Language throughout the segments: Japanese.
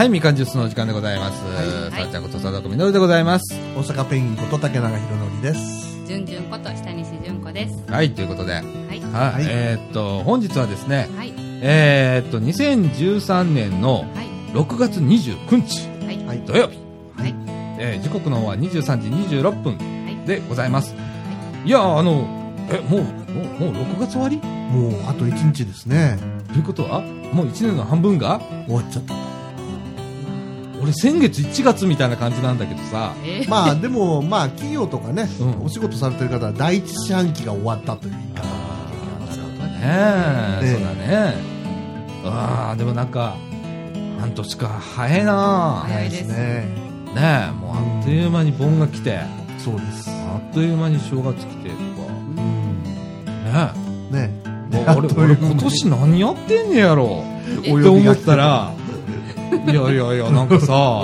はい、みかんジュースのお時間でございます。はいさあちゃんこと佐藤みのるでございます。大阪ペンギンこと竹永宏典です。じゅんじゅんこと下西じゅんこです。はい、ということで、はい、はい。はいえーっと、本日はですね、はい。えーっと、2013年のはい。6月29日はい。はい土曜日、はい。えー時刻の方は23時26分はい。でございます。いや、あの、え、もう、もう、もう6月終わり？もうあと1日ですね。ということは、もう1年の半分が？終わっちゃった。俺先月1月みたいな感じなんだけどさ、え？ーまあでも、まあ企業とかね、うん。お仕事されてる方は第一四半期が終わったという。言い方ねえ、ええそうだね。ああ、でもなんか、半年か、早いな。早いですね。ねえ、もうあっという間に盆が来て、そうです。あっという間に正月来てとうん。か、ね。ねえ。もう俺、俺今年何やってんねやろ。って思ったら、いやいやいや、なんかさ、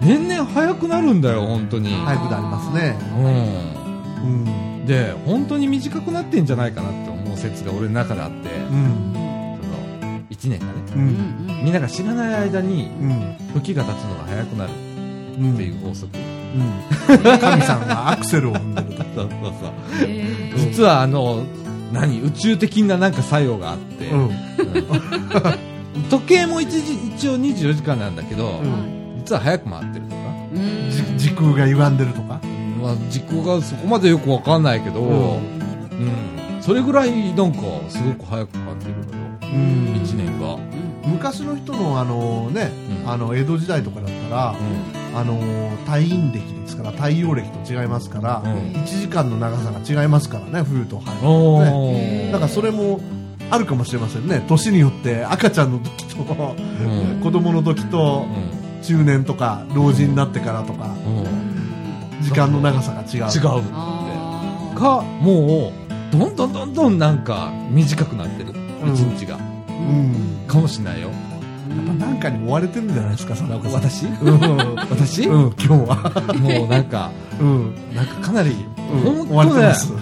年々早くなるんだよ、本当に。早くなりますね。ううん。ん。で、本当に短くなってんじゃないかなって思う説が俺の中であって、うん。その、1年がね、う。うんん。みんなが知らない間に、うん。時が経つのが早くなるうん。っていう法則。うん。神さんがアクセルを踏んでると。そうそうそう。えー実はあの、何？宇宙的ななんか作用があって、うん。時計も一時一応24時間なんだけど、うん。実は早く回ってるとか、うん。じ時空が歪んでるとか。まあ、時空がそこまでよくわかんないけど、ううん。それぐらいなんかすごく早く感じるのよ、うん。1年が。昔の人のあのね、うん。あの江戸時代とかだったら、うあの太陰暦ですから太陽暦と違いますから、ん。うん。1時間の長さが違いますからね冬と春おね。ーだからそれもあるかもしれませんね。年によって赤ちゃんの時とうん。子供の時と中年とか老人になってからとか時間の長さが違う。違うって。あかもうどんどんどんどんなんか短くなってる。うん。一日が、うん。かもしれないよ。やっぱなんかに追われてるんじゃないですか佐岡さん。私？うん、私、うん、今日は。もうなんかうん、なんかかなりうん、てます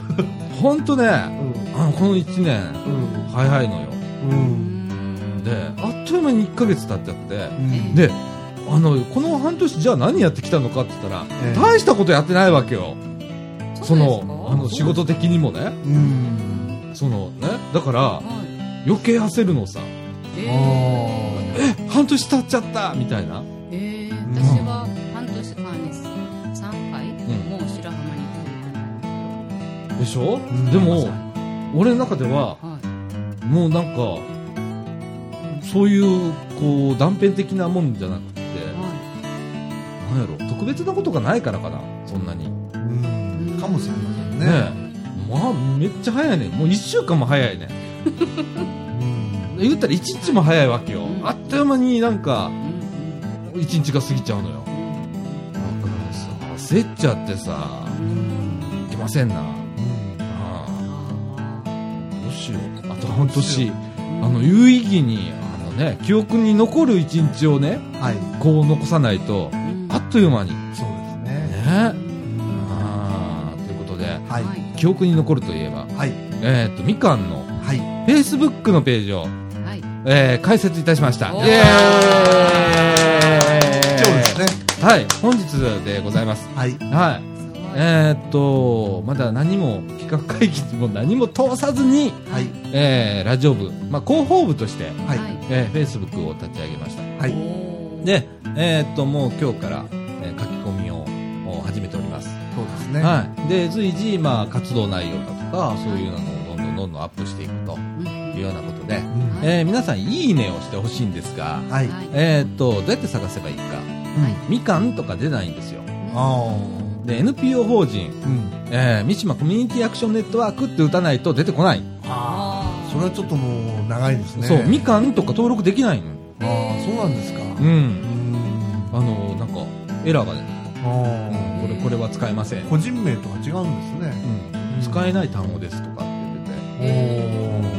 本当ねうん。あのこの1年うん。早いのよ。うーうん。んであっという間に1ヶ月経っちゃって。うん。であのこの半年じゃあ何やってきたのかって言ったら、ええ。大したことやってないわけよ。そのあの仕事的にもね。うん。そのねだからはい。余計焦るのさ。えあえ半年経っちゃったみたいな。ーえー私は半年でしょ、ん。でも俺の中でははい。もうなんかそういうこう断片的なもんじゃなくてはなんやろ？特別なことがないからかなそんなに。うん。かもしれませんね。ねえ。まあめっちゃ早いね。もう1週間も早いね。うん。言ったら1日も早いわけよ。うん。あっという間になんかいうん1日が過ぎちゃうのよ。うんだからさ。焦っちゃってさうん。いけませんな半年あの有意義にあのね記憶に残る1日をねはい。こう残さないとーあっという間に。ねそうですね。ああということではい。はい記憶に残るといえばはい。えーっとみかんのはい。フェイスブックのページを、はい。えー開設いたしました。イエーイ。今日ですね。はい本日でございます。はい。はいえーっとまだ何も企画会議にも何も通さずに、はい。えーラジオ部、まあ、広報部として、はい。えー、フェイスブックを立ち上げました。はい。で、えーっともう今日から、えー書き込みをお始めております、そうですね。はい、で随時、まあ、活動内容だとかそういうのをどんどんどんどんアップしていくとうん。いうようなことで、うん。えー皆さんいいねをしてほしいんですが、はい。はい。えーっとどうやって探せばいいか。うん。みかんとか出ないんですよ。あで NPO 法人、あうん。えー三島コミュニティアクションネットワークって打たないと出てこない、ああそれはちょっともう長いですね。そうみかんとか登録できないの。ああそうなんですか。ううん。んあのなんかエラーがね、あこれこれは使えません、あ個人名とは違うんですね。うん。使えない単語ですとかって言ってて。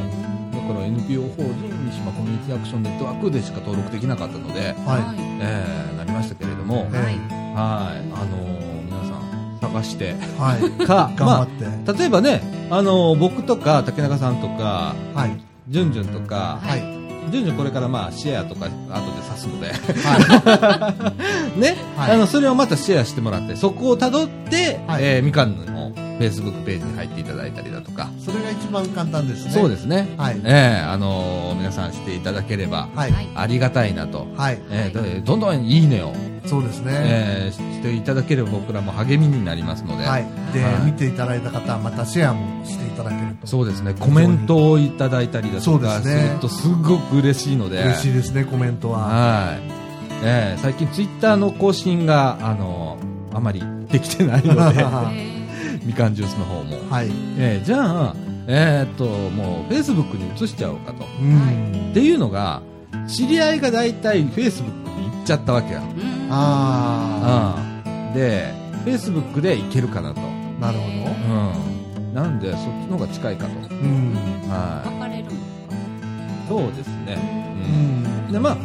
だから NPO 法人三島コミュニティアクションネットワークでしか登録できなかったので、はえーなりましたけれども、えはい。はい。あのー探して。いはい。かまあ、例えばね、あのー僕とか竹中さんとかはい。じゅんじゅんとか、はい。順々これからまあシェアとか後で指すので、は ね、はい。あの、それをまたシェアしてもらって、そこを辿って、はい。えーみかんの Facebook ページに入っていただいたりだとか、い。それが一番簡単ですね。そうですね。はいええあのー皆さんしていただければ、ありがたいなと。はい。えーどどんどんいいねを、そうですね。えーしていただければ僕らも励みになりますので、はい。ではい、見ていただいた方はまたシェアもしていただけると。そうですね、コメントをいただいたりだとかすそうですねるとすごく嬉しいので、嬉しいですね、コメントは。はい。えー最近ツイッターの更新が、あのーあまりできてないので、えみかんジュースの方も。はい。えーじゃあ、えーっと、もう、フェイスブックに移しちゃおうかと。うん。っていうのが、知り合いが大体フェイスブックに行っちゃったわけよ。ーうんあうん。で、フェイスブックで行けるかなと。あ、なるほうん。なんで、そっちの方が近いかと。ど。うん。は分かれるのかい。そうですね。ううん。ん。で、まあ、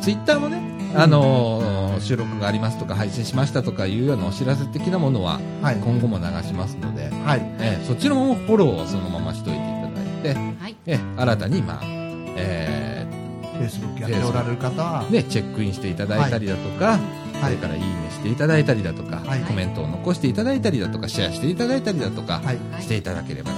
ツイッターもね、あのー収録がありますとか、配信しましたとかいうようなお知らせ的なものは、はい。今後も流しますので、はい。えーそっちのフォローをそのまましといていただいて、はいえー新たに、まあ、え Facebook やっておられる方はー、ね、チェックインしていただいたりだとか、そはい。れからいいねしていただいたりだとか、はいコメントを残していただいたりだとか、シェアしていただいたりだとか、していただければ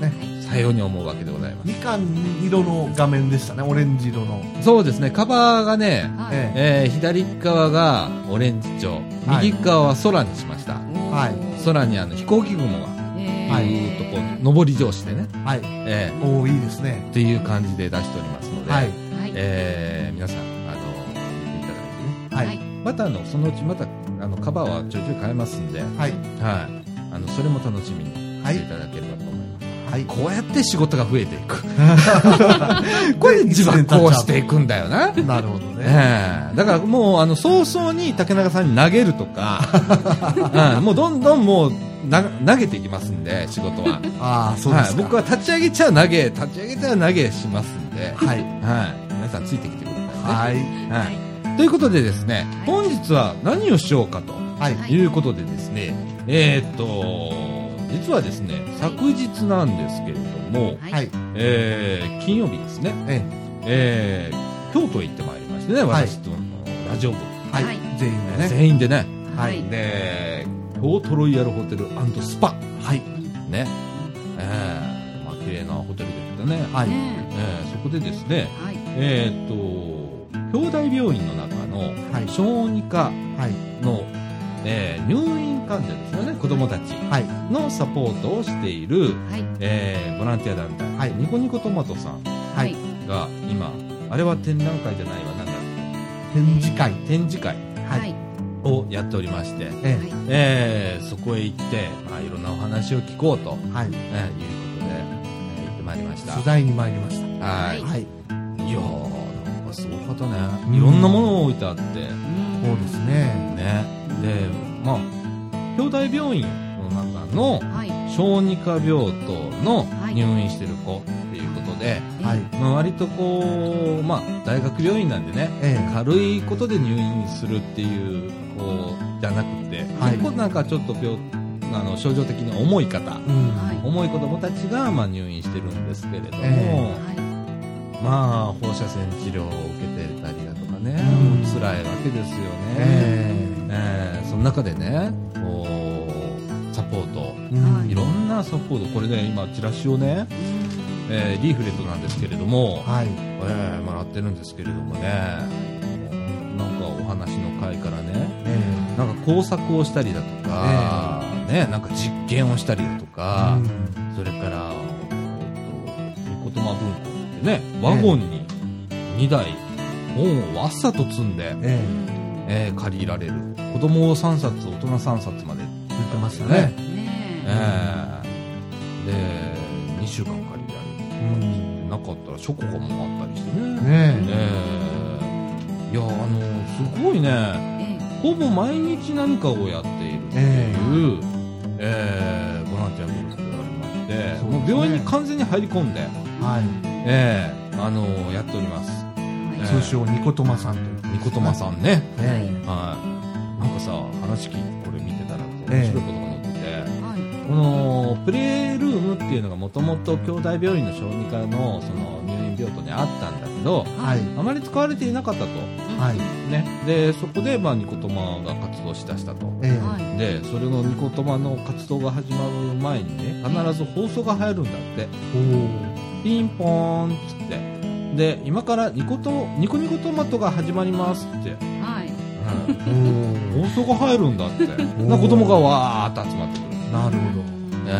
なね。と、さように思うわけでございます。みかん色の画面でしたね、オレンジ色の。そうですね、カバーがね、はいええー左側がオレンジ調、はい右側は空にしました。はい空にあの飛行機雲が、えはいずーっとこう、上り調子でね、はい。えーおー、いいですね。っていう感じで出しておりますので、はい。はいえー皆さん、あの、見ていただいてね。はい。はいまた、あの、そのうちまた、あの、カバーはちょいちょい変えますんで、はい。はい。あの、それも楽しみにはいしていただければと思います。はい。こうやって仕事が増えていく。これ自分こうしていくんだよな。なるほどね。ええだからもう、あの、早々に竹中さんに投げるとか、うんもうどんどんもう、な投げていきますんで、仕事は。ああ、そうですか。はい、僕は立ち上げちゃ投げ、立ち上げちゃ投げしますんで、はい。はい。皆さんついてきてくださいね。はい。はい。ということでですね、本日は何をしようかとはい。はいいうことでですね、えーっと、実はですね、昨日なんですけれども、はいはい。えー金曜日ですね、ええー京都へ行ってまいりましてね、はい私とのラジオ部、え。はいはい。全員でね。全員でね、はいで、京都ロイヤルホテルスパ、はい。ね、えーまあ、綺麗なホテルですけどね、はい。ねえーそこでですね、はいえーっと、兄弟病院の中のはい。小児科はい。の、えー入院患者ですよね、子供たちはい。のサポートをしている、はいえーボランティア団体、はいニコニコトマトさんはい。が今、あれは展覧会じゃないわ、なんだ、展示会。展示会ははいい。をやっておりまして、えはいえーそこへ行って、まあ、いろんなお話を聞こうと、え。はい。えーいうことで、えー行ってまいりました。取材に参りました。はい。はい。いやー、なんかすごかったね。うんいろんなものを置いてあって、うんそうですね。ね。で、まあ、兄弟病院の中のはい小児科病棟のはい入院してる子っていうことで、はい。まあ、割とこう、まあ、大学病院なんでね、ええ。軽いことで入院するっていう、こう、じゃなくて、はい結構なんかちょっと病、あの、症状的に重い方、うん。はい重い子供たちが、まあ、入院してるんですけれども、えまあ、放射線治療を受けてたりだとかね、うん辛いわけですよね。ええーその中でね、こう、サポート、え。うんいろんなサポート、これね、今、チラシをね、えーリーフレットなんですけれども、はい。えーもらってるんですけれどもね、なんかお話の回からね、えなんか工作をしたりだとか、ね、なんか実験をしたりだとえ。か、うん。それから、えっと、ニコトマ文庫ってね、ワゴンに2台本をわっさと積んで、え。えー借りられる。子供3冊、大人3冊まで。え。言ってましたね。ねえーで、2週間借りられる。うん。なかったら書庫もあったりしてね。ねえーいや、あの、すごいね、えほぼ毎日何かをやっているってえいう、えーボランティアグループがありまして、ねもう病院に完全に入り込んで、え。はい。ええあのやっております。え通称ニコトマさんという。ニコトマさんね。えはい。さ、話聞いて、これ見てたら、ええ面白いことが載ってて、はいこの、プレイルームっていうのがもともと兄弟病院の小児科の、その、入院病京都にあったんだけどはい。あまり使われていなかったと、はい。ね、でそこで、まあ、ニコトマが活動しだしたと。ええ。はい。でそれのニコトマの活動が始まる前にね必ず放送が入るんだって。ピンポーンっつって。で今からニコトニコニコトマトが始まりますって、はいうん。おー放送が入るんだって。ーな子供がわーっと集まってくる。なるほえ。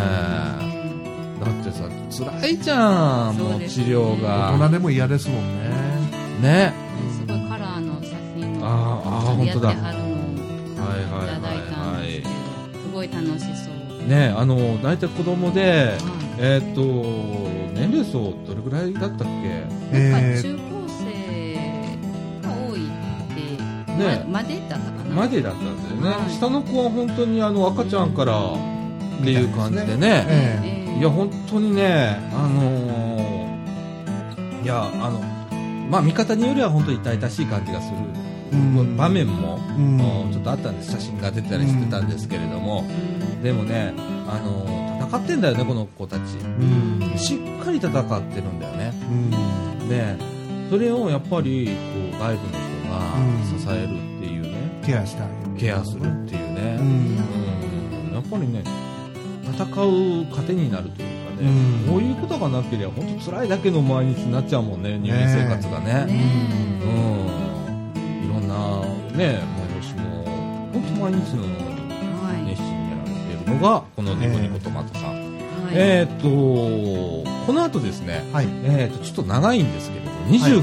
だってさ辛いじゃんもう治療ど。大が人でも嫌ですもんね。ね。すごいカラーの写真をあーあ本当だ。はるのをいはいはいただいたんはいですけどすごい楽しそう。ねあの大体子供ではい。えーっと年齢層どれぐらいだったっけ？え中ね。ままでだったかな。までだったんだよね、はい。下の子は本当にあの赤ちゃんからっていう感じでね。ええ。ええ。いや本当にねあのーいやあのまあ見方によりは本当に痛々しい感じがする。うん。場面も、ちょっとあったんです。写真が出てたりしてたんですけれども、うん。でもねあのー戦ってんだよねこの子たち。うん。しっかり戦ってるんだよね。うん。でそれをやっぱりこう外部の人が支えるっていうね、ケアしてあげる。ケアするっていうね、うん。うん。やっぱりね戦う糧になるというかね、うん。こういうことがなければ本当辛いだけの毎日になっちゃうもんね入院生活がね。ねうん。いろんなね催しも本当毎日の熱心にやられているのがこのニコニコトマトさん、はい。えーっとこの後ですねはい。えーっとちょっと長いんですけれど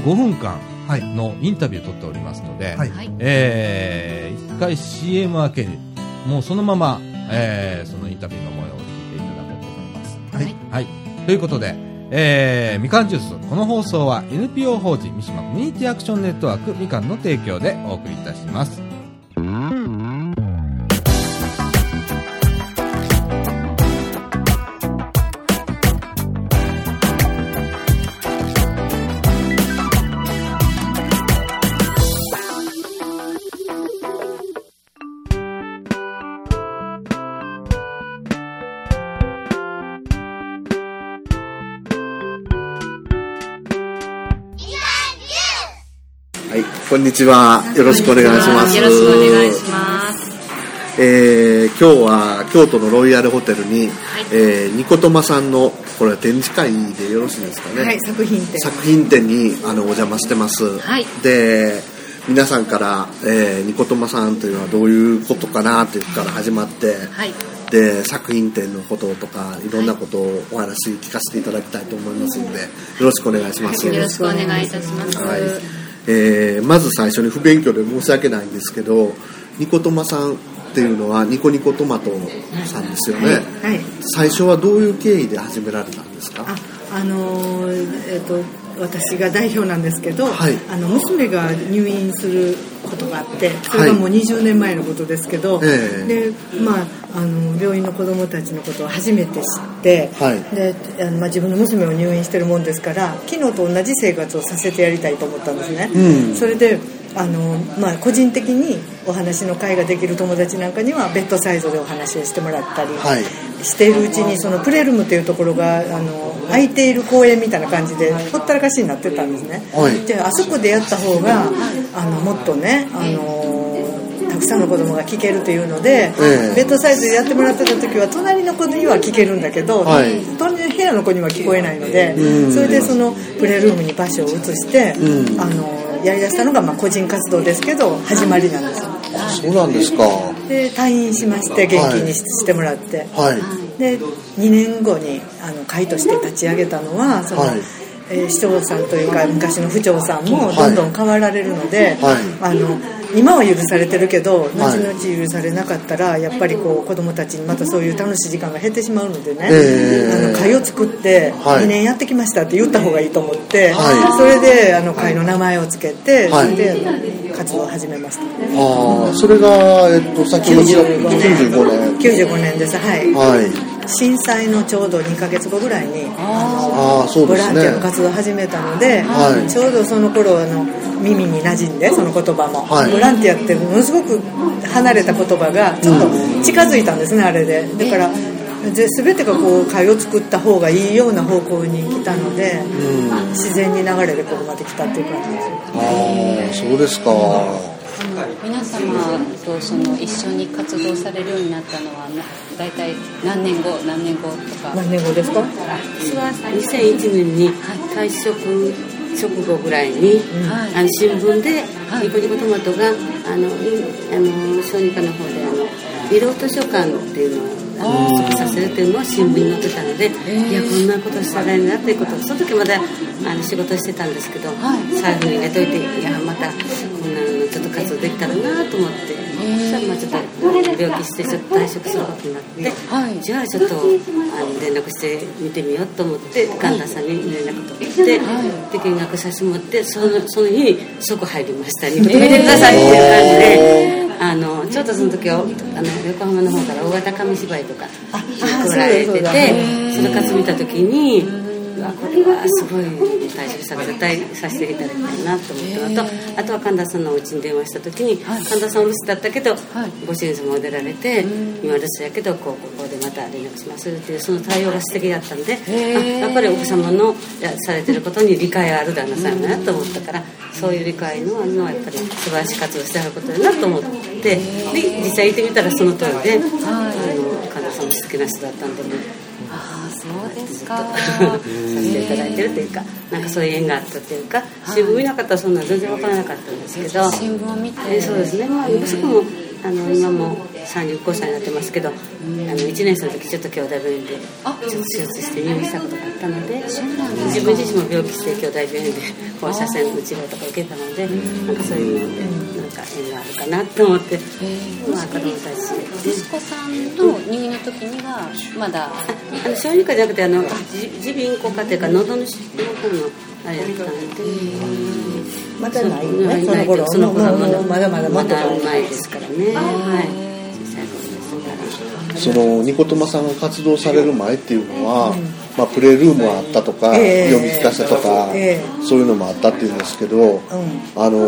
25分間はい。のインタビューを取っておりますので、はいはいえー一回 CM 明けにもうそのまま、えーそのインタビューの模様を聞いていただこうと思います。はい。はい。ということで、えーみかんジュース、この放送は NPO 法人三島コミュニティアクションネットワークみかんの提供でお送りいたします。こんにちは。よろしくお願いします。よろしくお願いします。えー今日は京都のロイヤルホテルに、えーニコトマさんの、これは展示会でよろしいですかね。はい、作品展。作品展にあのお邪魔してます。はいで、皆さんから、えーニコトマさんというのはどういうことかなというから始まって、はい。で作品展のこととかいろんなことをお話聞かせていただきたいと思いますのでよろしくお願いします。よろしくお願いいたします。はいえーまず最初に不勉強で申し訳ないんですけどニコトマさんっていうのはニコニコトマトさんですよね、はい。最初はどういう経緯で始められたんですか？あ、あのーえっ、と私が代表なんですけど、はいあの娘が入院することがあって、それがもう20年前のことですけど、ええでまああの病院の子供たちのことを初めて知って、はいであのまあ自分の娘を入院してるもんですから、昨日と同じ生活をさせてやりたいと思ったんですね。うんそれで。あのまあ、個人的にお話の会ができる友達なんかにはベッドサイドでお話をしてもらったり、はい。しているうちにそのプレルムというところがあの空いている公園みたいな感じでほったらかしになってたんですね、はい。であそこでやった方があのもっとねあのたくさんの子供が聞けるというので、ええ。ベッドサイズでやってもらってた時は隣の子には聞けるんだけど、はい。隣の部屋の子には聞こえないので、うん。それでそのプレルームに場所を移して、うん。あのやりだしたのがまあ個人活動ですけど始まりなんですよ。あそうなんですか。で退院しまして元気にし,、してもらって、はい。で2年後にあの会として立ち上げたのはその、はいえー市長さんというか昔の府長さんもはい。どんどん変わられるので、はい。あの今は許されてるけど後はい。々許されなかったらやっぱりこう子供たちにまたそういう楽しい時間が減ってしまうのでね、ええあの会を作ってはい。2年やってきましたって言った方がいいと思って、はい。それであの会の名前をつけて、はい。それで活動を始めました。ああそれが、えっと、先ほど95年。95年。95年です。はい。はい震災のちょうど2ヶ月後ぐらいにああそうボランティアの活動を始めたので、はい。ちょうどその頃あの耳に馴染んでその言葉も、はい。ボランティアってものすごく離れた言葉がちょっと近づいたんですねあれで。だからで全てがこう会を作った方がいいような方向に来たので、自然に流れでここまで来たっていう感じですああそうですか皆様とその一緒に活動されるようになったのはな大体何年後何年後とか？何年後ですか？私は2001年に退職直後ぐらいに、はい。あの新聞ではい。ニコニコトマトがあのいあの小児科の方であの医療図書館っていうのをあのさせるっていうのを新聞に載ってたので、いやこんなことしたらいいなっていうことをその時まだあの仕事してたんですけど、最後に入れといていやまたこんなのちょっと活動できたらなと思って、そしたらまあちょっと病気してちょっと退職することになって、はい。じゃあちょっとあの連絡して見てみようと思って神田さんに連絡取って、で見学させてもらってそのその日に即入りました「ニコ見てください」っていう感じで。あのちょっとその時はあの横浜の方から大型紙芝居とか来られててその数見た時にこれはすごい退職したら絶対させていただきたいなと思ったのとあとは神田さんのお家に電話した時に神田さんお留守だったけどご主人様も出られて今留守やけどこうここでまた連絡しますっていうその対応が素敵だったんであやっぱり奥様のやされてることに理解ある旦那さんだなと思ったからそういう理解のあるのはやっぱり素晴らしい活動してはることだなと。思ってで実際行ってみたらその通りで、あの神田さんも好きな人だったんでもうああそうですか。させていただいてるというかなんかそういう縁があったというか新聞見なかったらそんなの全然わからなかったんですけど新聞を見てえそうですね、まあ、息子もあの今も35歳になってますけどあの1年生の時ちょっと兄弟病院でちょっと手術して入院したことがあったので自分自身も病気して兄弟病院で放射線の治療とか受けたのでなんかそういうのでか縁があるかなと思って、まあ、子供たち。で息子さんの入院の時にはまだ。あの小児科じゃなくてあのじ耳鼻咽喉科っていうか喉のの方のあれだったので。まだないよねないその頃。その頃はまだまだもまだ前ですからね。はい。小さい頃ですから。そのニコトマさんが活動される前っていうのは、まあ、プレイルームはあったとか、ええ。読み聞かせとか、えそういうのもあったっていうんですけど、あの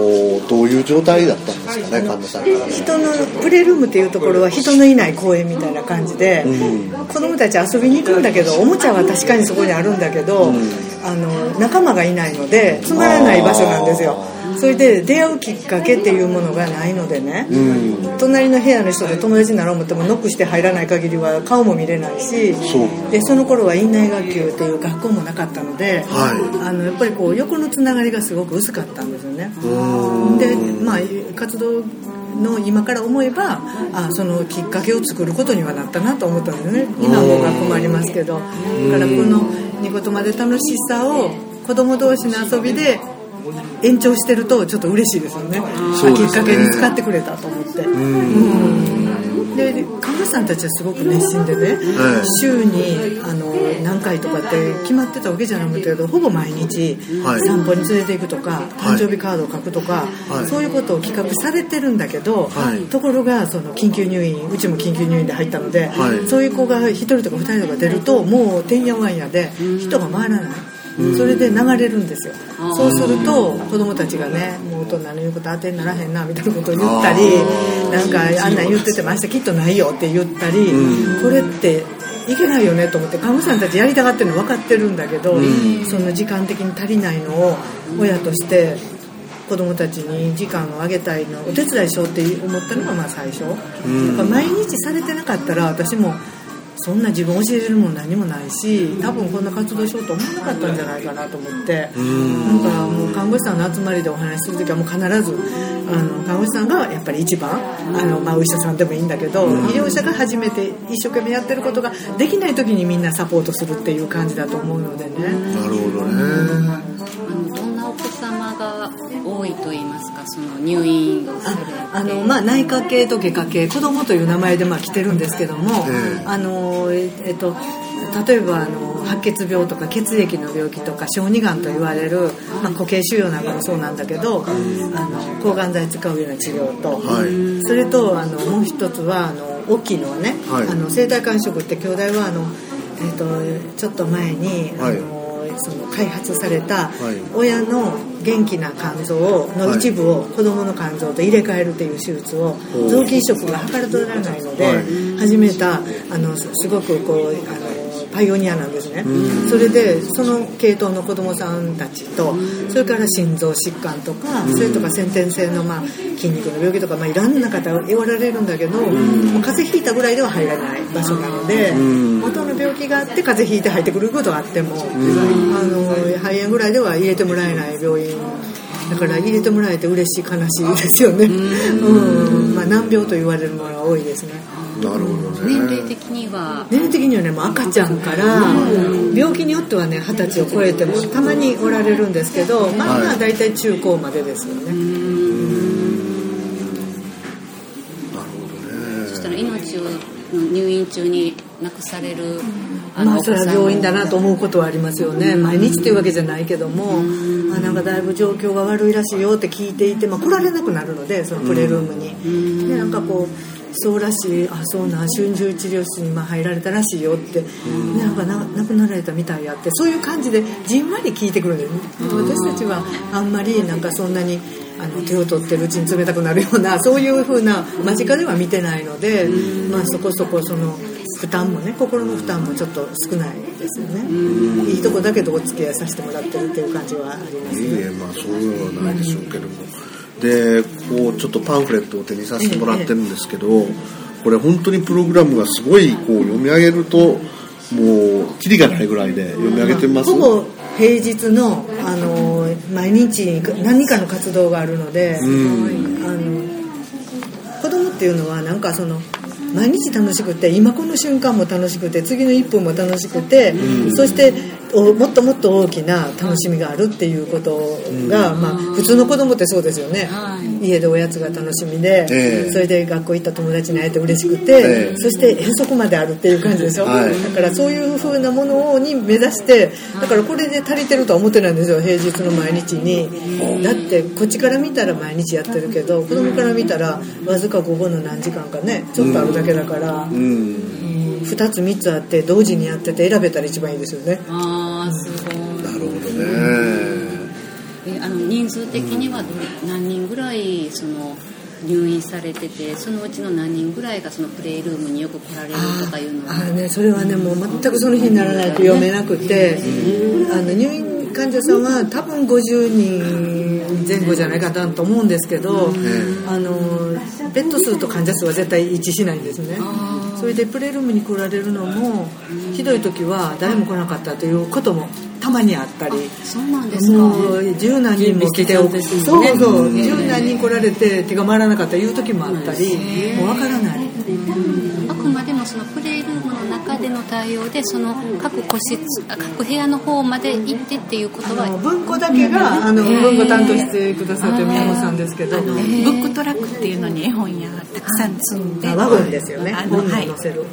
どういう状態だったんですかね神田さんから。ね人のプレールームっていうところは人のいない公園みたいな感じで、子供たち遊びに行くんだけどおもちゃは確かにそこにあるんだけど、あの仲間がいないのでつまらない場所なんですよそれで出会うきっかけっていうものがないのでね、隣の部屋の人で友達になろう思ってもノックして入らない限りは顔も見れないしそう。でその頃は院内学級っていう学校もなかったので、はあのやっぱりこう横のつながりがすごく薄かったんですよね。でまあ活動の今から思えばあそのきっかけを作ることにはなったなと思ったんですよね。今も学校もありますけど。だからこのニコトマで楽しさを子供同士の遊びで延長してるとちょっと嬉しいですよね。ね。あきっかけに使ってくれたと思って。うん。でで看護師さんたちはすごく熱心でね、はい。週にあの何回とかって決まってたわけじゃなくてけどほぼ毎日はい。散歩に連れて行くとか、誕生日カードを書くとか、はい。そういうことを企画されてるんだけど、はい。ところがその緊急入院うちも緊急入院で入ったので、はい。そういう子が1人とか2人とか出るともうてんやわんやで人が回らない。それで流れるんですよ。そうすると子供たちがねもう大人の言うこと当てにならへんなみたいなことを言ったりなんかあんなん言ってても明日きっとないよって言ったりこれっていけないよねと思って看護師さんたちやりたがってるの分かってるんだけどその時間的に足りないのを親として子供たちに時間をあげたいのお手伝いしようって思ったのがまあ最初。毎日されてなかったら私もそんな自分教えれるもん何もないし多分こんな活動しようと思わなかったんじゃないかなと思って。なんかもう看護師さんの集まりでお話しする時はもう必ずあの看護師さんがやっぱり一番あの、まあ、お医者さんでもいいんだけど医療者が初めて一生懸命やってることができない時にみんなサポートするっていう感じだと思うのでね。なるほどね多いと言いますかその入院をするああのまあ、内科系と外科系子供という名前でまあ来てるんですけども、ええ。あのええっと例えばあの白血病とか血液の病気とか小児がんと言われる、まあ、固形腫瘍なんかもそうなんだけど、あの抗がん剤使うような治療と、はい。それとあのもう一つはあの大きいのはね、はい。あの生体肝移植って兄弟はあの、えっとちょっと前に、はい。あのその開発されたい。親の元気な肝臓をの一部を子供の肝臓と入れ替えるっていう手術を臓器移植が図らないので、はい。始めたあのすすごくこうあのパイオニアなんですね、それでその系統の子供さんたちとそれから心臓疾患とか、それとか先天性の、まあ、筋肉の病気とか、まあ、いろんな方言われるんだけど、もう風邪ひいたぐらいでは入らない場所なので、元の病気があって風邪ひいて入ってくることがあっても、あの肺炎ぐらいでは入れてもらえない病院だから入れてもらえて嬉しい悲しいですよね、うん。まあ、難病と言われるものが多いですねなるほど年ね齢的には。年齢的にはねもう赤ちゃんから病気によってはね二十歳を超えてもたまにおられるんですけどまあまあ大体中高までですよね、そしたら命を入院中に亡くされるあまあそれは病院だなと思ううことはありますよね。毎日っていうわけじゃないけどもあなんかだいぶ状況が悪いらしいよって聞いていて、まあ、来られなくなるのでそのプレールームに。でなんかこうそうらしい。あそうなん。春秋治療室にまあ入られたらしいよって、でなんかな亡くなられたみたいやってそういう感じでじんわり聞いてくるんですね。私たちはあんまりなんかそんなにあの手を取ってるうちに冷たくなるようなそういう風な間近では見てないので、まあそこそこその負担もね心の負担もちょっと少ないですよね、いいとこだけどお付き合いさせてもらってるっていう感じはありますね。いいえまあそういうのはないでしょうけどもでこうちょっとパンフレットを手にさせてもらってるんですけどこれ本当にプログラムがすごいこう読み上げるともうキリがないぐらいで読み上げてます。ほぼ平日の、あの毎日何かの活動があるので、あの子供っていうのはなんかその毎日楽しくて今この瞬間も楽しくて次の1分も楽しくて、そしておもっともっと大きな楽しみがあるっていうことが、まあ、普通の子供ってそうですよね、家でおやつが楽しみで、ええ。それで学校行った友達に会えて嬉しくて、ええ。そして遠足まであるっていう感じでしょ、はい。だからそういう風なものに目指してだからこれで足りてるとは思ってないんですよ平日の毎日に。だってこっちから見たら毎日やってるけど子供から見たらわずか午後の何時間かねちょっとあるだけだから、うん2つ3つあって同時にやってて選べたら一番いいですよね。ああすごい。なるほどね。えあの人数的にはど何人ぐらいその入院されててそのうちの何人ぐらいがそのプレイルームによく来られるとかいうのは。あーねそれはねもう全くその日にならないと読めなくて、あの入院患者さんは多分50人前後じゃないかなと思うんですけど、あのベッド数と患者数は絶対一致しないんですねそれでプレイルームに来られるのもひどい時は誰も来なかったということもたまにあったり。そうなんですか。もう十何人も来て準備してたそうそう十何人来られて手が回らなかったいう時もあったりもうわからないもそのプレイルームの中での対応でその各個室あ各部屋の方まで行ってっていうことあのは文庫だけがあの文庫担当してくださってる宮本さんですけど、ブックトラックっていうのに絵本やたくさん積んで、あワゴンですよね。あのはい。載せる、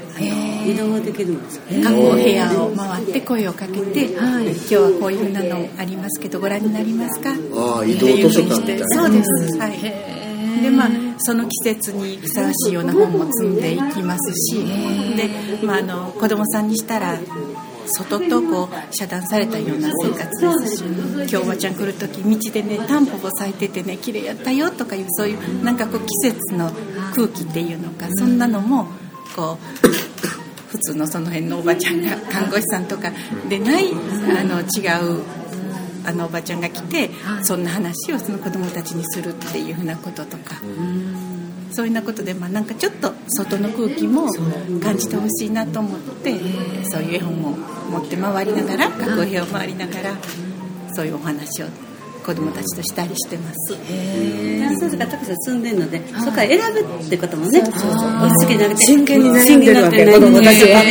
移動できるんですか各お部屋を回って声をかけて、今日はこういうふうなのありますけどご覧になりますか？ああ移動図書館みたいな。そうです、はいでまあその季節にふさわしいような本も積んでいきますしで、まあ、あの子供さんにしたら外とこう遮断されたような生活ですし今日おばちゃん来る時道でねタンポポ咲いててね綺麗やったよとかいうそういうなんかこう季節の空気っていうのかそんなのもこう普通のその辺のおばちゃんが看護師さんとかでないあの違うあのおばちゃんが来てそんな話をその子供たちにするっていうふうなこととか。そういうようなことで、まあ、なんかちょっと外の空気も感じてほしいなと思ってそういう絵本を持って回りながら学校部屋を回りながらそういうお話を子供たちとしたりしてます。何冊かたくさん積んでるのでそこから選ぶってこともね落ち着けなくて真剣に悩んでるわけ。真剣になって子供たちが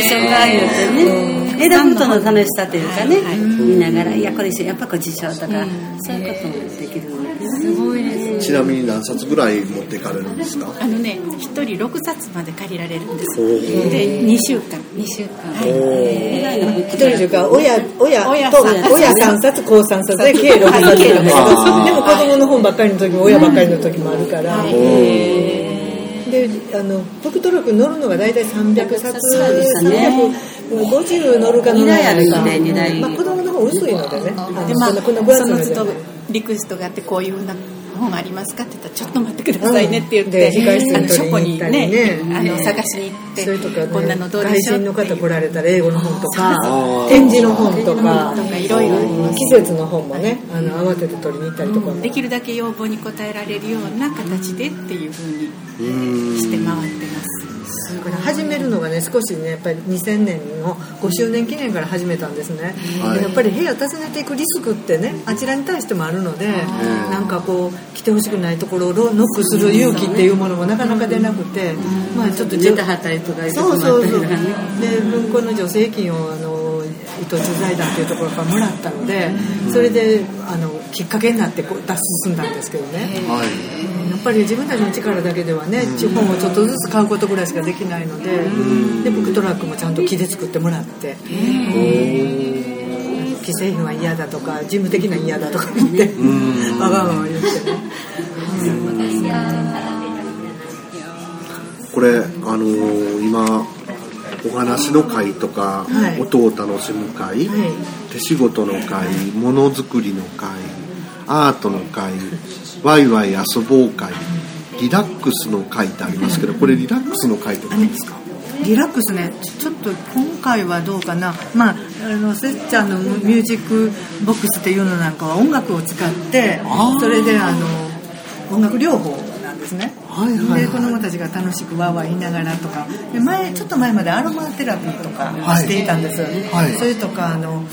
言うてね。選ぶことの楽しさというかね。見ながらいやこれ一緒やっぱこれ自称とかそういうこともできるのですごいですちなみに何冊ぐらい持っていかれるんですか？あのね一人6冊まで借りられるんです。で2週間。2週間。以外の。一人というか親親親と親3冊子3冊で計6冊でも子供の本ばっかりの時も親ばっかりの時もあるから。であのブックトラックに乗るのが大体300冊そうですね50乗るか乗らないか、二台あるね二台。まあ、子供の方薄いのでね。あのでまあその都度いのじゃないリクエストがあってこういうふうな本ありますかって言ったらちょっと待ってくださいねって言っうん。て、で控室にあの書庫に取りに行ったりね。ねあねの探しに行ってそれとか、ね、こんなのどうで外しょう人の方来られたら英語の本とか展示の本とかとかいろいろあります。季節の本もねあの慌てて取りに行ったりとかも、できるだけ要望に応えられるような形でっていうふうにうんして回ってますこれ始めるのがね少しねやっぱり2000年の5周年記念から始めたんですね、はい。でやっぱり部屋を訪ねていくリスクってねあちらに対してもあるのでなんかこう来てほしくないところをノックする勇気っていうものもなかなか出なくて、まあちょっと寝たはったりとかそうそうそう。でったりとかね文庫の助成金をあの伊藤忠財団というところからもらったのでそれであのきっかけになってこう脱進んだんですけどね、はい。やっぱり自分たちの力だけではね地方をちょっとずつ買うことぐらいしかできないのででブックトラックもちゃんと木で作ってもらって。既製品は嫌だとか事務的な嫌だとか言ってわがまま言ってね。これあのー今お話の会とか、はい。音を楽しむ会、はい。手仕事の会ものづくりの会アートの会ワイワイ遊ぼう会リラックスの会ってありますけどこれリラックスの会って何ですか？リラックスね。ちちょっと今回はどうかな。まああのせっちゃんのミュージックボックスっていうのなんかは音楽を使ってそれであの音楽療法なんですねはいはいで子供たちが楽しくワーワー言いながらとか。で前ちょっと前までアロマテラピーとかはい。していたんです、はい。それとかあの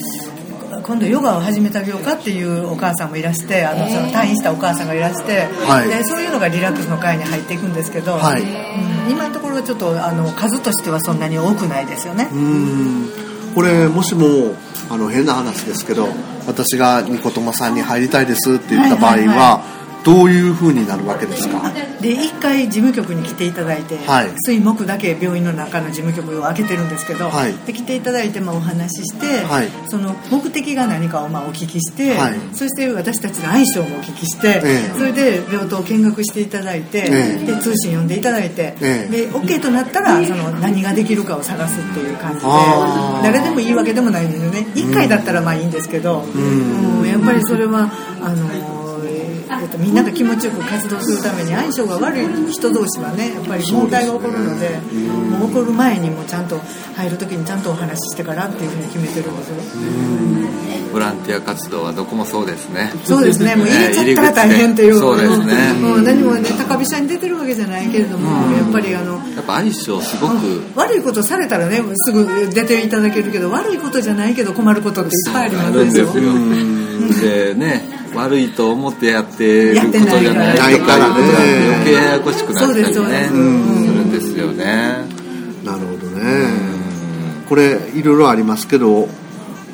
今度ヨガを始めてあげようかっていうお母さんもいらしてあのその退院したお母さんがいらして、はい。でそういうのがリラックスの会に入っていくんですけど、はい。うん今のところはちょっとあの数としてはそんなに多くないですよね。う。ーん。これもしもあの変な話ですけど私がニコトマさんに入りたいですって言った場合は,、はいはいはどういう風になるわけですか？で一回事務局に来ていただいて、はい。水木だけ病院の中の事務局を開けてるんですけど、はい。で来ていただいてまあお話しして、はい。その目的が何かをまあお聞きして、はい。そして私たちの相性もお聞きして、ええ。それで病棟を見学していただいて、ええ。で通信読んでいただいて、ええ。で OK となったらその何ができるかを探すっていう感じで誰でもいいわけでもないんですよね。1回だったらまあいいんですけど、うん。やっぱりそれはあのえっと、みんなが気持ちよく活動するために相性が悪い人同士はねやっぱり問題が起こるのでもう起こる前にもちゃんと入る時にちゃんとお話ししてからっていうふうに決めてるんですよボランティア活動はどこもそうですね。そうですね。もう入れちゃったら大変っていうそうですね。もう何もね高飛車に出てるわけじゃないけれども、やっぱりあのやっぱ相性すごく悪いことされたらねすぐ出ていただけるけど悪いことじゃないけど困ることっていっぱいありますでしょでね悪いと思ってやってることじゃないとかいうことないからが余計ややこしくなったりね。するんですよね。なるほどね。これいろいろありますけど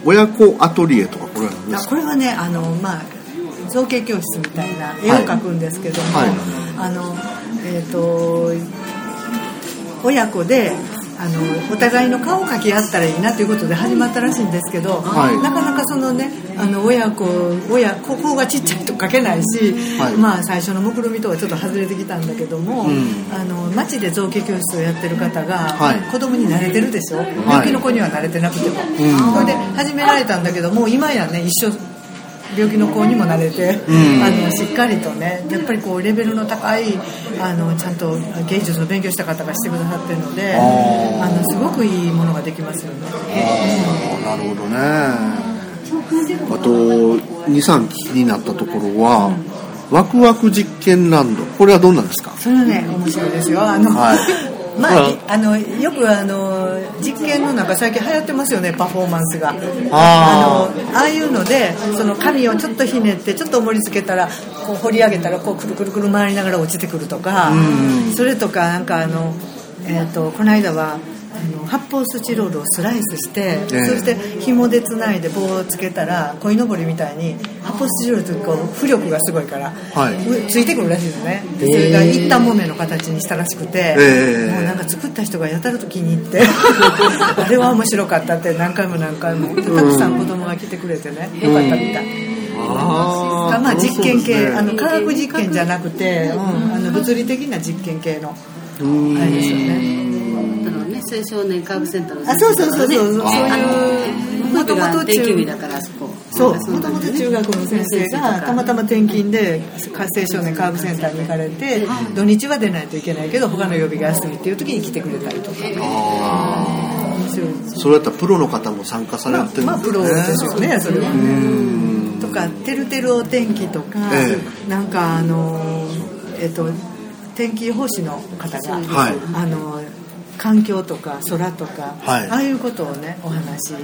親子アトリエとかこれは何ですか？あこれはねあの、まあ、造形教室みたいな絵を描くんですけども、はい。あのえっ、と親子であのお互いの顔を描き合ったらいいなということで始まったらしいんですけど、はい。なかなかそのねあの親子親ここがちっちゃいと描けないし、はい。まあ最初の目論見とはちょっと外れてきたんだけども、あの町で造形教室をやってる方が、はい。子供に慣れてるでしょ、病気の子には慣れてなくても、それで始められたんだけどもう今やね一緒病気の子にも慣れて、あのしっかりとねやっぱりこうレベルの高いあのちゃんと芸術の勉強した方がしてくださってるのであのすごくいいものができますよね。なるほどね。あと23気になったところは、ワクワク実験ランド。これはどんなんですか？それはね面白いですよ。あの、はい まあ、いあのよくあの実験の中最近流行ってますよねパフォーマンスが。あのああいうのでその紙をちょっとひねってちょっと盛り付けたらこう掘り上げたらこうくるくるくる回りながら落ちてくるとかそれとかなんかあの、えー、とこの間はあの発泡スチロールをスライスして、ええ。そして紐でつないで棒をつけたら鯉のぼりみたいに発泡スチロールってこう浮力がすごいから、はい。うついてくるらしいのね。でそれが一反木綿の形にしたらしくて、ええ。もうなんか作った人がやたらと気に入って あれは面白かったって何回も何回もでたくさん子供が来てくれてねよかったみたい。あまあ実験系、ねあの科学実験じゃなくて、うん、あの物理的な実験系のあれですよね。青少年科学センターのあそうそう。そうそうそう。そういうもともと定休日だからあそこ。そう。もともと中学の先生がたまたま転勤で青少年科学センターに行かれて土日は出ないといけないけど他の曜日が休みっていう時に来てくれたりとか。面白それやったらプロの方も参加されてるんまあプロですよねそれはね。とか「てるてるお天気」とか、え。なんかあのえっと天気予報士の方が、はい。あの環境とか空とか、はい。ああいうことをねお話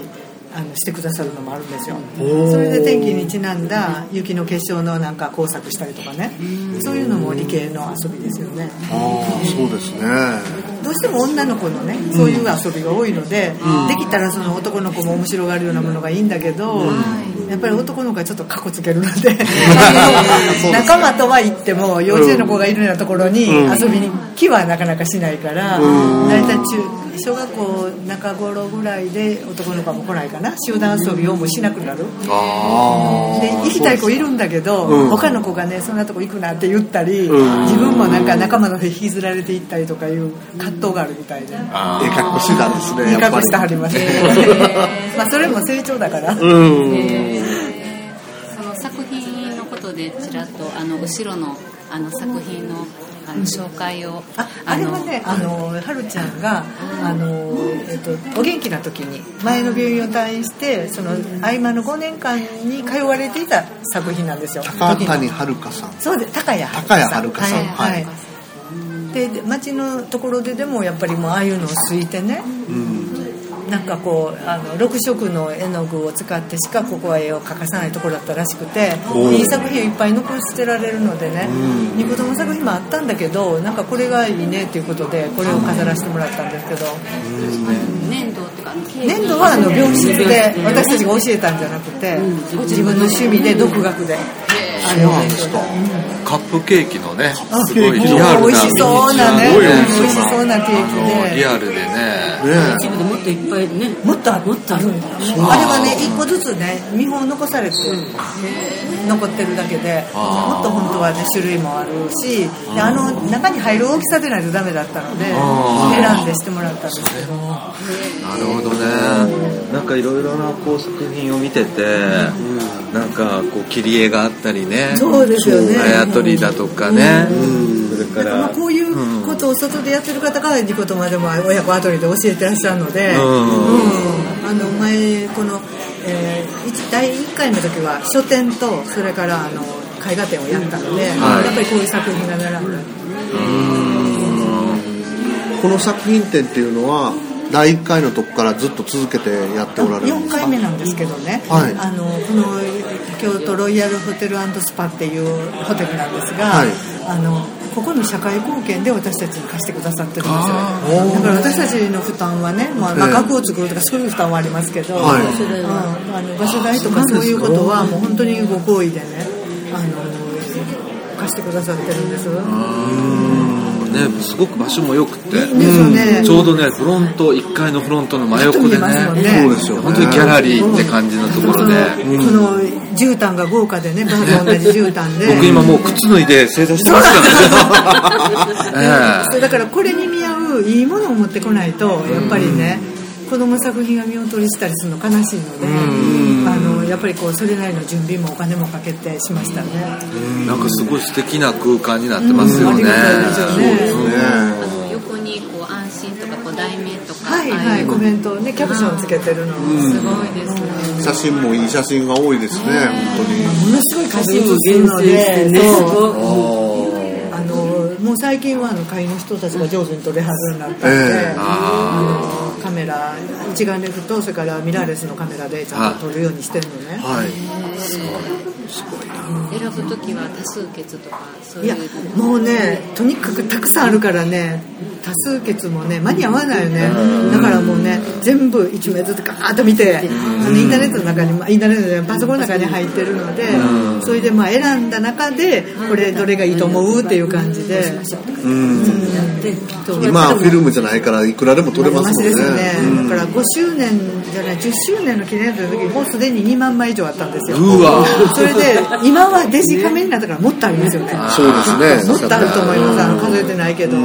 あのしてくださるのもあるんですよ。ー。それで天気にちなんだ雪の結晶のなんか工作したりとかね。そういうのも理系の遊びですよね。ああそうですね。どうしても女の子のねそういう遊びが多いので、できたらその男の子も面白がるようなものがいいんだけど、やっぱり男の子はちょっとカコつけるので 仲間とは言っても幼稚園の子がいるようなところに遊びに来はなかなかしないから、大体中小学校中頃ぐらいで男の子も来ないかな。集団遊びをもうしなくなる。あで行きたい子いるんだけど、他の子がねそんなとこ行くなって言ったり、自分もなんか仲間の引きずられて行ったりとかいう葛藤があるみたいで。あええ格好してたんですねいい格好してはります。まあそれも成長だから。その作品のことでちらっとあの後ろのあの作品のあの紹介をああれはね、あの、はるちゃんが、あの、えっと、お元気な時に、前の病院を退院して、その、合間の5年間に通われていた作品なんですよ。高谷遥さん。そうです、高谷高谷遥さん。はい。はい。で、で町のところででも、やっぱりもう、ああいうのをすいてね、なんかこうあの6色の絵の具を使ってしかここは絵を描かさないところだったらしくていい作品をいっぱい残してられるのでねニコ動の作品もあったんだけどなんかこれがいいねっていうことでこれを飾らせてもらったんですけど。粘土とか粘土はあの病室で私たちが教えたんじゃなくて自分の趣味で独学で。あのカップケーキのねあすごいリアルな美味しそうなね。美味ししそうなケーキで。リアルでね。ねっといっぱいね。もっとある。もっとあるんだあれはね一個ずつね見本残されて残ってるだけで。もっと本当はね種類もあるし。であの中に入る大きさでないとダメだったので選んでしてもらったんですけど。なるほどね。なんかいろいろなこう作品を見ててなんかこう切り絵があったりね。そうですよね。あやとりだとかね。それかだから。まあらこういうことを外でやってる方がニコトマでも親子アトリエで教えてらっしゃるので、うん。うん。あの前この、えー一第1回の時は書店とそれからあの絵画展をやったので、はい。やっぱりこういう作品が並ん。でこの作品展っていうのは第1回のとこからずっと続けてやっておられるんで4すか？回目なんですけどね、はい。あのこの京都ロイヤルホテルスパっていうホテルなんですが、はい。あのここの社会貢献で私たちに貸してくださってるんですよだから私たちの負担はね、まあ、まあを作るとかそういう負担はありますけど、はい。うんあの場所代とかそういうことはもう本当にご好意でねあの貸してくださってるんですねすごく場所も良くて。ね。ちょうどねフロント1階のフロントの真横でね。ね。そうですよね。本当にギャラリーって感じのところで。この絨毯が豪華でねバーと同じ絨毯で。僕今もう靴脱いで正座してますからね。そうだからこれに見合ういいものを持ってこないとやっぱりね子供作品が見劣りしたりするの悲しいのであのやっぱりこうそれなりの準備もお金もかけてしましたね。えなんかすごい素敵な空間になってますよね。うん。ありがたいですよね。あの横にこう安心とかこう題名とかはいはい。コメントをねキャプションつけてるのもすごいです写真もいい写真が多いですね本ものすごい数数も写すのでそう。すあのもう最近はあの会の人たちが上手に撮れはずになったんで、ええ。あのカメラ一眼レフとそれからミラーレスのカメラでちゃんと撮るようにしてるのね、当にはい。選ぶ時は多数決とかそういやいうもうねとにかくたくさんあるからね多数決もね間に合わないよね。だからもうね全部1名ずつガーッと見てあのインターネットの中にまあインターネットでパソコンの中に入ってるのでそれでまあ選んだ中でこれどれがいいと思うっていう感じで。うん。今はフィルムじゃないからいくらでも撮れますもんねね、だから5周年じゃない10周年の記念日の時もうすでに2万枚以上あったんですよ。うわ。それで今はデジカメになったからもっとありますよね。そうですね。もっとあると思います。あの数えてないけど。だ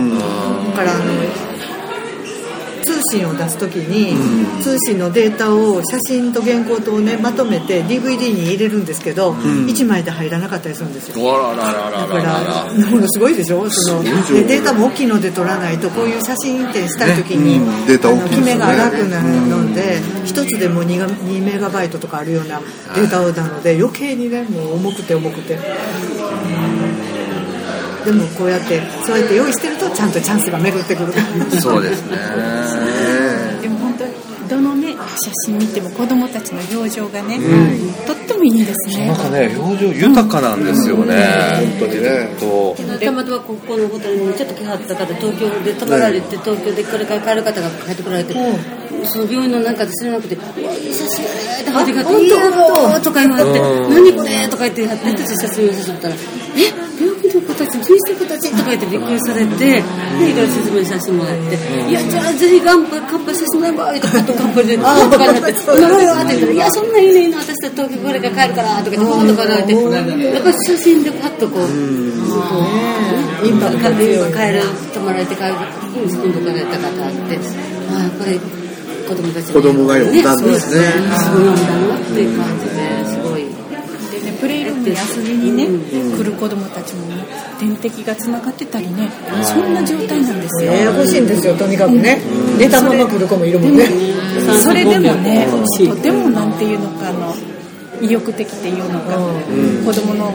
からあの通信を出す時に、通信のデータを写真と原稿とねまとめて DVD に入れるんですけど、1枚で入らなかったりするんですよ。だからものすごいでしょ？そのでデータも大きいので取らないとこういう写真展したい時に、大きいですよね。決めが荒くなるので一つでも 2, が2メガバイトとかあるようなデータなので余計にねもう重くて重くて。でもこうやってそうやって用意してるとちゃんとチャンスが巡ってくるそうですね。でも本当にどのね写真見ても子供たちの表情がね、とってもいいですね。なんかね表情豊かなんですよね。本当にねと。たまたまここのホテルにちょっと来はった方東京で泊まられて東京でこれから帰る方が帰ってこられて、その病院の中で知らなくて「うわいい写真やね」って初めが「いいやろ」とか言われて「何これ」とか言ってやってて写真見せたら「え病子たちどうして子たち?」とか言ってびっくりされてでいろいろ説明させてもらって「いやじゃあぜひ乾杯乾杯させてもらえばいい」とかと乾杯で「とかになって「なるよ」って言ったら「いやそんなんいいねいいね私たち東京これから帰るから」とか言ってポーンとか言われてやっぱり写真でパッとこう。インパクト帰る泊まられて帰る時に今度からやった方あってああやっぱり子供たち子供が呼んだんですね。すごい呼んだなっていう感じででねプレイルームに遊びにね、来る子供たちもね点滴がつながってたりねそんな状態なんですよ、ややこしいんですよとにかくね。寝たまま来る子もいるもんね。それでもねとてもなんていうのかあの意欲的っていうのが、子供の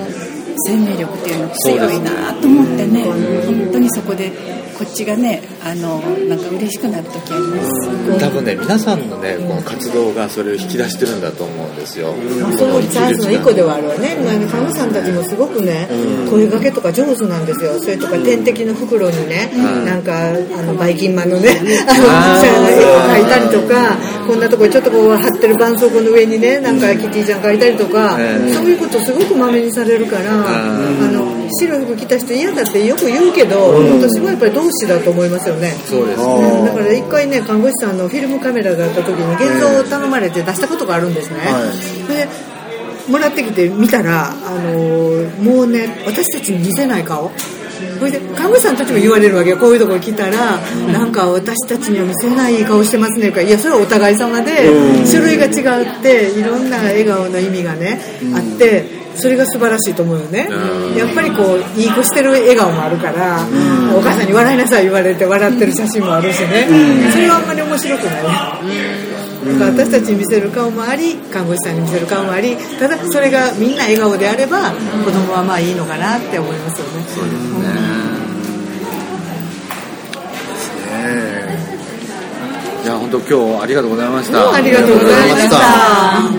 生命力っていうのが強いなと思ってね、本当にそこでこっちがねあのなんか嬉しくなる時あります、多分ね皆さんのねこの活動がそれを引き出してるんだと思うんですよ。そのチャンスの一個ではあるわね、まあ、看護師さんたちもすごくね、声掛けとか上手なんですよ。それとか点滴の袋にね、なんかあのバイキンマンのねあの絵を描いたりとかこんなとこにちょっとこう貼ってる絆創膏の上にねなんかキティちゃん描いたりとか、そういうことすごくまめにされるから、あの白い服着た人嫌だってよく言うけど、私はやっぱり同志だと思いますよね。そうですうんだから一回ね看護師さんのフィルムカメラがあった時に現像を頼まれて出したことがあるんですね、でもらってきて見たら、あのーもうね私たちに見せない顔それで看護師さんたちも言われるわけよ。こういうところ来たら、なんか私たちには見せない顔してますね。とかいやそれはお互い様で、種類が違っていろんな笑顔の意味がね、あってそれが素晴らしいと思うよね、やっぱりこういい子してる笑顔もあるから、お母さんに笑いなさい言われて笑ってる写真もあるしね、それはあんまり面白くない私たちに見せる顔もあり看護師さんに見せる顔もありただそれがみんな笑顔であれば子供はまあいいのかなって思いますよね。いや本当今日ありがとうございましうんたありがとうございました。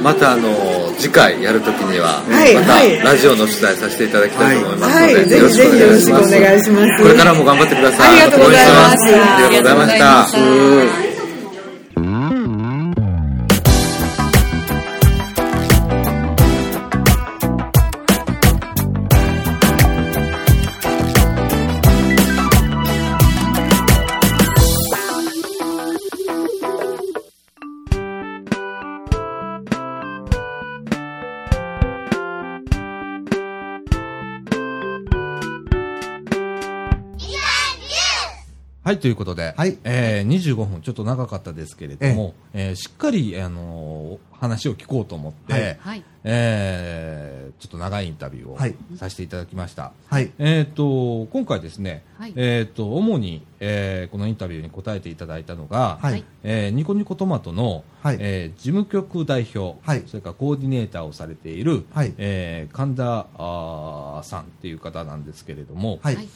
またあの次回やるときには、はいまたはい。ラジオの取材させていただきたいと思いますので、よろしくお願いします。これからも頑張ってください。ありがとうございます。ありがとうございましたはい、ということで、はい。えー、25分、ちょっと長かったですけれども、えーしっかり、あのー話を聞こうと思って、はい。はい。えーちょっと長いインタビューをはい。させていただきました。はい。えー、と今回ですね、はい。えー、と主に、えーこのインタビューに答えていただいたのが、はい。えーニコニコトマトの、はい。えー事務局代表、はい。それからコーディネーターをされている、はい。えー神田あーさんっていう方なんですけれども、はい。はい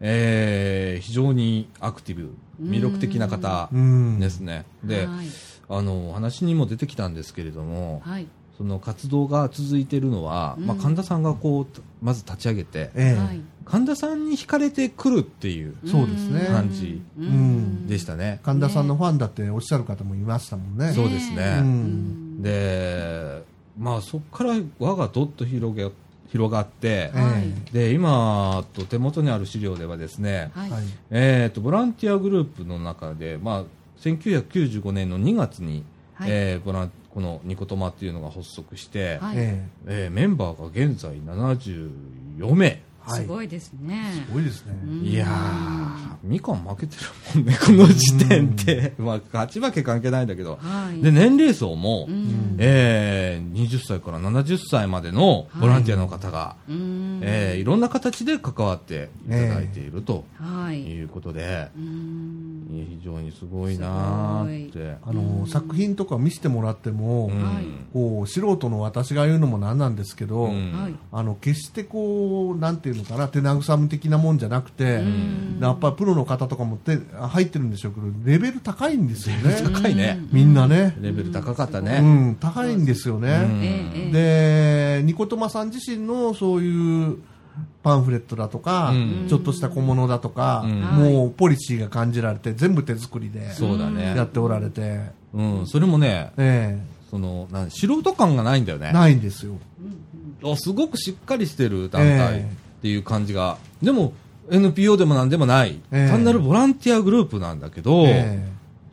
えー非常にアクティブ、魅力的な方うんですね。で、はい。あの、話にも出てきたんですけれども、はい。その活動が続いているのは、まあ、神田さんがこう、まず立ち上げて、ええ。はい。神田さんに惹かれてくるっていうそうですね。感じうん。でしたね。神田さんのファンだっておっしゃる方もいましたもんね。そうですうね。んで、まあ、そこから輪がどっと広げ、広がって、えで、今、と手元にある資料ではですね、はい。えー、とボランティアグループの中で、まあ、1995年の2月に、はい。えーボランこのニコトマっていうのが発足して、はい。ええーメンバーが現在74名はいすごいですね。すごいですね。いやー、みかん負けてるもんね、この時点で。まあ、勝ち負け関係ないんだけど。はい。で、年齢層も、うん。えー、20歳から70歳までのボランティアの方が、うん。えーいろんな形で関わっていただいているとはい。いうことで、うん。非常にすごいなーって。あの、作品とか見せてもらっても、うこう、素人の私が言うのもなんなんですけど、あの、決してこう、なんていうのかな、手慰め的なもんじゃなくて、んやっぱりプロの方とかも手入ってるんでしょうけど、レベル高いんですよね。高いね。みんなね。レベル高かったうね。ん、高いんですようんね。で、ニコトマさん自身のそういうパンフレットだとか、うんちょっとした小物だとか、うんもうポリシーが感じられて、全部手作りでそうだね。やっておられて、うん、それもね、えその、なん素人感がないんだよね。えないんですよ。あすごくしっかりしてる団体えっていう感じが、でも NPO でもなんでもない、ええ。単なるボランティアグループなんだけど、え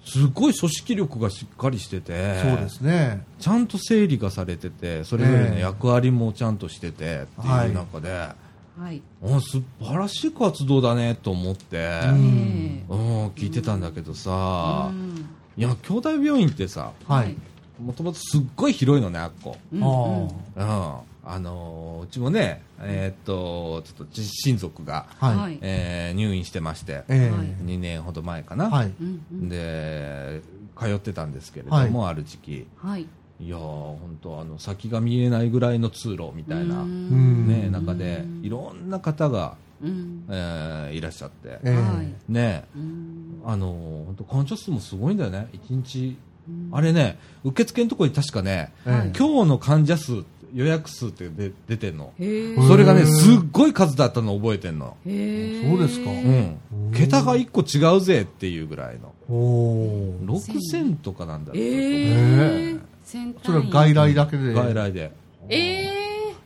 すごい組織力がしっかりしててえそうですね。ちゃんと整理がされててそれぞれの役割もちゃんとしててっていう中で、はい。あ素晴らしい活動だねと思って、えうん、聞いてたんだけどえさ、うん。いや兄弟病院ってさはい。もともとすっごい広いのねあっこ。うんあうんあのーうちもね、えーっと、ちょっと親族が、あ、はい。はい。えー入院してまして、えはい。2年ほど前かな。はい。で、通ってたんですけれども、ある時期。はい。いやー、本当あの、先が見えないぐらいの通路みたいな、ん。ね、中で、いろんな方が、うん。えーいらっしゃって、ええ。はい。ね、うん。あのー本当患者数もすごいんだよね。1日、あれね、受付のところに確かね、ええ。今日の患者数、予約数って出出てんの。それがね、すっごい数だったの覚えてんの。そうですかうん。桁が1個違うぜっていうぐらいの。おー6000とかなんだって。えそれは端外来だけで。外来で。ええ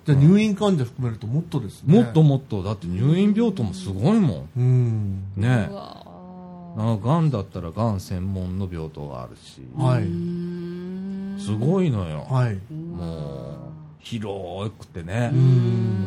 じゃあ入院患者含めるともっとですね。もっともっと、だって入院病棟もすごいもうん。ん。ねうわあがんだったらがん専門の病棟があるし。はい。すごいのよ。はい。もう、広くてね。ううん。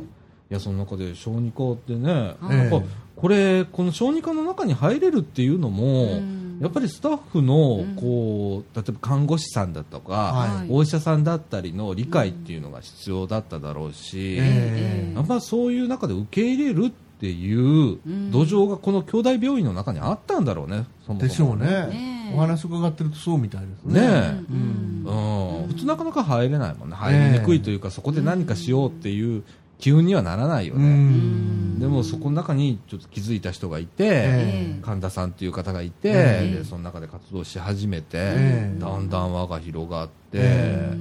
ん。いや、その中で小児科ってね、はいやっぱこれ、この小児科の中に入れるっていうのも、やっぱりスタッフの、こう、例えば看護師さんだとか、はいお医者さんだったりの理解っていうのが必要だっただろうし、えやっぱそういう中で受け入れるっていう土壌がこの兄弟病院の中にあったんだろうね、そもそもでしょうねね。お話伺ってるとそうみたいですね。ねえ、うん。うん、普通なかなか入れないもんね。入りにくいというか、そこで何かしようっていう機運にはならないようね。ん。でもそこの中にちょっと気づいた人がいて、え神田さんっていう方がいて、えでその中で活動し始めて、ええだんだん輪が広がって、え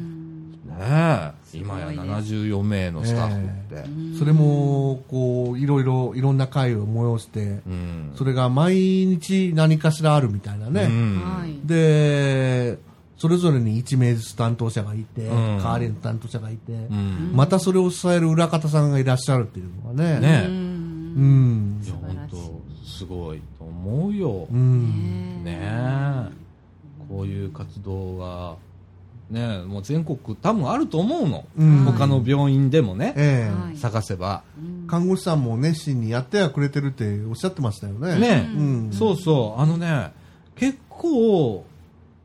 ね。え今や74名のスタッフって、それも、こう、いろいろ、いろんな会を催して、うん。それが毎日何かしらあるみたいなね。うん。はい。で、それぞれに1名ずつ担当者がいて、ん。代わりの担当者がいて、うん。またそれを支える裏方さんがいらっしゃるっていうのがね。ねうん。い。や本当すごいと思うよ、うん。ねえ。こういう活動がねえもう全国多分あると思うの、うん。他の病院でもね、ええ。はい。探せば、看護師さんも熱心にやってはくれてるっておっしゃってましたよね。ねえ、うん。そうそう。あのね結構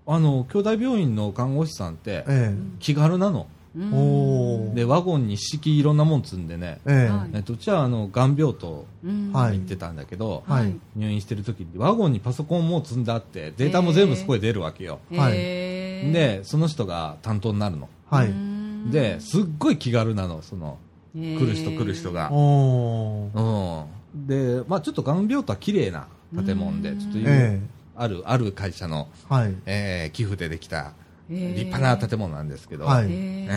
あの兄弟病院の看護師さんってえ気軽なの、えおーでワゴンに一式いろんなもん積んでね、ええ。はい。えっと、うちはあのがん病棟はい行ってたんだけど、はい。入院してる時にワゴンにパソコンも積んであってデータも全部そこで出るわけよ、はい。へえでその人が担当になるの。はい。ですっごい気軽なのその来来る人来る人が、うん、で、まあ、ちょっとがん病棟は綺麗な建物でちょっとえあるある会社の、えはい。えー寄付でできたへー立派な建物なんですけど、はい。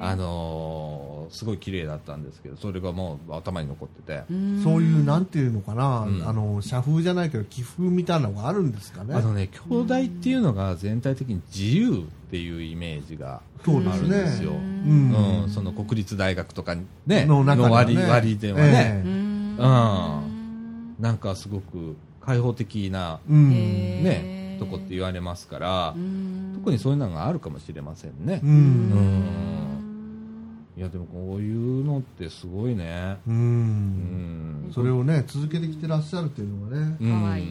あのーすごい綺麗だったんですけどそれがもう頭に残ってて、そういう、なんていうのかな、うん。あの、社風じゃないけど、寄付みたいなのがあるんですかね。あのね兄弟っていうのが全体的に自由っていうイメージがあるんですよ、うん。うん、その国立大学とかねのね。割割ではね、ええ。うん、なんかすごく開放的な、うん。ね、とこって言われますから、特にそういうのがあるかもしれませんね。う。。うん。ん。いいやでもこういうのってすごいね。ううん。んそれをね続けてきてらっしゃるっていうのがね。うん。かわい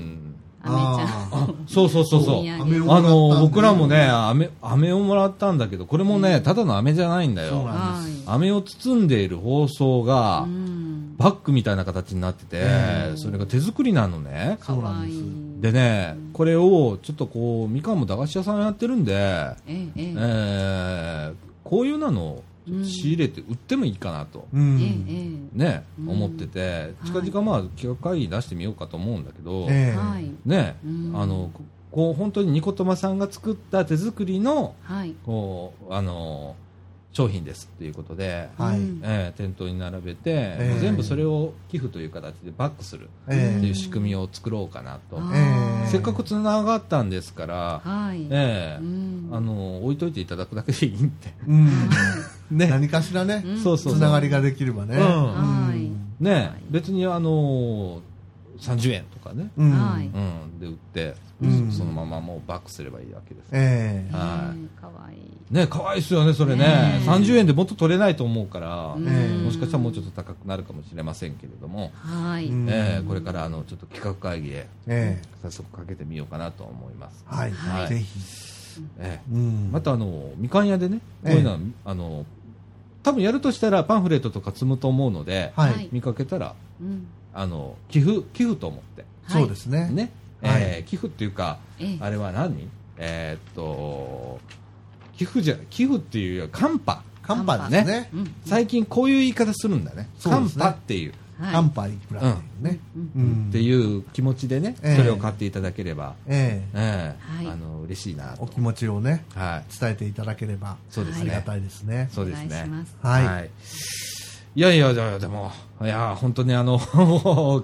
あそうそうそうそう。あの僕らもね飴飴をもらったんだけどこれもねただの飴じゃないんだよ。なん飴を包んでいる包装がうんバッグみたいな形になっててえそれが手作りなのね。かわいいでねこれをちょっとこうみかんも駄菓子屋さんやってるんでええええ。ーこういうのを仕入れて売ってもいいかなと、うええんえ。ね、うん。思ってて。近々まあ企画会議出してみようかと思うんだけど、ええ。はいね、うん。あのここう本当にニコトマさんが作った手作りのはい。こうあの商品ですっていうことで、はい。うんえー店頭に並べて、ええ。全部それを寄付という形でバックするっえ。えていう仕組みを作ろうかなと、あええ。せっかくつながったんですから、はい。ええうん。あの置いといていただくだけでいいんで、うん。ね。何かしらねうん。そうそうつながりができればね。うん。はい。ね。別にあの30円とかね、うん。はい。うん、で売って、うん。そのままもうバックすればいいわけです、ええ。はい。うんかわいいね可愛いですよねそれね。ねえ。30円でもっと取れないと思うから、うん。ええもしかしたらもうちょっと高くなるかもしれませんけれども、はい。うんえーこれからあのちょっと企画会議へええ。早速かけてみようかなと思います、はい。はい。ぜひ。ええ。うん。またあのみかん屋でねこういうのは、あの多分やるとしたらパンフレットとか積むと思うので、はい、はい見かけたらうん。あの寄付寄付と思って。はいそうですね。ね、はい。えー寄付っていうかええ。あれは何？えーっと寄付じゃ寄付っていうよりはカンパ。カンパですね。うん。最近こういう言い方するんだね。カンパっていう、はい。カンパいくらっていうねうん。っていう気持ちでね、ええ。それを買っていただければ、ええ。ええはい。あの嬉しいなと。お気持ちをねはい。伝えていただければそうですね。ありがたいですね。そうですね。お願いします。はい。い、やいやいやでもいや本当にあの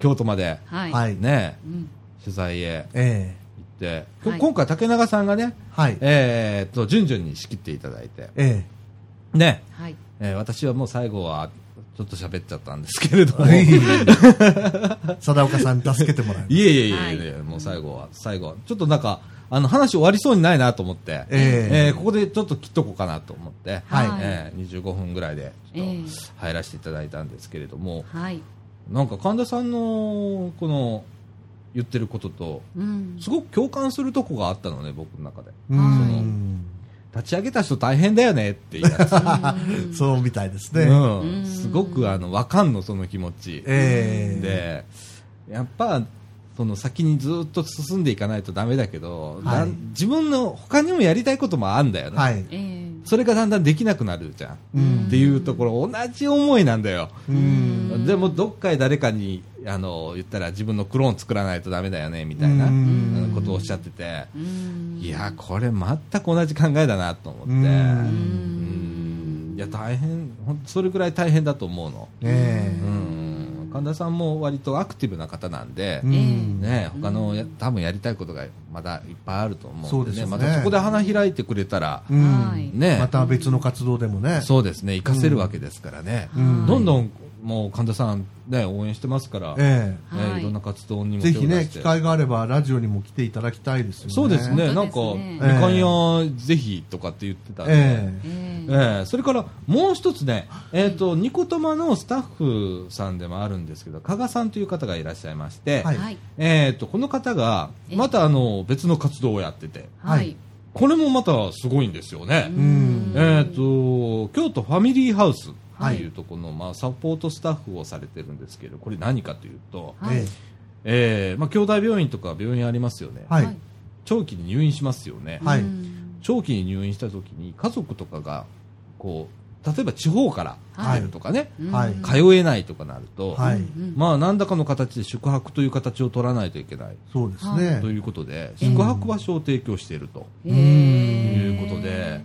京都まではい。はいねうん。取材へ。ええ。行って、こはい。今回竹永さんがねはい。えーっと順々に仕切っていただいて。えね、はい。えー私はもう最後はちょっと喋っちゃったんですけれども、えい。貞岡さんに助けてもらいます。えいえいえいえ、はい。もう最後は、最後は、ちょっとなんか、あの話終わりそうにないなと思って、ええ。えーここでちょっと切っとこうかなと思って、はい。えー25分ぐらいでちょっええ。と入らせていただいたんですけれども、はい。なんか神田さんのこの言ってることと、うん。すごく共感するとこがあったのね、僕の中で。うん。立ち上げた人大変だよねっていうやつ。そうみたいですね。うん、すごくあのわかんのその気持ち、ええ。でやっぱその先にずっと進んでいかないとダメだけど、はい。自分の他にもやりたいこともあるんだよね、はい。ええ。それがだんだんできなくなるじゃん、うん。っていうところ同じ思いなんだよ、うん。でもどっかで誰かにあの言ったら自分のクローン作らないとダメだよねみたいなことをおっしゃってて、うん。いやこれ全く同じ考えだなと思って、うん。うん。いや大変それぐらい大変だと思うの、え。うん、神田さんも割とアクティブな方なんで、えうん。ね、他のや多分やりたいことがまだいっぱいあると思うんで,、そうですよね。またそこで花開いてくれたら、うん。はい。ね。また別の活動でもね。そうですね。活かせるわけですからね、うん。どんどんもう神田さん、ね、応援してますから、えねはい。いろんな活動にもえぜひね機会があればラジオにも来ていただきたいですよね。そうですね、なんか、本みかん屋ぜひとかって言ってたんで、え。ええ。ええ。それからもう一つね、えー、とニコトマのスタッフさんでもあるんですけど加賀さんという方がいらっしゃいまして、はい。はい。えー、とこの方がまたあの別の活動をやっててはい。これもまたすごいんですよね、うん。えー、と京都ファミリーハウスい。いうところの、まあ、サポートスタッフをされてるんですけどこれ何かというと、はい。ええ。ーまあ、兄弟病院とか病院ありますよね、えはい。長期に入院しますよね、はい。うん。長期に入院した時に家族とかがこう例えば地方から来てるとかね、うん。はい。通えないとかなると、はい。うん。まあ何らかの形で宿泊という形を取らないといけない。そうですね。ということで、宿泊場所を提供しているとえいうことで、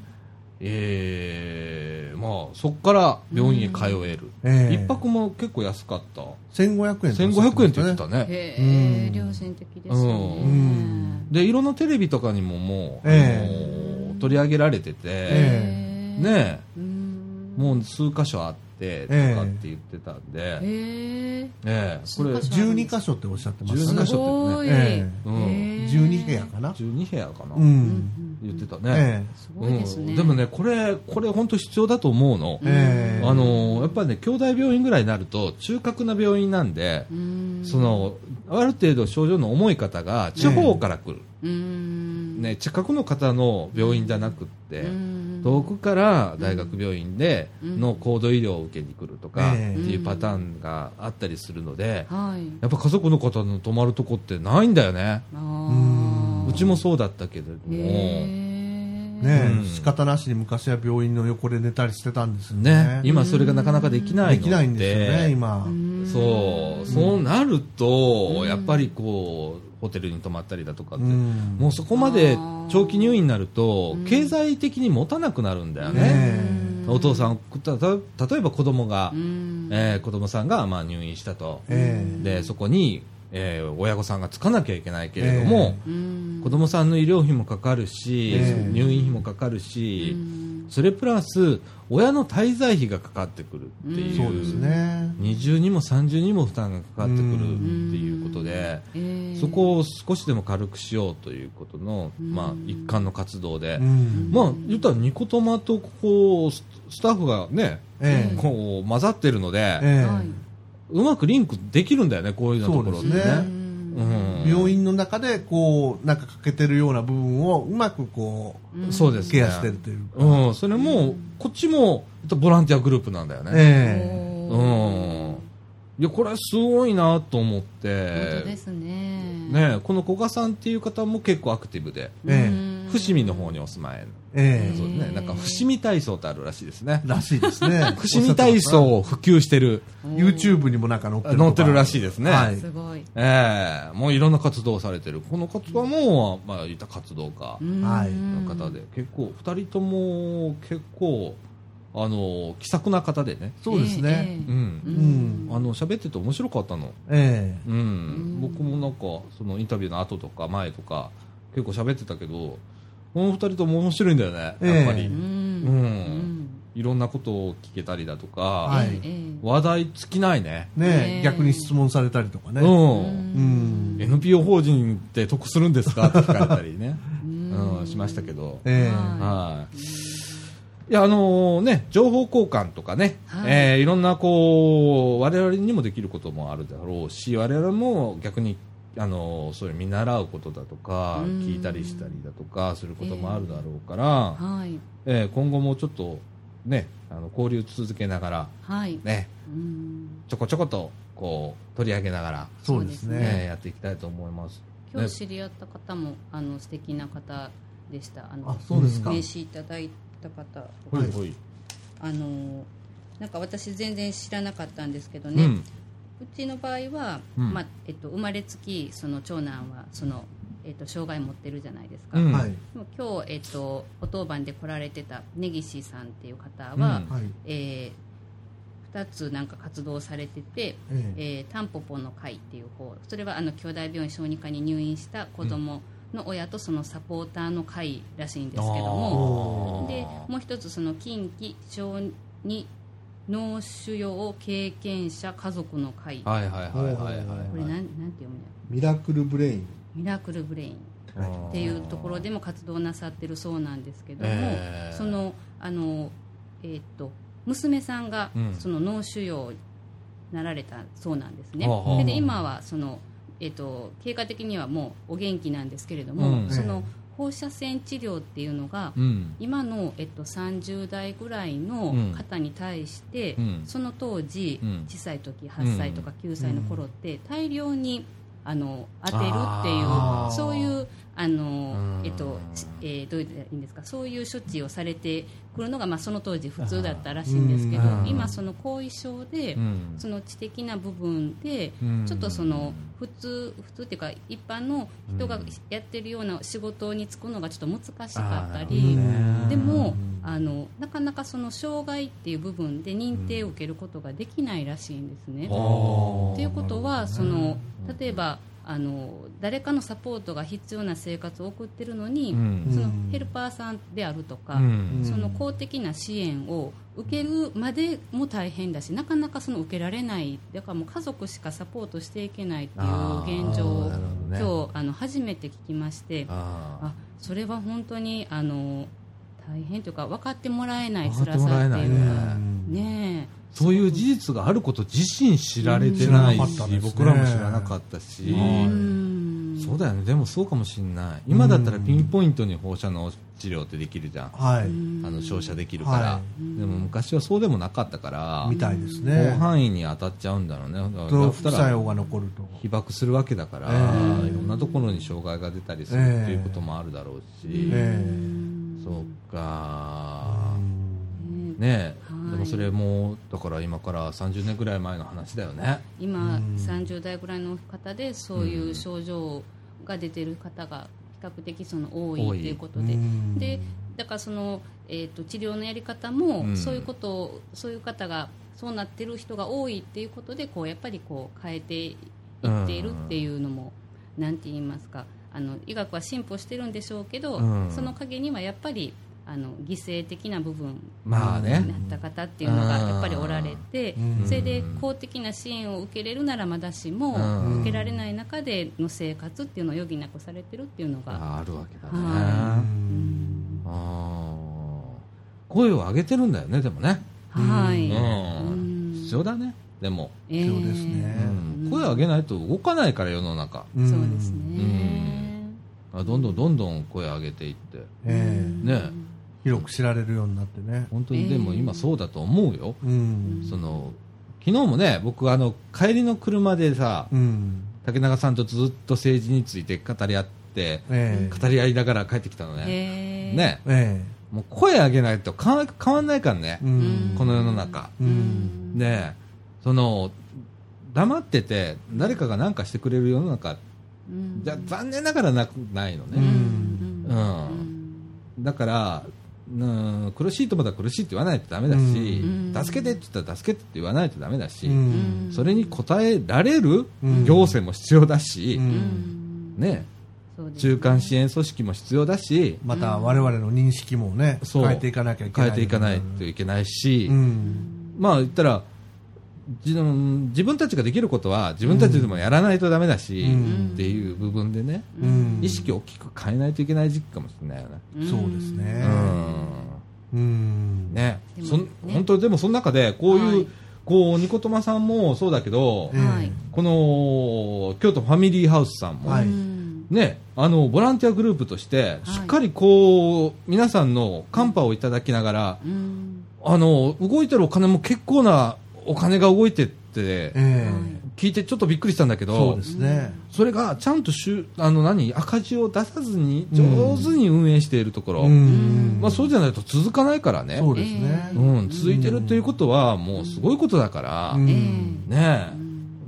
えーまあそこから病院へ通える、ええ。一泊も結構安かった。1500円1500円って言ってたね。ねへうえん。良心的ですようねん。でいろんなテレビとかにももう、えあの取り上げられてて、ええ。ねうん。もう数箇所あってとええかって言ってたんで、へえええこれ数箇所12箇所っておっしゃってます12ね。箇所すごいええ。うん。へえ12部屋かな。12部屋かな、ううんん言ってたね、えすごいですね、うん。でもねこれこれ本当必要だと思うの、ええ。えあのやっぱりね兄弟病院ぐらいになると中核な病院なんで、うん。そのある程度症状の重い方が地方から来る、うん。ね、近くの方の病院じゃなくって、うん。遠くから大学病院でうん。の高度医療を受けに来るとかってええいうパターンがあったりするので、はい。やっぱ家族の方の泊まるとこってないんだよね、あんうちもそうだったけれども、ねうん。仕方なしに昔は病院の横で寝たりしてたんですよね。ね。今それがなかなかできないのできないんですよね、今。そう、そうなると、やっぱりこう、ホテルに泊まったりだとかって、うん。もうそこまで長期入院になると、うん。経済的に持たなくなるんだよね。ねお父さん、たた例えば子供が、うん。えー子供さんがまあ入院したと。ええ。で、そこに、えー親御さんがつかなきゃいけないけれども、うん。子供さんの医療費もかかるし、ええ。入院費もかかるし、うん。それプラス、親の滞在費がかかってくるっていう。そうですね。二重にも三重にも負担がかかってくるっていうことで、えーそこを少しでも軽くしようということの、まあ、一環の活動で、うん。まあ、言ったらニコトマとこうススタッフがね、ええ。こう混ざってるので、ええ。はいうまくリンクできるんだよね、こういうところってね。そうですね。うん。病院の中でこうなんか欠けてるような部分をうまくこうそうですね。ケアしてるというか、うん、それも、こっちも、ボランティアグループなんだよね。えうん。いや、これすごいなと思っ本当でて、すね。ね、この古賀さんっていう方も結構アクティブで、ええ。うん伏見の方にお住まい。の。ええ。そうね、なんか伏見体操ってあるらしいですね。らしいですね。伏見体操を普及してる、YouTube にもなんか載ってる載ってるらしいですね。はい。すごい。ええ。もういろんな活動をされてる。この活動も、まあ、いった活動家。はい。の方で、結構、二人とも結構、あの、気さくな方でね。そうですね、うん。うん。あの、喋ってて面白かったの。えうん。僕もなんか、そのインタビューの後とか前とか、結構喋ってたけど、この二人とも面白いんだよね、やっぱり。ええううん。んいろんなことを聞けたりだとか、はい。ええ。話題尽きないね。えねえ。え逆に質問されたりとかね、うん。うん、NPO 法人って得するんですか？って聞かれたりね、うん、しましたけど。ええ。はい。いや、あのね、情報交換とかね、はい。えーいろんな、こう、我々にもできることもあるだろうし、我々も逆に、あのそういう見習うことだとか、うん。聞いたりしたりだとか、することもあるだろうから、はい。えー今後もちょっと、ね、あの、交流続けながら、はい。ね、うん。ちょこちょこと、こう、取り上げながら、そうですね。ね、やっていきたいと思います。今日知り合った方もあの素敵な方でした。あのあそうですか、名刺いただいた方ほい。ほい。あのなんか私全然知らなかったんですけどね、ううんちの場合は、うん。まあえっと、生まれつきその長男はその、えっと、障害持ってるじゃないですか、うん。はい。今日、えっと、お当番で来られてた根岸さんっていう方は、うん。はい。え2つなんか活動されてて、ええ。えータンポポの会っていう方それはあの兄弟病院小児科に入院した子供の親とそのサポーターの会らしいんですけどもでもう一つその近畿小児脳腫瘍経験者家族の会、はいはいはいはいはい、これはいなんなんて読むんやミラクルブレイン。ミラクルブレイン。っていうところでも活動なさってるそうなんですけども、えーそのあの、えーっと娘さんがうん。その脳腫瘍になられたそうなんですね、はあはあそれで今はその、えーっと経過的にはもうお元気なんですけれども、うん。その放射線治療っていうのが、うん。今の、えっと、30代ぐらいの方に対して、うん。その当時、うん。小さい時8歳とか9歳の頃って大量にあの当てるっていうそういうあのうん、えっとしえーどういいんですかそういう処置をされてくるのが、まあ、その当時普通だったらしいんですけどうん。今その後遺症で、うん。その知的な部分で、うん。ちょっとその普通普通っていうか一般の人がやってるような仕事に就くのがちょっと難しかったり、でもあのなかなかその障害っていう部分で認定を受けることができないらしいんですね。はあということはその例えばあの誰かのサポートが必要な生活を送ってるのに、うん。そのヘルパーさんであるとか、うん。その公的な支援を受けるまでも大変だしなかなかその受けられない。だからもう家族しかサポートしていけないっていう現状を、ね。今日あの初めて聞きましてああそれは本当にあの大変というか分かってもらえない辛さっていいうかね。ねそういう事実があること自身知られてないし、ね僕らも知らなかったし、そうだよね、でもそうかもしんない。今だったらピンポイントに放射能治療ってできるじゃん。はい。あの照射できるから、はでも昔はそうでもなかったから、みたいです広ね。範囲に当たっちゃうんだろうね。副作用が残ると。被爆するわけだから、ええ。いろんなところに障害が出たりするっていうこともあるだろうし、えそうか、うん。ねえ、はい。でもそれもだから今から30年ぐらい前の話だよね。今30代ぐらいの方でそういう症状が出てる方が比較的その多いとい。うことで。うん。でだからその、えー、と治療のやり方も、うん。そういうことをそういう方がそうなってる人が多いっていうことでこうやっぱりこう変えていっているっていうのも、なんて言いますかあの医学は進歩してるんでしょうけど、うん。その陰にはやっぱりあの犠牲的な部分まあね。になった方っていうのがやっぱりおられて、うん。それで公的な支援を受けれるならまだしも、うん。受けられない中での生活っていうのを余儀なくされてるっていうのが、ああるわけだね。はあー。声を上げてるんだよね、でもね。はい、うん。うん。必要だね、でも。えー必要ですねうん声を上げないと動かないから、世の中。うんそうですね、あどんどんどんどん声を上げていって。ええね広く知られるようになってね。本当にでも今そうだと思うよ。うん。その、昨日もね、僕あの、帰りの車でさ、うん。竹中さんとずっと政治について語り合って、ええ語り合いながら帰ってきたのね。えーね。えもう声上げないと変わ変わんないからねえ。う。ん。この世の中。うん。で、その、黙ってて、誰かが何かしてくれる世の中、うんじゃ残念ながらなくないのうね。ん。うん。だから、うん、苦しいと思ったら苦しいって言わないとダメだし、うん助けてって言ったら助けてって言わないとダメだし、うん。それに応えられるうん行政も必要だし、ね、中間支援組織も必要だし、また我々の認識もね、そう変えていかなきゃいけない。変えていかないといけないし、うん。まあ言ったら、じ自分たちができることは自分たちでもやらないとダメだし、うん。っていう部分でね、うん。意識を大きく変えないといけない時期かもしれないよね。そうですね。うん。うん。ね。でもそ本当でもその中でこういう、はい。こうニコトマさんもそうだけど、ええ。はい。この京都ファミリーハウスさんも、はい。うん。ねあのボランティアグループとしてしっかりこう、皆さんのカンパをいただきながら、うん。あの動いてるお金も結構なお金が動いてってええ。聞いてちょっとびっくりしたんだけど、そうですね。それがちゃんとしゅあの何？赤字を出さずに上手に運営しているところ、うん。まあ、そうじゃないと続かないからね、そうですね。うん、続いてるということはもうすごいことだから、ね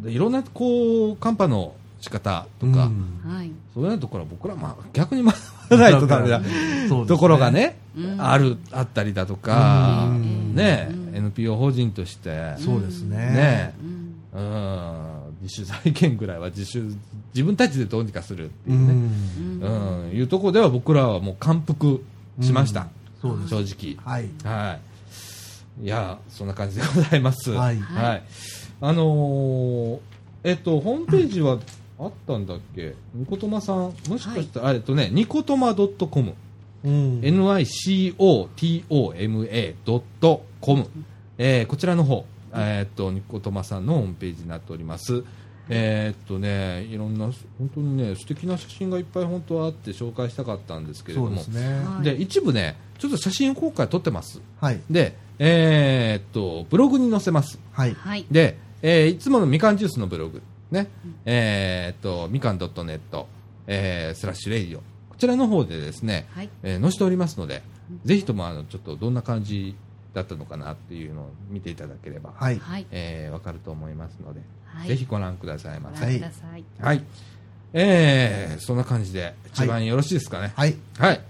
いろんなこうカンパの仕方とか、そういうところは僕ら、まあ、逆に学ばないとダメだそうですね。ところがね、うん。あるあったりだとか、うんねうんえ NPO 法人として、そうですね。ねうん自主財権ぐらいは自主自分たちでどうにかするってういうね、ん。うんいうところでは僕らはもう感服しました、そうです。正直。はい。はい。いや、そんな感じでございます。はいはい。あのーえっと、ホームページはあったんだっけ？ニコトマさん、もしかしたら、あえっとね、ニコトマ .com、うん。nicotoma.com、えーこちらの方、えっと、ニコトマさんのホームページになっております。えーっとね、いろんな、本当にね、素敵な写真がいっぱい本当はあって紹介したかったんですけれども、そうですね。一部ね、ちょっと写真公開撮ってます。はい。で、えーっと、ブログに載せます。はい。はいで、えーいつものみかんジュースのブログ、ね、えーっと、みかん .net、えースラッシュレイディオ、こちらの方でですね、はいえー載せておりますので、ぜひとも、あの、ちょっとどんな感じだったのかなっていうのを見ていただければ、はい。はいえーわかると思いますので、はいぜひご覧くださいませ。ご覧くださいはい。えーそんな感じで、一番よろしいですかね。はい。はい。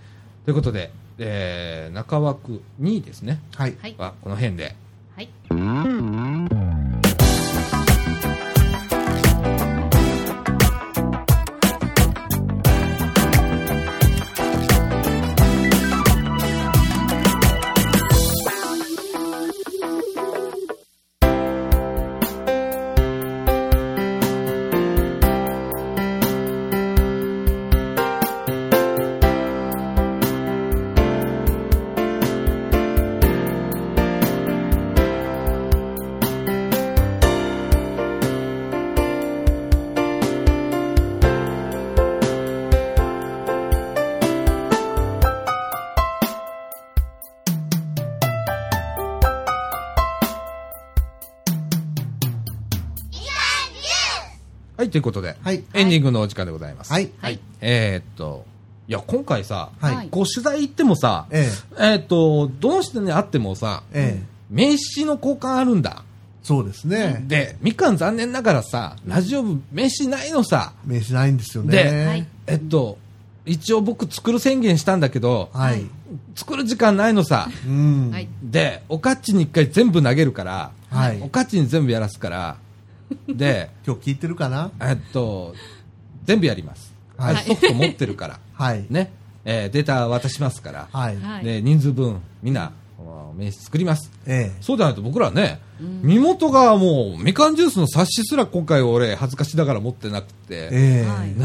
ということで、えー中枠2ですね。はい。はいは、この辺で。はい「ということで、はいエンディングのお時間でございます。はい。はいえーっと、いや、今回さ、はい。こう取材行ってもさ、ええーっと、どうしてね、あってもさ、え、ええ。名刺の交換あるんだ。そうですね。で、みかん残念ながらさ、ラジオ部名刺ないのさ。名刺ないんですよね。ではいえっと、一応僕作る宣言したんだけど、はい。作る時間ないのさ。うん。はいで、おかっちに一回全部投げるから、はいおかっちに全部やらすから、で、今日聞いてるかな？えっと、全部やります。はいソフト持ってるから、はい。ね、えーデータ渡しますから、はい。はいで人数分、みんな、お名刺作ります。ええ。そうじゃないと僕らね、身元がもう、みかんジュースの冊子すら今回俺、恥ずかしながら持ってなくて、ええ。はいね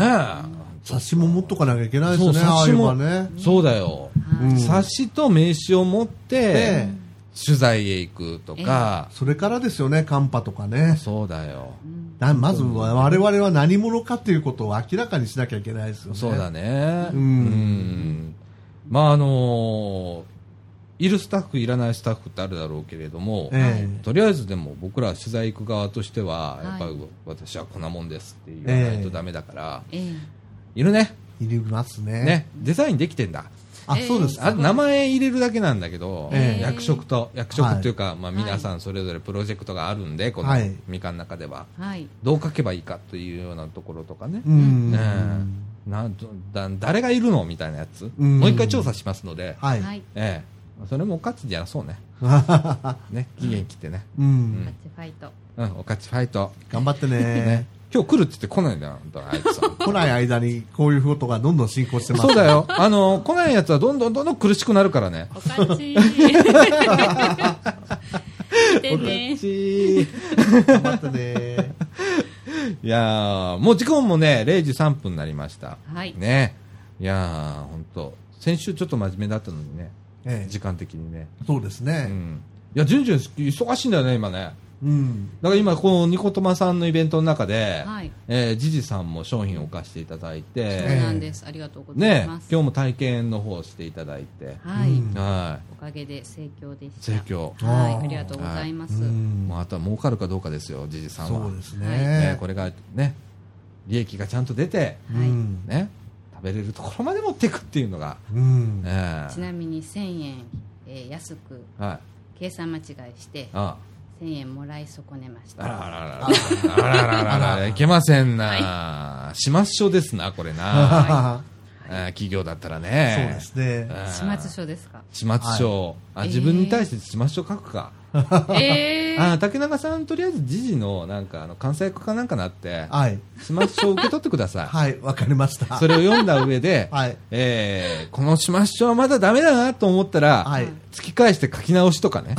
え。冊子も持っとかなきゃいけないですね。冊子も、ね。そうだよ。うん冊子と名刺を持って、ええ取材へ行くとか、それからですよね、カンパとかね。そうだよ。だまずは我々は何者かということを明らかにしなきゃいけないですよね。そうだね。うんうんまああのいるスタッフ、いらないスタッフってあるだろうけれども、ええとりあえずでも僕ら取材行く側としては、いやっぱり私はこんなもんですって言わないとダメだから、ええいるね。いりますね。ね。デザインできてんだ。あ、そうですか。あ名前入れるだけなんだけど、ええ役職と、役職っていうか、まあ皆さんそれぞれプロジェクトがあるんで、このはいみかんの中では、はいどう書けばいいかというようなところとかね。うん。なんとだ誰がいるのみたいなやつ、うんもう一回調査しますので、はい。はいええ、それもおかちでやらそうね。ね、期限切ってね。ううんん。タッチファイトうん、おかちファイト。頑張ってね ね。。今日来るって言って来ないんだよ、あいつは。来ない間にこういうことがどんどん進行してます。そうだ。よ。あの、来ないやつはどんどんどんどん苦しくなるからね。おかち来てねち頑張ってね。いやー、もう時間もね、0時3分になりました。はいね。いやー、本当先週ちょっと真面目だったのにね、ええ時間的にね。そうですうね。ん。いや、順々忙しいんだよね、今ね。うん。だから今、このニコトマさんのイベントの中で、はい。えージジさんも商品を貸していただいそうて、なんです。ありがとうございねます、今日も体験の方をしていただいて、はい、うん。はおかげで盛況でしい、た。盛況。はい。ありがとうございます、うん。もうあとは儲かるかどうかですよ、ジジさんは。そうですね。ね。これがね、利益がちゃんと出て、はい。うん。ね、食べれるところまで持っていくっていうのが、うん。ええ。ちなみに1000円、えー安くはい。計算間違いしてあ千円もらい損ねました。あらららあらあらららららあらいけませんな始末書ですなこれな企業だったらねそうですね始末書ですか始末書あ自分に対して始末書書くかええ あ竹中さんとりあえず時事のなんかあの関西役かなんかなってはい。始末書を受け取ってください、はい、わかりました。それを読んだ上で、はい。えーこの始末書はまだダメだなと思ったら、はい。突き返して書き直しとかね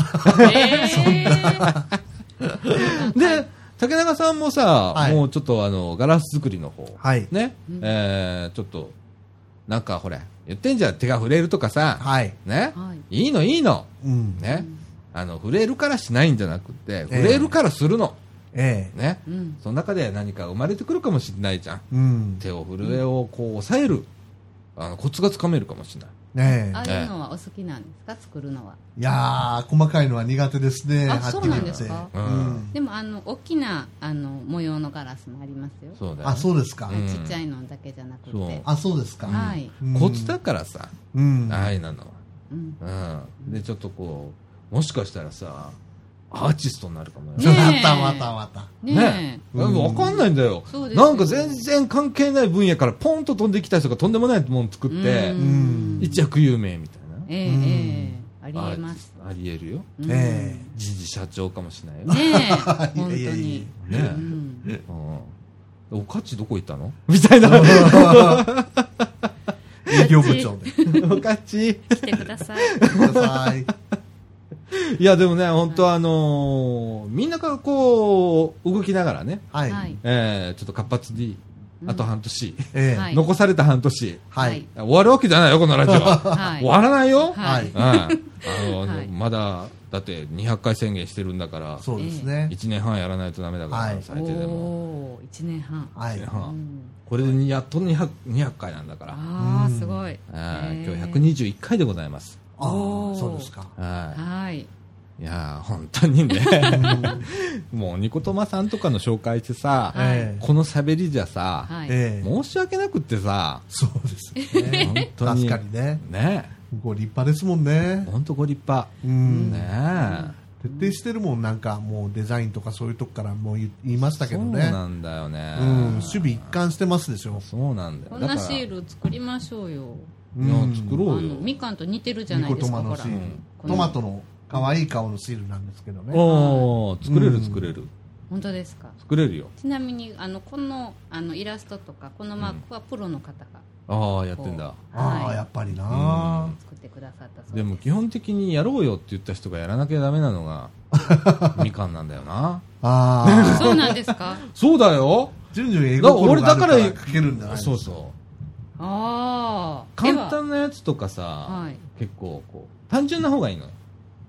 で竹中さんもさ、はいもうちょっとあのガラス作りの方、はいね、えーちょっとなんかほれ言ってんじゃん手が触れるとかさ、はい。ね、はいいいのいいのうん。ね、あの触れるからしないんじゃなくてええ。触れるからするの、ええ。ね、うん。その中で何か生まれてくるかもしれないじゃん。うん。手を震えをこう抑える。あのコツがつかめるかもしれない。ねああいうのはお好きなんですか？作るのは。え。いやー、細かいのは苦手ですね。あそうなんですか？うん。でもあの大きなあの模様のガラスもありますよ。そうだよあ、そうですか。う。ん。ちっちゃいのだけじゃなくて。そう。あ、そうですか。はい。うん。コツだからさ、うん。ああいうのは、うん。うん、でちょっとこうもしかしたらさアーティストになるかもよ。またまたまた。ねえ。うん。わかんないんだよ。なんか全然関係ない分野からポンと飛んできた人がとんでもないもの作って、うん。一躍有名みたいな。ええありえます。あありえるよ。うん。え時事社長かもしれないよ。ねええ。本当いやいや。いに。ねうん。うん。おかちどこ行ったの？みたいな。営業部長で。おかち来てください。ください。いやでもね本当あのーみんながこう動きながらね、はい。はい。えーちょっと活発にあと半年、ええ。はい。残された半年。はい。終わるわけじゃないよこのラジオは。はい。終わらないよ、はい。うん。あのはい。まだだって200回宣言してるんだからそうですね。1年半やらないとダメだから、はい。最低でも。おー1年半。はい。一年。半。うん。これでやっと 200, 200回なんだから。あすごい。あーへー。今日121回でございますああそうですか。ははい。いいやー本当にね。もうニコトマさんとかの紹介してさ、ええこの喋りじゃさ、はい。ええ申し訳なくってさそうですよね。本当に。確かにね。ね。ご立派ですもんね。本当ご立派。うん。ね徹底してるもんなんかもうデザインとかそういうとこからもう言言いましたけどそうねなんだよね、うん守備一貫してますでしょ。そうなんだよ。こんなシール作りましょうよいや作ろあうよ。のみかんと似てるじゃないですかトマトマトの可愛い顔のシールなんですけどね。おー作れうん。る作れる、本当ですか？作れるよ。ちなみにあのこのあのイラストとかこのマークはプロの方がああやってんだ。ああはい。やっぱりな。作ってくださったそうでも基本的にやろうよって言った人がやらなきゃダメなのが みかんなんだよな。ああ そうなんですか？そうだよ。順々英語俺だから書けるんじゃないそうそうああ簡単なやつとかさ、はい。結構こう単純な方がいいのよ、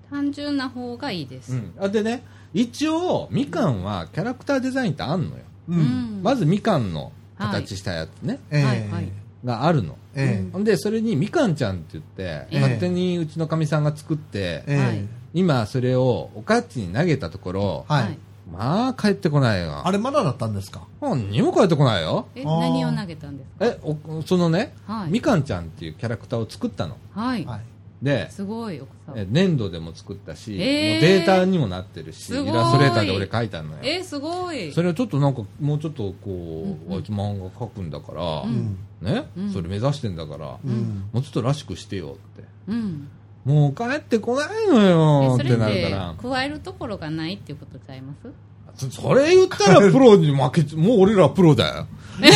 単純な方がいいです、うん、あでね一応みかんはキャラクターデザインってあんのよ、ううん。んまずみかんの形したやつね、ええ。はい。はいがあるの。えほん。でそれにみかんちゃんって言って、ええ。勝手にうちのかみさんが作って、ええ。はい。今それをおかっちに投げたところ、はい、はいまあ帰ってこないよ。あれまだだったんですか？何にも帰ってこないよ。え何を投げたんですか？えおそのね、はい。みかんちゃんっていうキャラクターを作ったの。はい、はい。ですごい奥さん。え粘土でも作ったし、えー。もうデータにもなってるしイラストレーターで俺書いたのよ。えー、すごい。それをちょっとなんかもうちょっとこう、うんうん。あいつ漫画描くんだから、うん。ね、うん。それ目指してんだから、うん。もうちょっとらしくしてよって。うんもう帰ってこないのよってなるから。加えるところがないっていうことちゃいます？そそれ言ったらプロに負けち もう俺らプロだよ。ね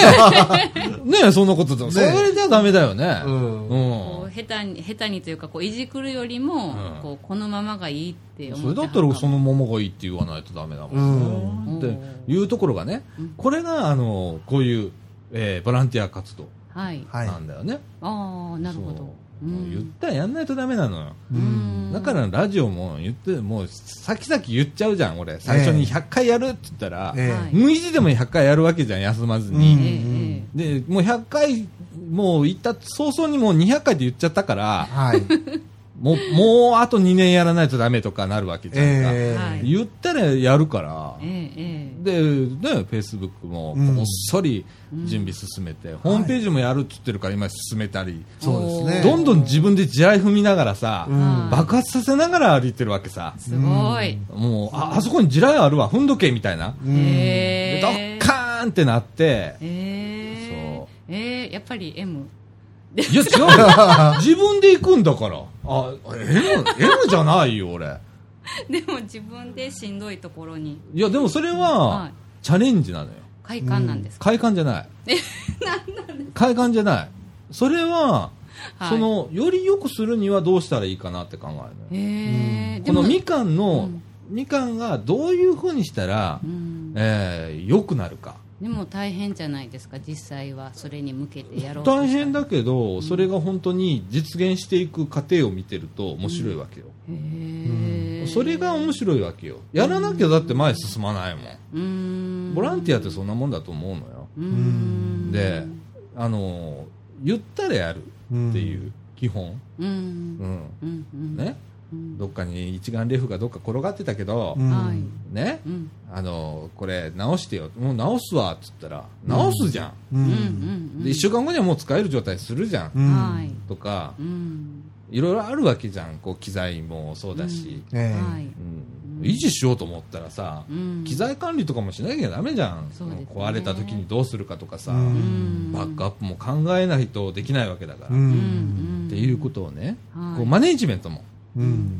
えねえそんなことだ、それじゃダメだよね。ううん。う下手に下手にというかこういじくるよりも、うん。こうこのままがいいって思それだったらそのままがいいって言わないとダメだもん、うん。っていうところがね、これがあのこういう、えーボランティア活動はい、はいなんだよね、ああなるほど。そううん言ったらやんないとダメなのよ、うん。だからラジオも言ってもう先々言っちゃうじゃん俺。最初に100回やるって言ったら、ええ。はい無意地でも100回やるわけじゃん休まずうん。に、えええ。でもう100回もう言った早々にもう200回って言っちゃったからはい もうもうあと2年やらないとダメとかなるわけじゃんか、えはい。言ったらやるから、えええで、ね、フェイスブックもうん。こっそり準備進めて、ホームページもやるって言ってるから今進めたり、そうですね。どんどん自分で地雷踏みながらさ、うん。爆発させながら歩いてるわけさ。すごい、もう、あ、あそこに地雷あるわ、踏んどけ、みたいな。うん。え。で、ドッカーンってなって、ええ。そう。ええやっぱり M いや、違うよ 自分で行くんだから。あ、M、M じゃないよ、俺。でも自分でしんどいところにいや、でもそれはは、チャレンジなのよ。快感なんですか、快感じゃない。快感じゃない。それは、はいその、より良くするにはどうしたらいいかなって考えるのよ。ええこのみかんの、うんみかんがどういうふうにしたら、うんえー良くなるか。でも大変じゃないですか実際はそれに向けてやろう大変だけど、それが本当に実現していく過程を見てると面白いわけよ。へえそれが面白いわけよ。やらなきゃだって前進まないもん。うーんボランティアってそんなもんだと思うのよ。うーんで、あの、言ったらやるっていう基本。うんうん。うんうんね。うん。どっかに一眼レフがどっか転がってたけど、うん。はい。ね、うん。あの、これ直してよ。もう直すわ、っつったら、直すじゃん。ううんうんん。で、一週間後にはもう使える状態するじゃん。とかう、ん。いろいろあるわけじゃん。こう、機材もそうだし。ええ。はい。うん。維持しようと思ったらさ、うん。機材管理とかもしなきゃダメじゃん。ね。壊れた時にどうするかとかさ、うん。バックアップも考えないとできないわけだから。うっんていうことをね、はい。こうマネージメントもうん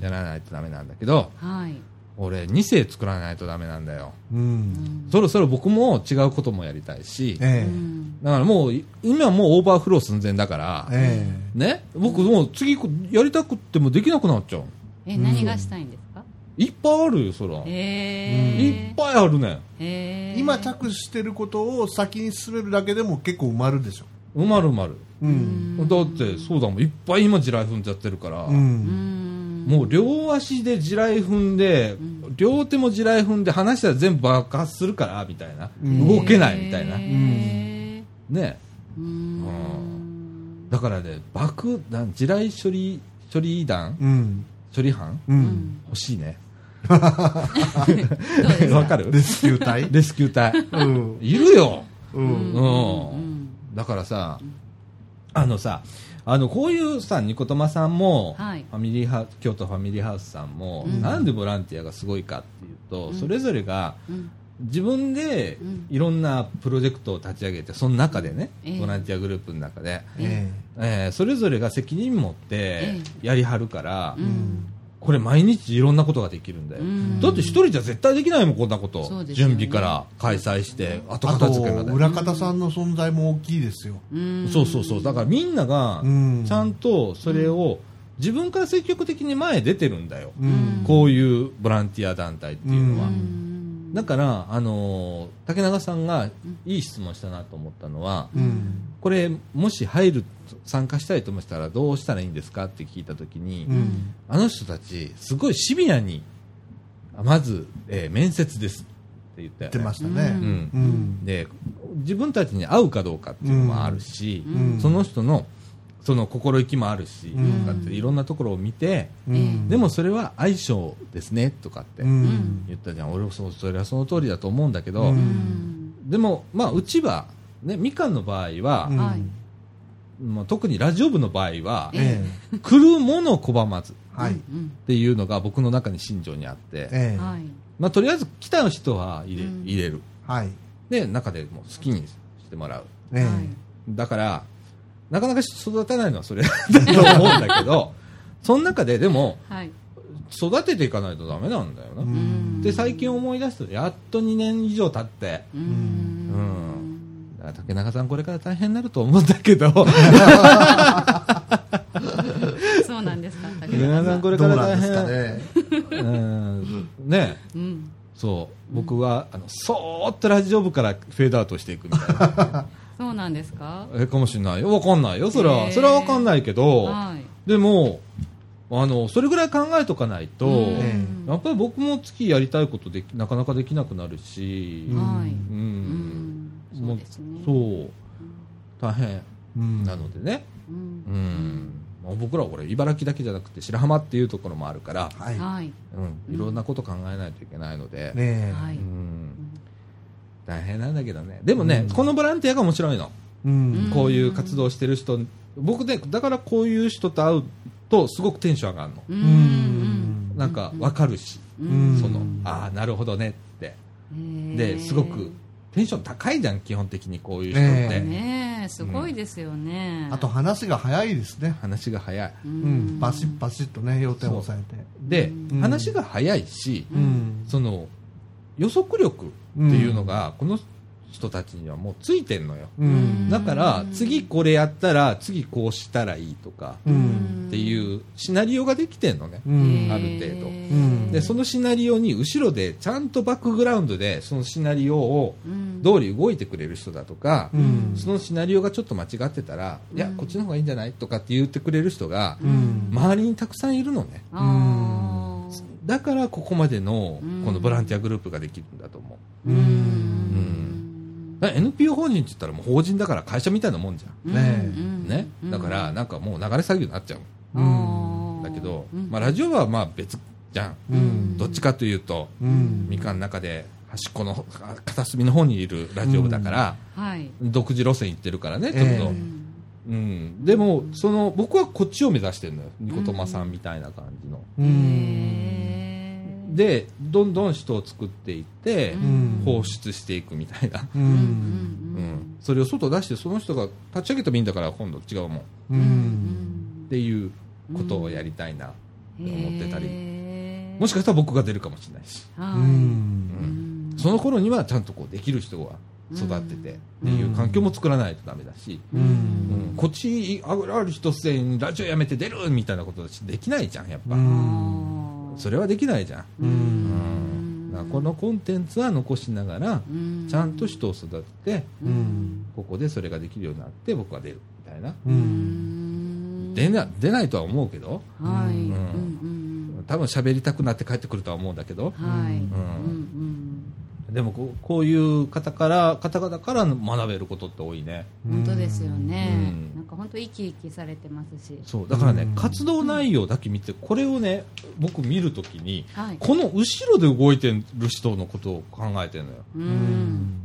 やらないとダメなんだけど、はい。俺2世作らないとダメなんだよ。うん。そろそろ僕も違うこともやりたいし、ええ。うんだからもう、今はもうオーバーフロー寸前だから、えね、僕もう次やりたくってもできなくなっちゃう。え何がしたいんですか？いっぱいあるよ、そら。いえ。っぱいあるね。ええ。今着手してることを先に進めるだけでも結構埋まるでしょ。埋まる埋まる。うん。だって、そうだもん。いっぱい今地雷踏んじゃってるから、うんもう両足で地雷踏んで、両手も地雷踏んで離したら全部爆発するから、みたいな。ん。動けないみたいな。えね。ーうん。だからね、爆弾、地雷処理、処理弾？うん。処理班？うん。欲しいね。わかる？レスキュー隊？レスキュー隊。うん。いるよ。うん。うん。だからさ、あのさ、あの、こういうさ、ニコトマさんも、はい。ファミリーハウ京都ファミリーハウスさんも、うん。なんでボランティアがすごいかっていうと、うん。それぞれがうん。自分でうん。いろんなプロジェクトを立ち上げて、その中でね、ええ。ボランティアグループの中で、ええ。ーそれぞれが責任持ってえやりはるから、これ毎日いろんなことができるんだよ。うんだって一人じゃ絶対できないもん、こんなこと。ね準備から開催して、後あ片付けまで。と裏方さんの存在も大きいですようんそうそうそう。だからみんながうん、ちゃんとそれを自分から積極的に前へ出てるんだよ。うんこういうボランティア団体っていうのは。うんだから、あのー竹永さんがいい質問したなと思ったのは、うん。これ、もし入る、参加したいと思ったらどうしたらいいんですかって聞いたときに、うん。あの人たち、すごいシビアに、あまず、えー面接ですって言ったよ、ね。言ってましたね。うん。うん。で、自分たちに合うかどうかっていうのもあるし、うん。その人の、その心意気もあるし、うん。とかっていろんなところを見て、うん。でもそれは相性ですね、とかってうん。言ったじゃん。俺もそう、それはその通りだと思うんだけど、うん。でも、まあ、うちは、ね、みかんの場合は、まあ、特にラジオ部の場合は、え来るものを拒まずっていうのが僕の中に信条にあって、ええ。はい。まあ、とりあえず来た人は入れ,、うん。入れる。はい。で、中でもう好きにしてもらう。だから、なかなか育たないのはそれ だと思うんだけど、その中ででも、はい育てていかないとダメなんだよな。うんで、最近思い出すと、やっと2年以上経って、ううんん。だから竹中さんこれから大変になると思うんだけど、そうなんですか竹竹中さんこれどうから大なんですか変。ねうん。ねうんそう。僕は、あの、そーっとラジオ部からフェードアウトしていくみたいな。そうなんですか？え、かもしれないよ。わかんないよ。それは、へー。それはわかんないけど、はい。でも、あの、それぐらい考えとかないと、うん。えやっぱり僕も月やりたいことできなかなかできなくなるし、うんはい。うん。うん。そうですね。そう、大変。うん。なのでね、うん。うん。まあ僕らはこれ、茨城だけじゃなくて白浜っていうところもあるから、はい。はい。うん、いろんなこと考えないといけないので、ねうん、大変なんだけどね、でもね、うん。このボランティアが面白いの、うん。こういう活動してる人、僕ね、だからこういう人と会うと、すごくテンション上がるの。うん。うん。なんかわかるし、うん。そのああなるほどねって。うんですごくテンション高いじゃん基本的にこういう人ねって、ねえ。すごいですよね。あと話が早いですね。話が早い。ううん。バシッバシッとね要点を押さえて。で、うん。話が早いし、うん。その予測力っていうのが、この人たちにはもうついてんのよ。うん。だから次これやったら次こうしたらいいとかうん。っていうシナリオができてんのね、うん。ある程度。うん。でそのシナリオに後ろでちゃんとバックグラウンドでそのシナリオをうん。通り動いてくれる人だとか、うん。そのシナリオがちょっと間違ってたら、いや、こっちの方がいいんじゃないとかって言ってくれる人が、うん。周りにたくさんいるのね。だからここまでのうん。このボランティアグループができるんだと思う。うん。だから NPO 法人って言ったらもう法人だから会社みたいなもんじゃん。ねうん。ね。うん。だからなんかもう流れ作業になっちゃう。あー。だけど、うん。まあラジオはまあ別じゃん。うん。どっちかというと、うん。みかんの中で端っこの片隅の方にいるラジオ部だから、はい。独自路線行ってるからね、ちょっと。ええうん。うん、でもその僕はこっちを目指してるのよ。ニコトマさんみたいな感じの、でどんどん人を作っていって、うん。放出していくみたいな、ううん。うんそれを外出してその人が立ち上げてもいいんだから今度違うもん。っううん。んていうことをやりたいなって思ってたり、もしかしたら僕が出るかもしれないし、うん。その頃にはちゃんとこうできる人が育っててっていう環境も作らないとダメだし、ううん。んこっちある日突然ラジオやめて出るみたいなことできないじゃんやっぱ、うん。それはできないじゃん、ん。このコンテンツは残しながらうん。ちゃんと人を育ててうん。ここでそれができるようになって僕は出るみたいな。出な出ないとは思うけどはい。うん。うん多分喋りたくなって帰ってくるとは思うんだけど。うんでもこうこういう方から方々から学べることって多いね。うん本当ですよね。うん。ななんか本当生き生きされてますし。そうだからね、うん。活動内容だけ見てこれをね僕見るときにはい。この後ろで動いてる人のことを考えてるのよ。ううん。ん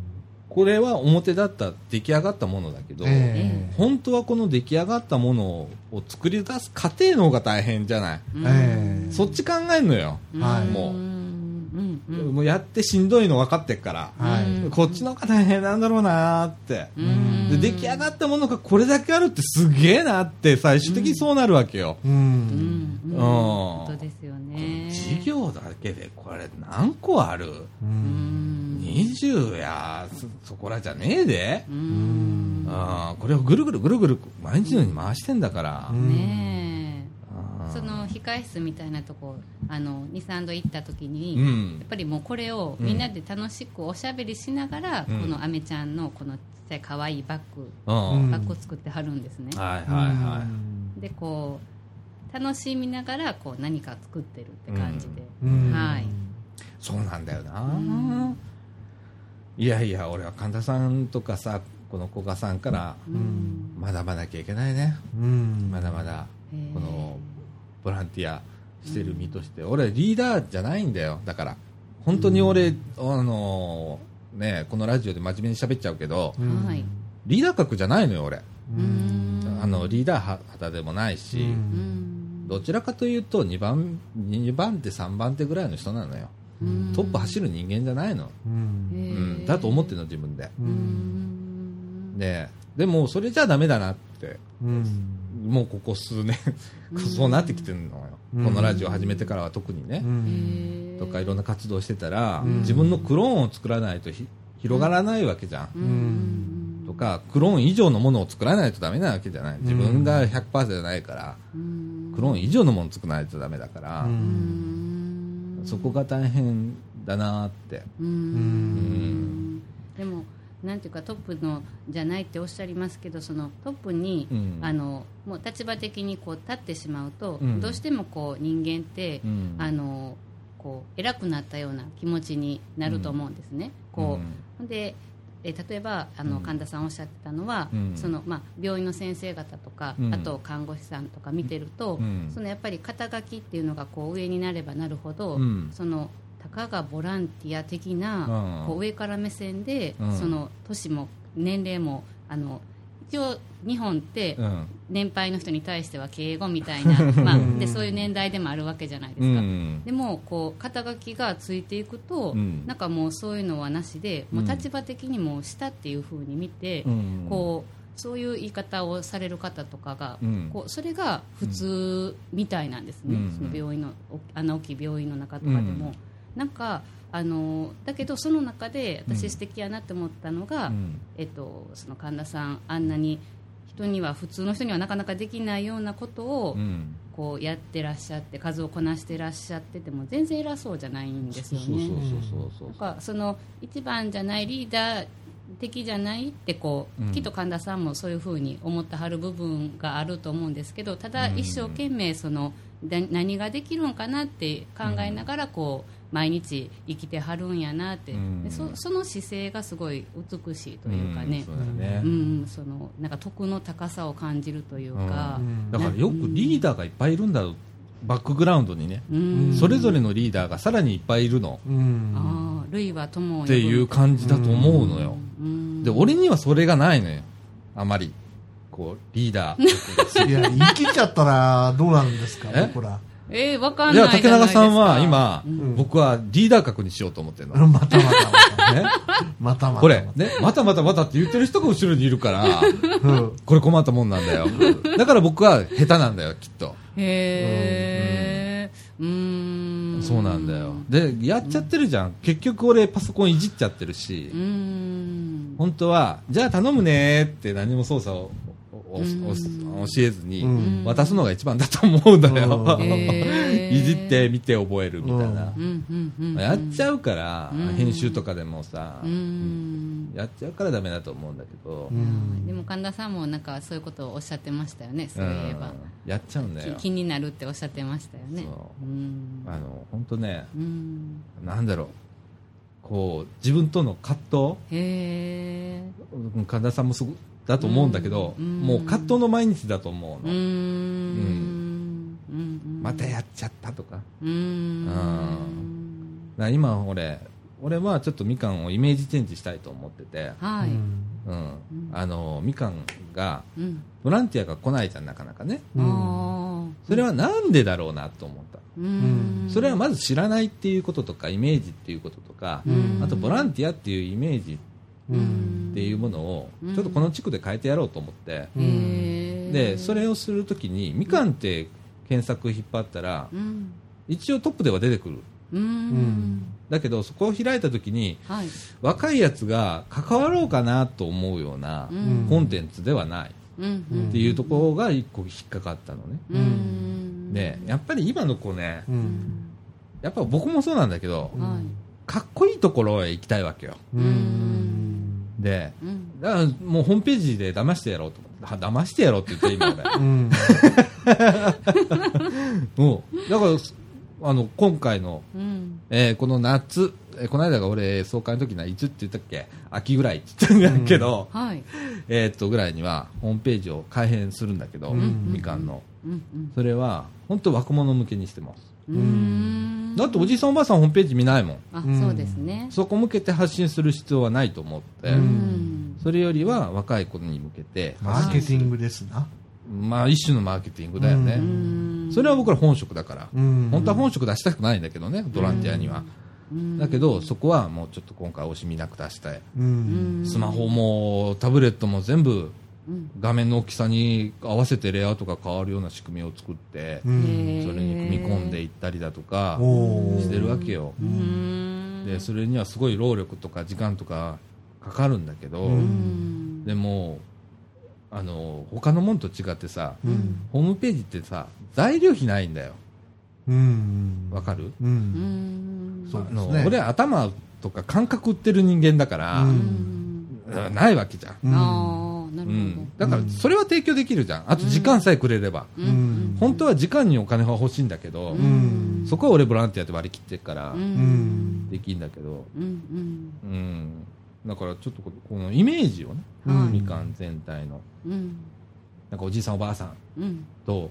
これは表だった出来上がったものだけど、え本当はこの出来上がったものを作り出す過程の方が大変じゃない、うん。ええ。そっち考えんのよ、はいもううんうんもうやってしんどいの分かってっから、はい。うんこっちの方が大変なんだろうなーって、うん。で出来上がったものがこれだけあるってすげえなって最終的にそうなるわけよ、ううんんうん。うん。本当ですよね。事業だけでこれ何個ある？ううん。ん20やそそこらじゃねえで、ううん。んあーこれをぐるぐるぐるぐる毎日のように回してんだから、うんねえその控室みたいなとこあの23度行った時に、やっうんぱりもうこれをみんなで楽しくおしゃべりしながら、うん。このアメちゃんのこのちっ可愛いバッグ、うんうん。バッグを作ってはるんですね、はいはいはい、でこう楽しみながらこう何か作ってるって感じで、うんはいそうなんだよな、んいやいや俺は神田さんとかさこの古賀さんからうん学ばなきゃいけないね、うんまだまだこのボランティアしてる身として、俺リーダーじゃないんだよ。だから本当に俺、あのねこのラジオで真面目に喋っちゃうけど、リーダー格じゃないのよ俺、うん。あのリーダー肌でもないし、どちらかというと2番2番手3番手ぐらいの人なのよ、うん。トップ走る人間じゃないの、うん。だと思ってるの自分で、ででもそれじゃダメだなって。うんもうここ数年そうなってきてるのよ、うん。このラジオ始めてからは特にね、うん。とかいろんな活動してたら、うん。自分のクローンを作らないとひ広がらないわけじゃん、うん。とかクローン以上のものを作らないとダメなわけじゃない。自分が100%じゃないから、うん。クローン以上のものを作らないとダメだから、うん。そこが大変だなって。ううん。ん。でもなんていうかトップのじゃないっておっしゃりますけどそのトップに、うん。あのもう立場的にこう立ってしまうと、うん。どうしてもこう人間って、うん。あのこう偉くなったような気持ちになると思うんですね。こうでえ例えばあの、うん。神田さんおっしゃってたのは、うん。そのまあ、病院の先生方とか、うん。あと看護師さんとか見てると、うん。そのやっぱり肩書きっていうのがこう上になればなるほど、うん。そのたかがボランティア的な、うん。こう上から目線で、うん。その年も年齢もあの一応日本ってうん。年配の人に対しては敬語みたいな、まあ、でそういう年代でもあるわけじゃないですか。うん。でもこう肩書きがついていくと、うん。なんかもうそういうのはなしで、もううん立場的にも下っていう風に見て、うん。こうそういう言い方をされる方とかが、うん。こうそれが普通みたいなんですね、うん。その病院のおあの大きい病院の中とかでも、うんなんかあのだけどその中でうん。私素敵やなって思ったのが、うん。えっと、その神田さんあんなに人には普通の人にはなかなかできないようなことを、うん。こうやってらっしゃって数をこなしてらっしゃってても全然偉そうじゃないんですよね。そうそうそうそうなんかその一番じゃないリーダー的じゃないってこう、うん。きっと神田さんもそういうふうに思ってはる部分があると思うんですけどただうん。一生懸命そのだ何ができるんかなって考えながらこう毎日生きてはるんやなって、うん。でそその姿勢がすごい美しいというかね。うだね、うん。そのなんか徳の高さを感じるというか、うん。だからよくリーダーがいっぱいいるんだ。ろうバックグラウンドにね、うん。それぞれのリーダーがさらにいっぱいいるの。うん。ああ類は友っていう感じだと思うのよ、うん。で俺にはそれがないのよ。あまり。こうリーダー。いや生きちゃったらどうなるんですかえ？僕らえー、わかんないじゃないですか。中さんは今、うん。僕はリーダー格にしようと思ってるの、またまたまたね、またまた。これ、ね、またまたまたって言ってる人が後ろにいるからうん。これ困ったもんなんだよ。だから僕は下手なんだよきっと。へえうーん。そうなんだよ。でやっちゃってるじゃん、結局俺パソコンいじっちゃってるし、うーん。本当はじゃあ頼むねって何も操作を教えずにうん。渡すのが一番だと思うんだよ、いじって見て覚えるみたいな。やっちゃうから、うん。編集とかでもさ、うーん。やっちゃうからダメだと思うんだけど、うん。でも神田さんもなんかそういうことをおっしゃってましたよねそういえば、うんやっちゃうんだよ。き気になるっておっしゃってましたよね。あの本当ねうん。なんだろう。こう自分との葛藤？神田さんもすごだだと思うんだけど、うん。もう葛藤の毎日だと思うの、うーん。うん。またやっちゃったとか。うーん。ら今俺俺はちょっとみかんをイメージチェンジしたいと思ってて、はい。うん。あのみかんがうん。ボランティアが来ないじゃんなかなかね。あそれはなんでだろうなと思った、ーうん。それはまず知らないっていうこととかイメージっていうこととか、ん。あとボランティアっていうイメージうんっていうものをうん。ちょっとこの地区で変えてやろうと思って、へー。でそれをするときにみかんって検索引っ張ったらうん。一応トップでは出てくる。うん。だけどそこを開いたときにはい。若いやつが関わろうかなと思うようなうん。コンテンツではない。うん。っていうところが一個引っかかったのね、うん。でやっぱり今の子ねうん。やっぱ僕もそうなんだけどはい。かっこいいところへ行きたいわけよ。うんでうん。だからもうホームページで騙してやろうと。思っては騙してやろうって言って今俺。うん。も うだからあの今回の、うん。えーこの夏、えーこの間が俺総会の時ないつって言ったっけ？秋ぐらいって言ったんだけど、はい。えーっとぐらいにはホームページを改編するんだけど、ん。みかんの。うん。うん。それは本当若者向けにしてます。うーんだっておじいさんおばあさんホームページ見ないもん。あそうですね。そこ向けて発信する必要はないと思って、うん。それよりは若い子に向けてマーケティングですな。まあ一種のマーケティングだよね、うん。それは僕ら本職だから、うん。本当は本職出したくないんだけどねボランティアには、うん。だけどそこはもうちょっと今回惜しみなく出したい、うん。スマホもタブレットも全部うん画面の大きさに合わせてレイアウトが変わるような仕組みを作って、それに組み込んでいったりだとかしてるわけよ、うん。でそれにはすごい労力とか時間とかかかるんだけど、うん。でもあの他のもんと違ってさ、うん。ホームページってさ材料費ないんだよ。うん。わかる、ううん。ん。そうあの俺頭とか感覚売ってる人間だから、ないわけじゃん、なるほど。うん、だからそれは提供できるじゃん。あと時間さえくれれば、ううん。ん本当は時間にお金が欲しいんだけど、うん。そこは俺ボランティアで割り切ってるからできるんだけど、うん。だからちょっとここのイメージをね、うんみかん全体の。うん。なんかおじいさんおばあさんうん。と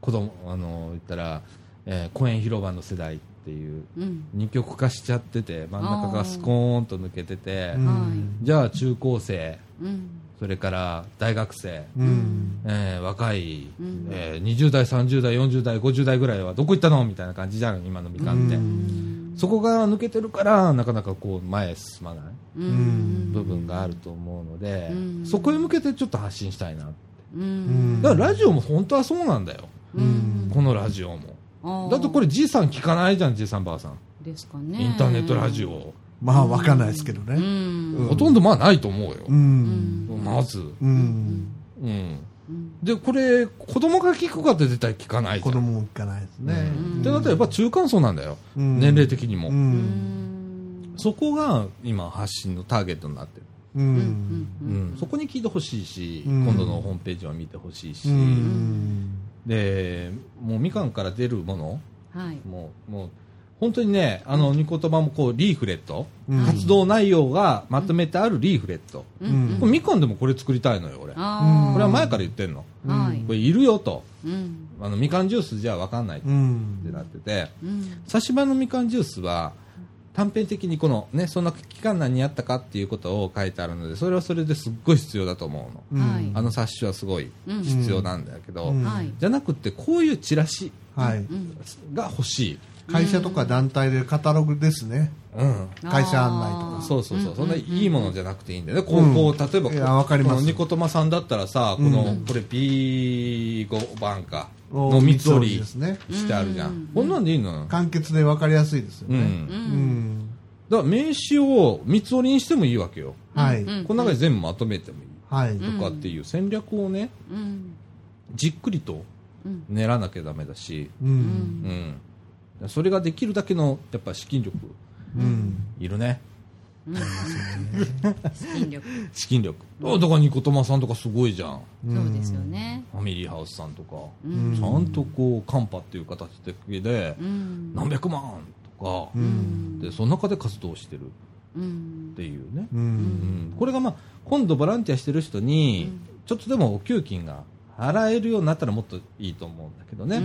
子供あの言ったら、えー公園広場の世代っていううん。二極化しちゃってて真ん中がスコーンと抜けてて、うん。はじゃあ中高生うんそれから大学生、うん。えー若い、うん。えー20代30代40代50代ぐらいはどこ行ったのみたいな感じじゃん今のみかんって、うん。そこが抜けてるからなかなかこう前へ進まない。うん。部分があると思うので、うん。そこへ向けてちょっと発信したいなうん。だからラジオも本当はそうなんだよ、うん。このラジオも。だってこれじいさん聞かないじゃんじいさんばあさん。ですかね。インターネットラジオ、まあわかんないですけどうねん。ほとんどまあないと思うよ、うん。まず、うん。うん、でこれ子供が聞くかって絶対聞かないじゃん。子供も聞かないですね。ってなったらやっぱ中間層なんだよ、うん。年齢的にも、そこが今発信のターゲットになってる、ううん。うん。そこに聞いてほしいし、うん。今度のホームページは見てほしいし、うん。でもうみかんから出るもの。はい。もうもう本当にねあの御言葉もこうリーフレット、うん。活動内容がまとめてあるリーフレット、うん。これみかんでもこれ作りたいのよ俺。こあれは前から言ってんの、これいるよと。うん。あのみかんジュースじゃ分かんないってうん。なってて、うん。差し歯のみかんジュースは短編的にこの、ね、そんな期間何やったかっていうことを書いてあるのでそれはそれですっごい必要だと思うの、はい。あの冊子はすごいうん。必要なんだけど、うん。はい。じゃなくてこういうチラシが欲しい、会社とか団体でカタログですね。うん、会社案内とか。そうそうそう、うんそんないいものじゃなくていいんだよね、こううん。こう例えばいやわかります。このニコトマさんだったらさ、このうんこれ P5 番かおの三つ折りしてあるじゃん、うんこんなんでいいのよ、簡潔で分かりやすいですようんねうんだから名刺を三つ折りにしてもいいわけよ、はいうんこの中で全部まとめてもいいはいとかっていう戦略をねうんじっくりとうん練らなきゃダメだし、ううんうん、それができるだけのやっぱ資金力。うん。いるね。うん。資金力。資金力。あだからニコトマさんとかすごいじゃん。そうですよね。ファミリーハウスさんとか、うん。ちゃんとこうカンパっていう形で。でうん。何百万とか、うん。でその中で活動してる。うん。っていうね、これがまあ今度ボランティアしてる人にちょっとでもお給金が払えるようになったらもっといいと思うんだけどね、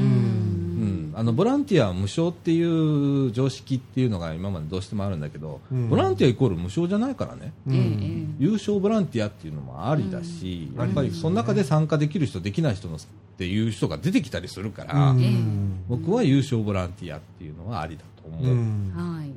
あのボランティアは無償っていう常識っていうのが今までどうしてもあるんだけど、うん。ボランティアイコール無償じゃないからね、うん。優勝ボランティアっていうのもありだし、うん。やっぱりその中で参加できる人、できない人のっていう人が出てきたりするから、僕は優勝ボランティアっていうのはありだと思う。ううん。ん。はい、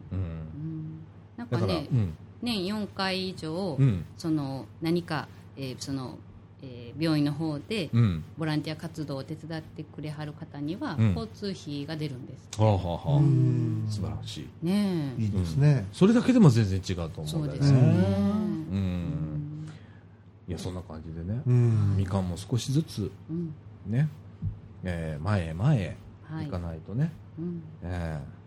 なんだかねうん。年4回以上、うん。その何か、えーそのえー病院の方でうん。ボランティア活動を手伝ってくれはる方には、うん。交通費が出るんです。はあはあ素晴らしい。ねえ。いいですね。それだけでも全然違うと思そううんだよですよね、ね。う。うん。いや、そんな感じでね、うん。みかんも少しずつうん。ね、えー前へ前へはい。行かないとね。うん。えー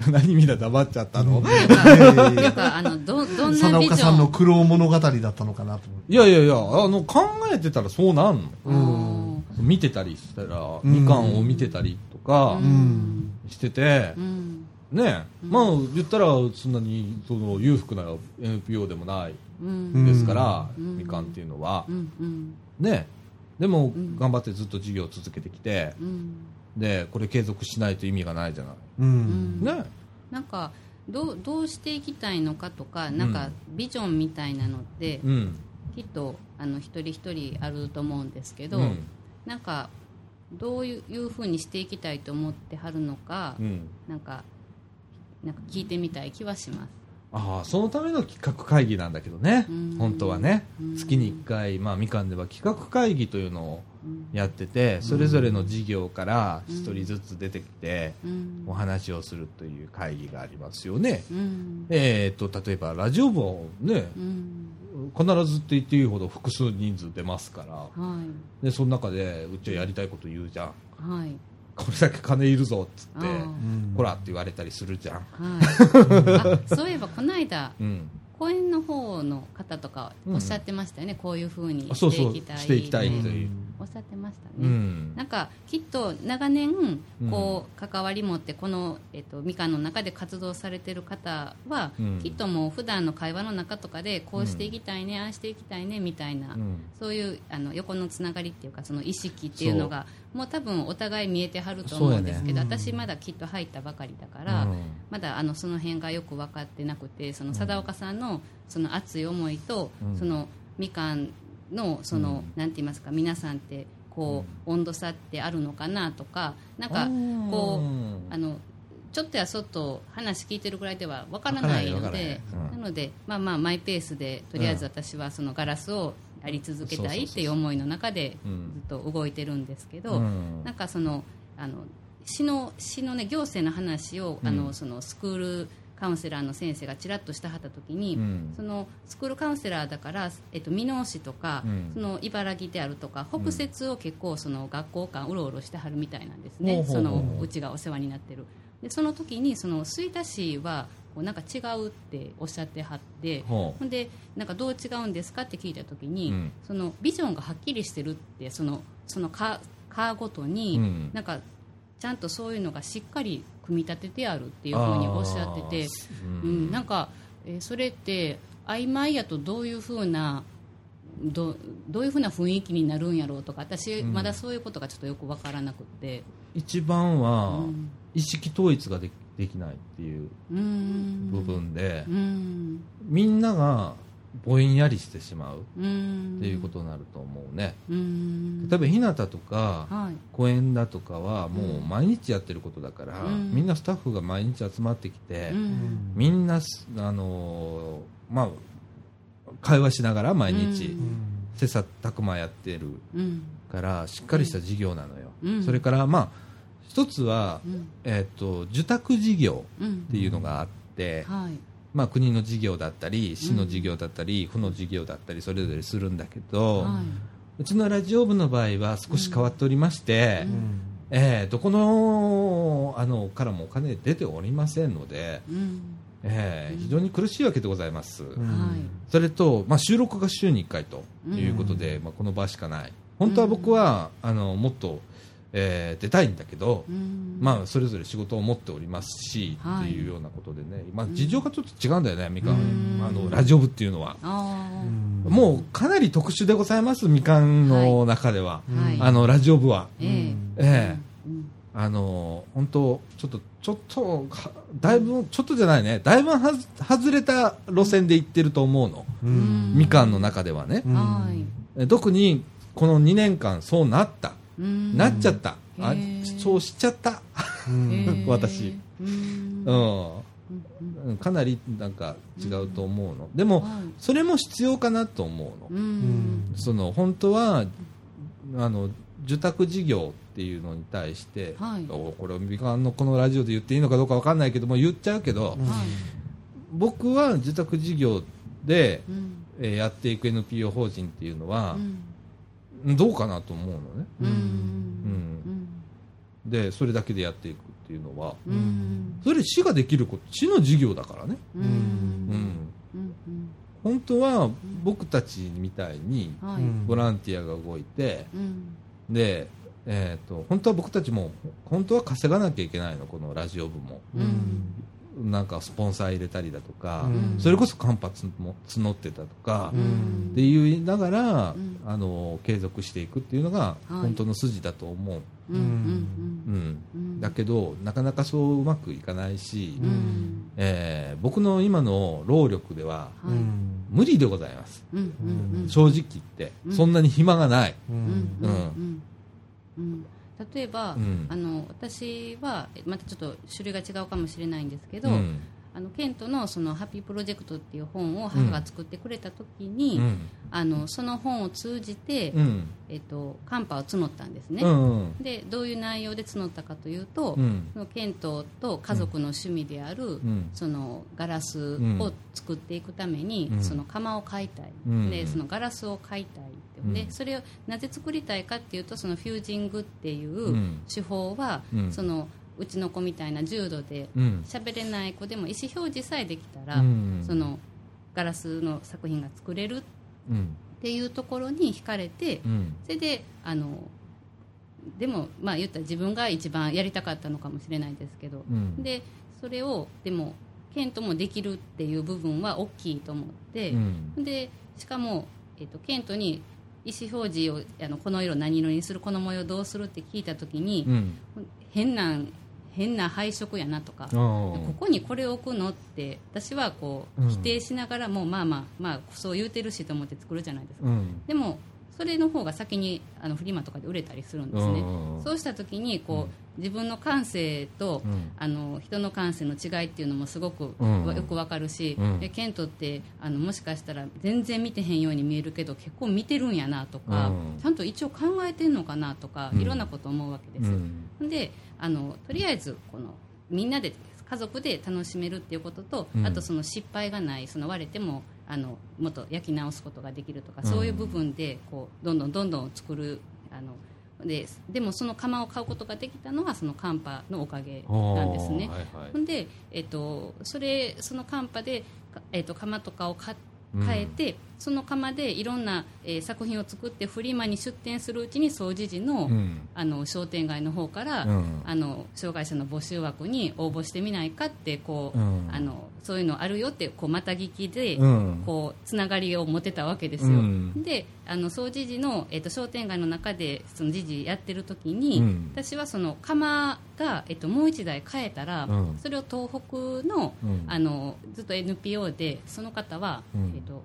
何みんな黙っちゃったの、なん。かなんかあのどどん佐なビさんの苦労物語だったのかなと思って。いやいやいや、あの、考えてたらそうなんの。うん。見てたりしたら、うん。みかんを見てたりとかうん。しててう、ん。ね、うん。まあ言ったらそんなにその裕福な NPO でもないうん。ですから、うん。みかんっていうのは。う、ん。うん。ね、でもうん。頑張ってずっと事業を続けてきて、うんで、これ継続しないと意味がないじゃない。うん。ね。なんかどうどうしていきたいのかとかなんかビジョンみたいなのって、うん。きっとあの一人一人あると思うんですけど、うん。なんかどういうふうにしていきたいと思ってはるのか、うん。なんかなんか聞いてみたい気はします。ああ、そのための企画会議なんだけどねうん。本当はねうん。月に1回、まあみかんでは企画会議というのをうんやってて、それぞれの事業から一人ずつ出てきて、うん。お話をするという会議がありますよね。うん。えー、と例えばラジオ部はねうん。必ずって言っていいほど複数人数出ますから。はい。でその中でうちはやりたいこと言うじゃん。はい。これだけ金いるぞっつってほらって言われたりするじゃん、はい、あそういえばこの間うん、公園の方の方とかおっしゃってましたよね、こういうふうにしていきたい。していきたいねという、おっしゃってましたね、うん。なんかきっと長年こう関わり持ってこの、えっと、みかんの中で活動されてる方は、うん。きっともう普段の会話の中とかでこうしていきたいね、ああしていきたいねみたいな、うん。そういうあの横のつながりっていうかその意識っていうのがもう多分お互い見えてはると思うんですけど、ね。私まだきっと入ったばかりだから、うん。まだあのその辺がよく分かってなくてその貞岡さんのその熱い思いと、うん。そのみかんのその、うん。なんて言いますか皆さんってこう、温度差ってあるのかなとかなんかこうあのちょっとやそっと話聞いてるぐらいでは分からないのわからないでなので、まあ、まあマイペースでとりあえず私はそのガラスをやり続けたいっていう思いの中でうんずっと動いてるんですけど、うん。なんかそのあの市の市の、ね、行政の話を、あうん。のそのスクールカウンセラーの先生がちらっとしたはった時に、うん。そのスクールカウンセラーだから、えっと、箕面市とか、うん。その茨城であるとか北摂を結構その学校間うろうろしてはるみたいなんですね、ほうほうほそう。のうちがお世話になってる。でその時にその吹田市はこうなんか違うっておっしゃってはってほほんでなんかどう違うんですかって聞いた時に、うん。そのビジョンがはっきりしてるってそのその科科ごとに、うん。なんかちゃんとそういうのがしっかり組み立ててあるっていうふうにおっしゃってて、あーううん。ん、なんか、えーそれって曖昧やとどういうふうなどどういうふうな雰囲気になるんやろうとか私、うん。まだそういうことがちょっとよく分からなくて。一番はうん。意識統一ができできないっていううん。部分で、うん。みんながぼんやりしてしまううん。っていうことになると思うね、うん。例えば日向とかはい。公園だとかはもう毎日やってることだから、うん。みんなスタッフが毎日集まってきて、うん。みんなすあのーまあ会話しながら毎日、うん。切磋琢磨やってるうん。からしっかりした事業なのよ、うん。それからまあ一つは、うん。えっと受託事業うんっていうのがあって、はい。まあ、国の事業だったり市の事業だったり、府の事業だったりそれぞれするんだけど、はい。うちのラジオ部の場合は少し変わっておりまして、うん。えーどこのあのからもお金出ておりませんので、うん。えー非常に苦しいわけでございます、うん。はい。それと、まあ、収録が週に1回ということで、まあ、この場しかない。本当は僕は、あのもっとえー出たいんだけど、うん。まあ、それぞれ仕事を持っておりますし、はい。っていうようなことでね、まあ、事情がちょっと違うんだよね、みかん、うん。あのラジオ部っていうのは。あもうかなり特殊でございます、みかんの中では、あはい。あのラジオ部は。ええ。ええ。うん。あの本当、ちょっと、ちょっと、はだいぶ、ちょっとじゃないね、だいぶはず外れた路線で行ってると思うの、うん。みかんの中ではね。特にこの2年間、そうなった、うんなっちゃった、あそうしちゃった、私。うん。うん、かなりなんか違うと思うの、でも、はい。それも必要かなと思うの、うん。その本当はあの受託事業っていうのに対して、はい。おこれ、みかんのこのラジオで言っていいのかどうかわかんないけども、言っちゃうけど、はい。僕は受託事業で、うん。えーやっていく NPO 法人っていうのはう、んどうかなと思うのね。うん。うん。でそれだけでやっていくっていうのは。うん。うんそれ市ができること市の事業だからね、うん。うん。うん。本当は僕たちみたいにボランティアが動いてうん。で、えー、と本当は僕たちも本当は稼がなきゃいけないのこのラジオ部も。うんなんかスポンサー入れたりだとか、うん。それこそ間髪も募ってたとか、うん。って言いながら、ん。あの継続していくっていうのが本当の筋だと思う、うん。うん。だけどなかなかそううまくいかないし、うん。えー僕の今の労力でははい。無理でございます、正直言って、うん。そんなに暇がない、うん例えば、うん。あの私はまたちょっと種類が違うかもしれないんですけど、うん。あのケントのそのハッピープロジェクトっていう本を母が作ってくれた時に、うん。あのその本を通じて、うん。えっとカンパを募ったんですね。うんでどういう内容で募ったかというと、うん。そのケントと家族の趣味である、ん。そのガラスを作っていくために、うん。その窯を買いたい、うん。でそのガラスを買いたいうん。でそれをなぜ作りたいかっていうとそのフュージングっていううん。手法は、うん。そのうちの子みたいな重度でうん。喋れない子でも意思表示さえできたら、うん。そのガラスの作品が作れるっうん。ていうところに惹かれて、うん。それであのでもまあ言ったら自分が一番やりたかったのかもしれないですけど、うん。でそれをでもケントもできるっていう部分は大きいと思って、うん。でしかも、えっとケントに意思表示をあのこの色何色にするこの模様どうするって聞いた時に、うん。変な変な配色やなとか、あこー。こにこれを置くのって私はこううん。否定しながらも、まあまあまあそう言うてるしと思って作るじゃないですか、うん。でもそれの方が先にあのフリマとかで売れたりするんですね、うんそうした時にこう、自分の感性と、うん。あの人の感性の違いっていうのもすごく、うん。よくわかるし、うん。でケントってあのもしかしたら全然見てへんように見えるけど結構見てるんやなとか、うん。ちゃんと一応考えてんのかなとか、うん。いろんなこと思うわけです、うん。であのとりあえずこのみんなで家族で楽しめるっていうことと、うん。あとその失敗がないその割れてもあのもっと焼き直すことができるとか、うん。そういう部分でこうどんどんどんどん作るあのででもその窯を買うことができたのはそのカンパのおかげなんですね。はいはい。で、えっと、それそのカンパで、かえっと、窯とかを買えて、その窯でいろんな、えー作品を作ってフリマに出店するうちに総持寺の,、うん。あの商店街の方から、うん。あの障害者の募集枠に応募してみないかってこう、うん。あのそういうのあるよってこうまた聞きで、うん。こうつながりを持てたわけですよ。うん。であの総持寺の、えっと商店街の中でその時事やってる時に、うん。私はその窯が、えっと、もう一台変えたら、うん。それを東北の,、うん。あのずっと NPO でその方は、うん。えっと、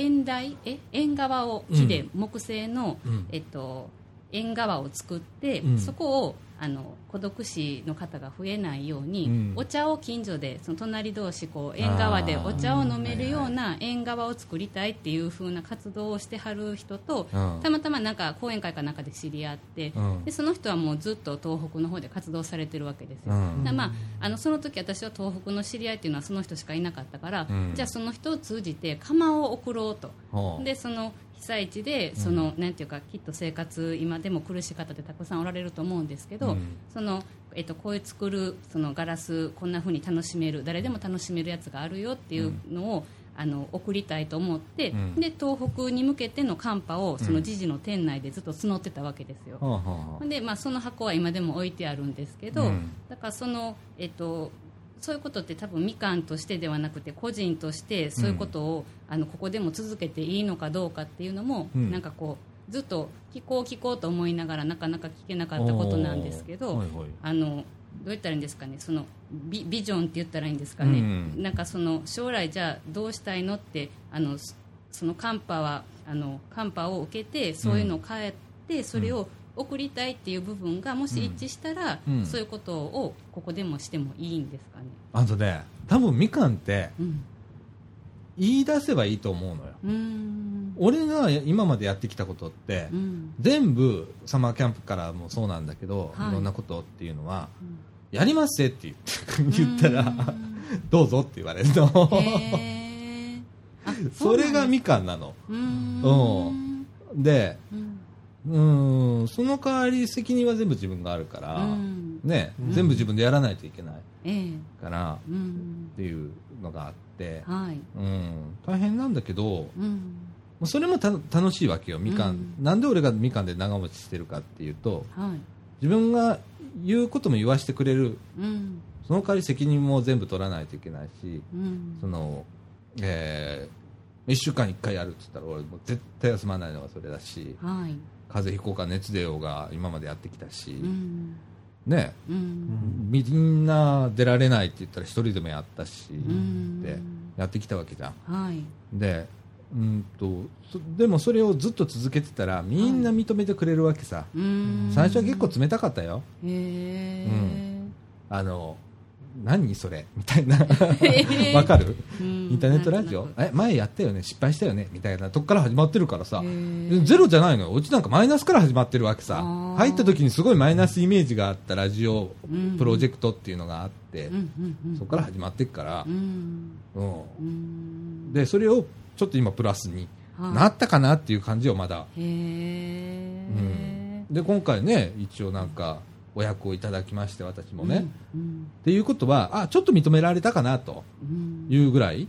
縁台え縁側を木で、木製の、うん。えっと、縁側を作って、うん。そこをあの孤独死の方が増えないように、うん。お茶を近所でその隣同士こう縁側でお茶を飲めるような縁側を作りたいっていう風な活動をしてはる人と、うん。たまたまなんか講演会かなんかで知り合って、うん。でその人はもうずっと東北の方で活動されてるわけですよ、まあ、あのその時私は東北の知り合いっていうのはその人しかいなかったから、うん。じゃあその人を通じて窯を送ろうと、はあ。でその被災地でその、なんていうかきっと生活今でも苦しい方ってたくさんおられると思うんですけど、うん。そのえっと、こういう作るそのガラスこんな風に楽しめる誰でも楽しめるやつがあるよっていうのを、あの送りたいと思って、うん。で東北に向けての寒波をその時事の店内でずっと募ってたわけですよ。はあはあはほんで、まあ、その箱は今でも置いてあるんですけど、うん。だからその、えっと、そういうことって多分みかんとしてではなくて個人としてそういうことを、あのここでも続けていいのかどうかっていうのも、うん。なんかこうずっと聞こう聞こうと思いながらなかなか聞けなかったことなんですけど、あのどう言ったらいいんですかね？そのビビジョンって言ったらいいんですかね、うん。なんかその将来じゃあどうしたいのってあのそその寒波はあの寒波を受けてそういうのを変えて、それを送りたいっていう部分がもし一致したら、うん。そういうことをここでもしてもいいんですかね。あとね多分みかんってうん。言い出せばいいと思うのよ。俺が今までやってきたことって、うん。全部サマーキャンプからもそうなんだけど、はい。い、ろんなことっていうのは、うん。やりますって言って言ったら、うどうぞって言われるの。それがみみかんなの。うーん。でうんうん。その代わり責任は全部自分があるから、うん。ねうん。全部自分でやらないといけないええ。からうん。っていうのがあって、はい。うん、大変なんだけどうん。それもた楽しいわけよみかん、うん。なんで俺がみかんで長持ちしてるかっていうとはい。自分が言うことも言わせてくれる。うん。その代わり責任も全部取らないといけないしうん。その、え1週間1回やるって言ったら俺もう絶対休まないのがそれだしはい風邪ひこうか熱出ようが今までやってきたし、うん。ね。うん。みんな出られないって言ったら一人でもやったし、ん。でやってきたわけじゃん。はい。でうんとそでもそれをずっと続けてたらみんな認めてくれるわけさ、うん。最初は結構冷たかったよ。へえあの何それみたいな。ーわかる？イインターネットラジオ？え前やったよね。失敗したよね。みたいな。とこから始まってるからさ。ゼロじゃないのよ。うちなんかマイナスから始まってるわけさ。入った時にすごいマイナスイメージがあったラジオうん。プロジェクトっていうのがあって、うんうんうんそこから始まってっから。う、ん。うん。うん。でそれをちょっと今プラスにはい。なったかなっていう感じをまだ、へえ。で今回ね一応なんかお役をいただきまして私もね、うんっていうことはあちょっと認められたかなとうん。いうぐらい、へ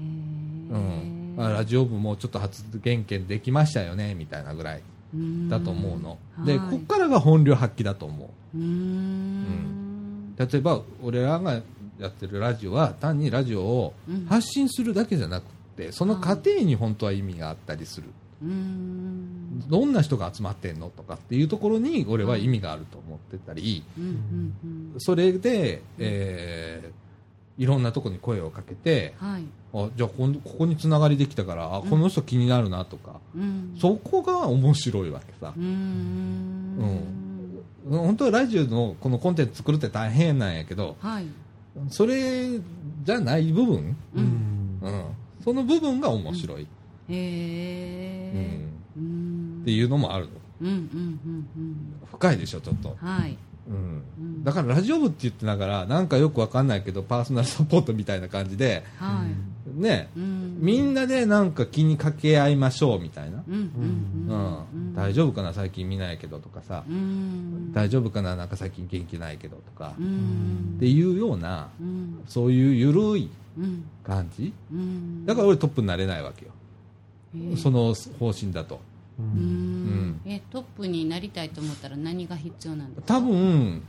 うん。ーあラジオ部もちょっと発言権できましたよねみたいなぐらいだと思うの、ではい。こっからが本領発揮だと思う。うーん。例えば俺らがやってるラジオは単にラジオをうん。発信するだけじゃなくてその過程に本当は意味があったりする、どんな人が集まってんのとかっていうところに俺は意味があると思ってたり、うんうんうん。それで、えーいろんなとこに声をかけてはい。あじゃあこんここにつながりできたからあこの人気になるなとか、うん。そこが面白いわけさ。うー、ん本当はラジオのこのコンテンツ作るって大変なんやけどはい。それじゃない部分、ううんん。うん、その部分が面白い、へえうん。っていうのもあるの。うんうんうん深いでしょちょっと、うんはい。うん、うん。だからラジオ部って言ってながらなんかよくわかんないけどパーソナルサポートみたいな感じではい。ね。うん。みんなでなんか気にかけ合いましょうみたいな、うんうんうん大丈夫かな最近見ないけどとかさ、うん。大丈夫かななんか最近元気ないけどとか、うん。っていうようなうん。そういうゆるいうん。感じ。うん。だから俺トップになれないわけよ、その方針だと。うーん。えトップになりたいと思ったら何が必要なんですか？多分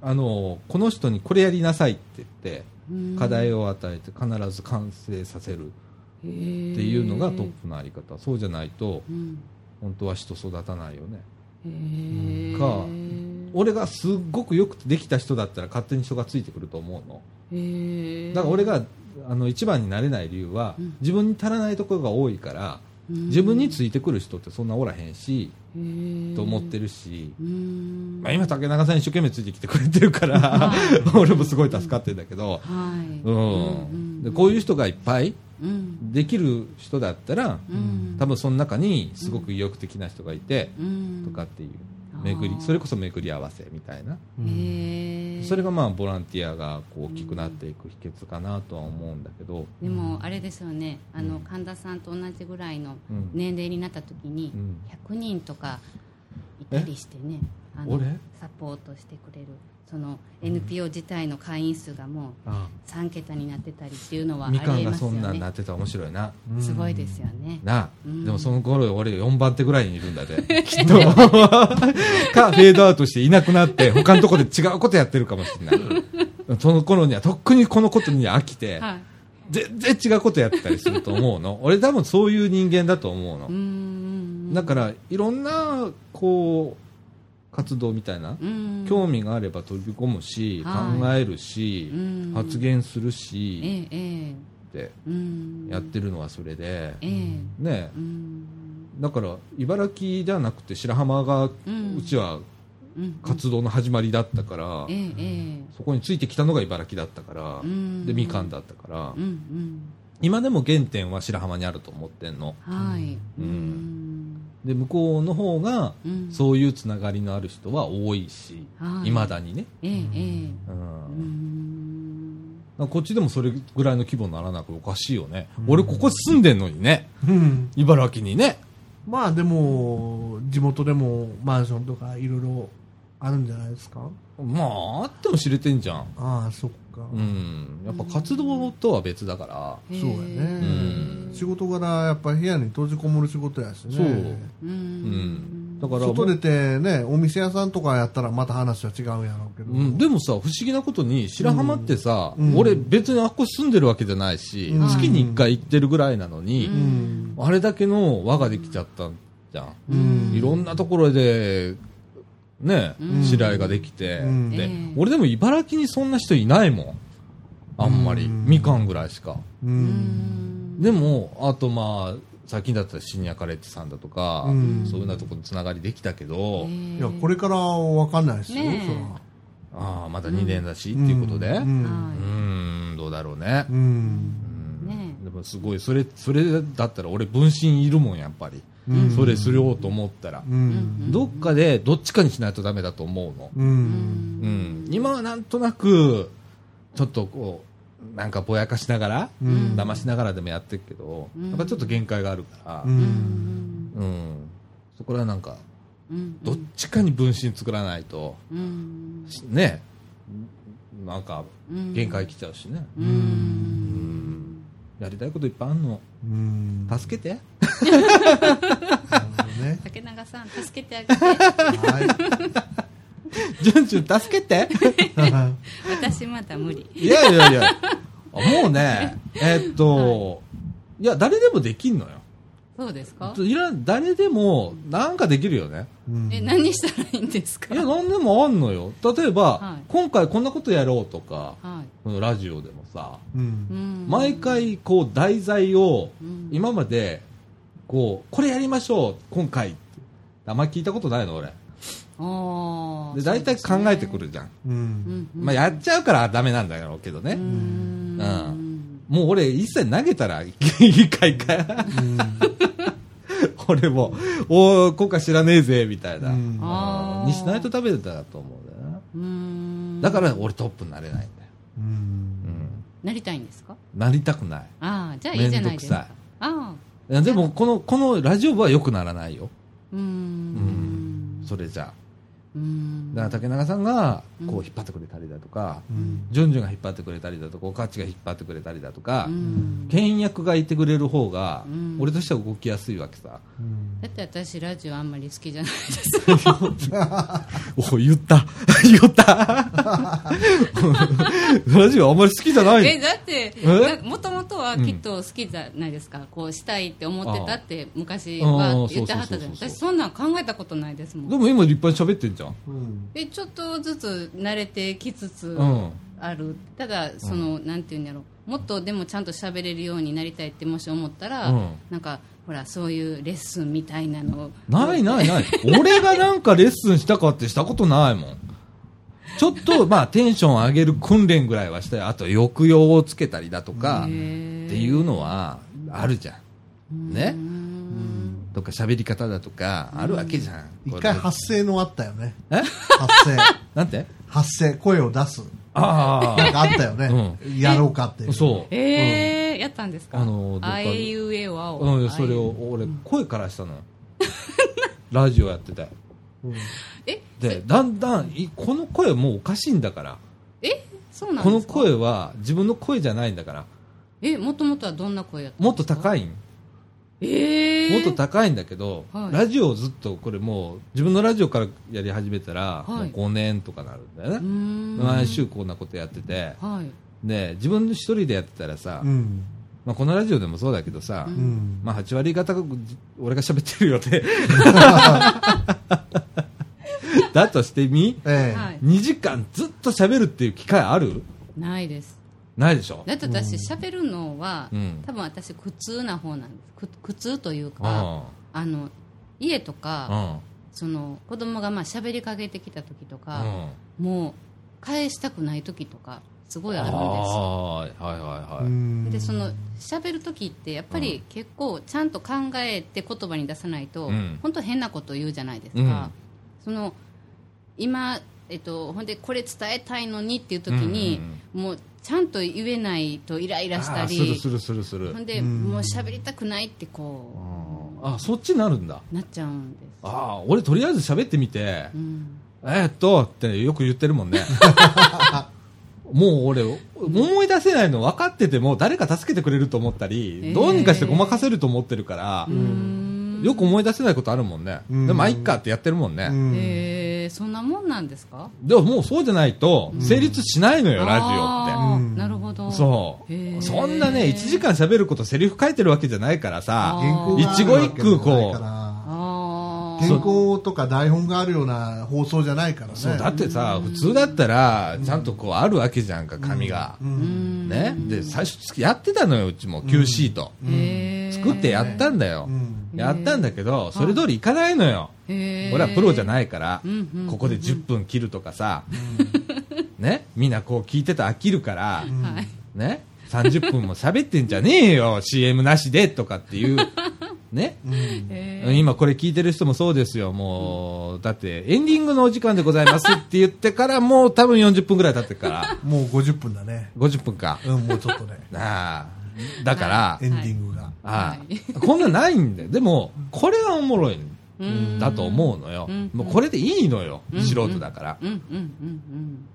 あのこの人にこれやりなさいって言って課題を与えて必ず完成させるっていうのがトップのあり方。そうじゃないとうん。本当は人育たないよね。へえか俺がすっごくよくできた人だったら勝手に人がついてくると思うの。へえだから俺があの一番になれない理由は、うん。自分に足らないところが多いから自分についてくる人ってそんなおらへんし、と思ってるし、うん。まあ、今竹中さん一生懸命ついてきてくれてるから俺もすごい助かってるんだけど、はい。うん。でこういう人がいっぱいうん。できる人だったら、うん。多分その中にすごく意欲的な人がいて、うん。とかっていう巡りそれこそ巡り合わせみたいな、へえそれがまあボランティアがこう大きくなっていく秘訣かなとは思うんだけど、でもあれですよね。あの神田さんと同じぐらいのうん年齢になった時にうん。100人とかいたりしてね。あの俺？サポートしてくれるその NPO 自体の会員数がもうあ3桁になってたりっていうのはありみかんがえますよそんなんなねってたら面白いな。すごいですよねなあ、うんでもその頃俺4番手ぐらいにいるんだで。きっと。か、フェードアウトしていなくなって、他のところで違うことやってるかもしれない。その頃には、とっくにこのことに飽きて、はい全然違うことやってたりすると思うの。俺多分そういう人間だと思うのう。んだから、いろんな、こう、活動みたいな、うん。興味があれば飛び込むし、はい。考えるし、うん。発言するえし、ええ。ってやってるのはそれで、ええ。ねうん。だから茨城ではなくて白浜がううんちはうん。活動の始まりだったから、えええそこについてきたのが茨城だったから、うん。でみかんだったから、うんうん。今でも原点は白浜にあると思ってんの。はい。うんで向こうの方がうん。そういうつながりのある人は多いしはい。いま、未だにね、ええええ。うん。うん。こっちでもそれぐらいの規模にならなくおかしいよね、俺ここ住んでんのにね。うん。茨城にね。まあでも地元でもマンションとかいろいろあるんじゃないですか？まああっても知れてんじゃん。ああそっか、うん。やっぱ活動とは別だから、そうやね、うん。仕事柄やっぱ部屋に閉じこもる仕事やしね。そう。ううん。んだから外出てねお店屋さんとかやったらまた話は違うんやろうけど、うん、でもさ不思議なことに白浜ってさ、うん。俺別にあっこ住んでるわけじゃないし、うん。月に1回行ってるぐらいなのに、うん。あれだけの輪ができちゃったじゃん、うん。いろんなところでね、うん。知り合いができて、うん。でええ。俺でも茨城にそんな人いないもん。あんまり、うん。みかんぐらいしか。でもあとまあ最近だったらシニアカレッジさんだとか、うん。そういうようなところにつながりできたけど、いやこれからわかんないですよ、ああまだ2年だし、っていうことで。ううん。んーん。どうだろうね。う、ん。うん。ねでもすごいそれそれだったら俺分身いるもんやっぱり、うんそれするようと思ったら、うん。どっかでどっちかにしないとダメだと思うの、うん。うん。今はなんとなくちょっとこうなんかぼやかしながら、うん。騙しながらでもやってるけど、うん。やっぱちょっと限界があるから、ううん。んうん。そこらはなんかうん。どっちかに分身作らないとうん。ね。なんかうん。限界来ちゃうしね、うんうんやりたいこといっぱいあんの。うん。助けて。ね。竹永さん助けてあげて。はジュンジュン助けて。い私まだ無理。いやいやいや。もうね えっと、い、や誰でもできんのよ。そうですか？いら誰でもなんかできるよねうん。え何したらいいんですか？いや何でもあんのよ。例えば、はい。今回こんなことやろうとかはこのラジオでもさうん。毎回こう題材をうん。今までこうこれやりましょう今回って。あんまり聞いたことないの俺。ああで大体考えてくるじゃん、うん。うんまあ、やっちゃうからダメなんだろうけどね、うん。うん。もう俺一切投げたらいいかいか 俺もおー今回知らねえぜみたいな、うん。にしないと食べれたらと思うんだよなうん。だから俺トップになれないんだよ、うん。うん、なりたいんですか？なりたくない。ああじゃあいいじゃないですか。めんどくああいやでもこのこのラジオ部は良くならないよ、ううん。んそれじゃうんだから竹中さんがこううん引っ張ってくれたりだとか、うん。ジョンジョンが引っ張ってくれたりだとかおかっちが引っ張ってくれたりだとか、うん。倹約がいてくれる方が、うん。俺としては動きやすいわけさ。うん。だって私ラジオあんまり好きじゃないです。お言った。言った。ラジオあんまり好きじゃないえだってえ？もともとはきっと好きじゃないですか、こうしたいって思ってたって昔は言ってはったじゃん。私そんなん考えたことないですもん。でも今立派に喋ってんじゃんうん。でちょっとずつ慣れてきつつうん。ある、ただその、なんていうんだろ。うもっとでもちゃんと喋れるようになりたいってもし思ったら、うん。なんかほらそういうレッスンみたいなの。をないないない。俺がなんかレッスンしたかってしたことないもん。ちょっとまあテンション上げる訓練ぐらいはしたよあと抑揚をつけたりだとかっていうのはあるじゃん。ね？とか喋り方だとかあるわけじゃん。一回こ発声のあったよね。発声。なんて？発声声を出す。あなんかあったよね、やろうかっていう。そう。えーやったんですか？あのどっかあいうえわを、うん、それを俺声からしたの。よラジオやってて。う んえでだんだんいこの声もうおかしいんだから。え？そうなんこのですか？声は自分の声じゃないんだから。えもともとはどんな声やったもっと高いんえー、もっと高いんだけど、はい。ラジオをずっとこれもう自分のラジオからやり始めたら、はい。もう5年とかなるんだよね、ん。毎週こんなことやってて。はい。で自分一人でやってたらさ、うん。まあ、このラジオでもそうだけどさ、うん。まあ、8割方が俺が喋ってるよって だとしてみええ。はい。2時間ずっと喋るっていう機会ある？ないですないでしょ？だって私喋るのは、うん。多分私苦痛な方なんです。く苦痛というかああ。の家とか、あその子供がまあ喋りかけてきた時とうん。か、もう返したくない時とかすごいあるんです。よはいはいはい。はい、でその喋る時ってやっぱり結構ちゃんと考えて言葉に出さないと、うん。本当変なこと言うじゃないですか、うんその今、えっと、ほんでこれ伝えたいのにっていう時に、もうちゃんと言えないとイライラしたりするするするする。ほんでもう喋りたくないってこあそっちになるんだ。うなっちゃうんです、ああ俺とりあえず喋ってみて、うん。えーっとってよく言ってるもんね。もう俺思い出せないの分かってても誰か助けてくれると思ったり、えー。どうにかしてごまかせると思ってるから、うん。よく思い出せないことあるもんね、うん。でもまあいっかってやってるもんね、うんえーそんなもんなんですか？でももうそうじゃないと成立しないのよ、ラジオって。うん。なるほど。そう。そんなね1時間喋ることセリフ書いてるわけじゃないからさあー。原稿があ原稿とか台本があるような放送じゃないからね。そうだってさ普通だったらちゃんとこうあるわけじゃんか紙が、ううん。んね、で最初やってたのようちも Q シート、作ってやったんだよ、うん。やったんだけどそれ通りいかないのよ、俺はプロじゃないから、ここで10分切るとかさ、ね、みんなこう聞いてたら飽きるから、はい。ね、30分も喋ってんじゃねえよ CM なしでとかっていう、ね、へー今これ聞いてる人もそうですよもう。だってエンディングのお時間でございますって言ってからもう多分40分ぐらい経ってるから。もう50分だね。50分か。うんもうちょっとね。なあ。だから、エンディングが。こんなんないんだよ。でもこれがおもろいうんんだと思うのよ。うん。もうこれでいいのよ。うん。素人だから。うん。うん。うん。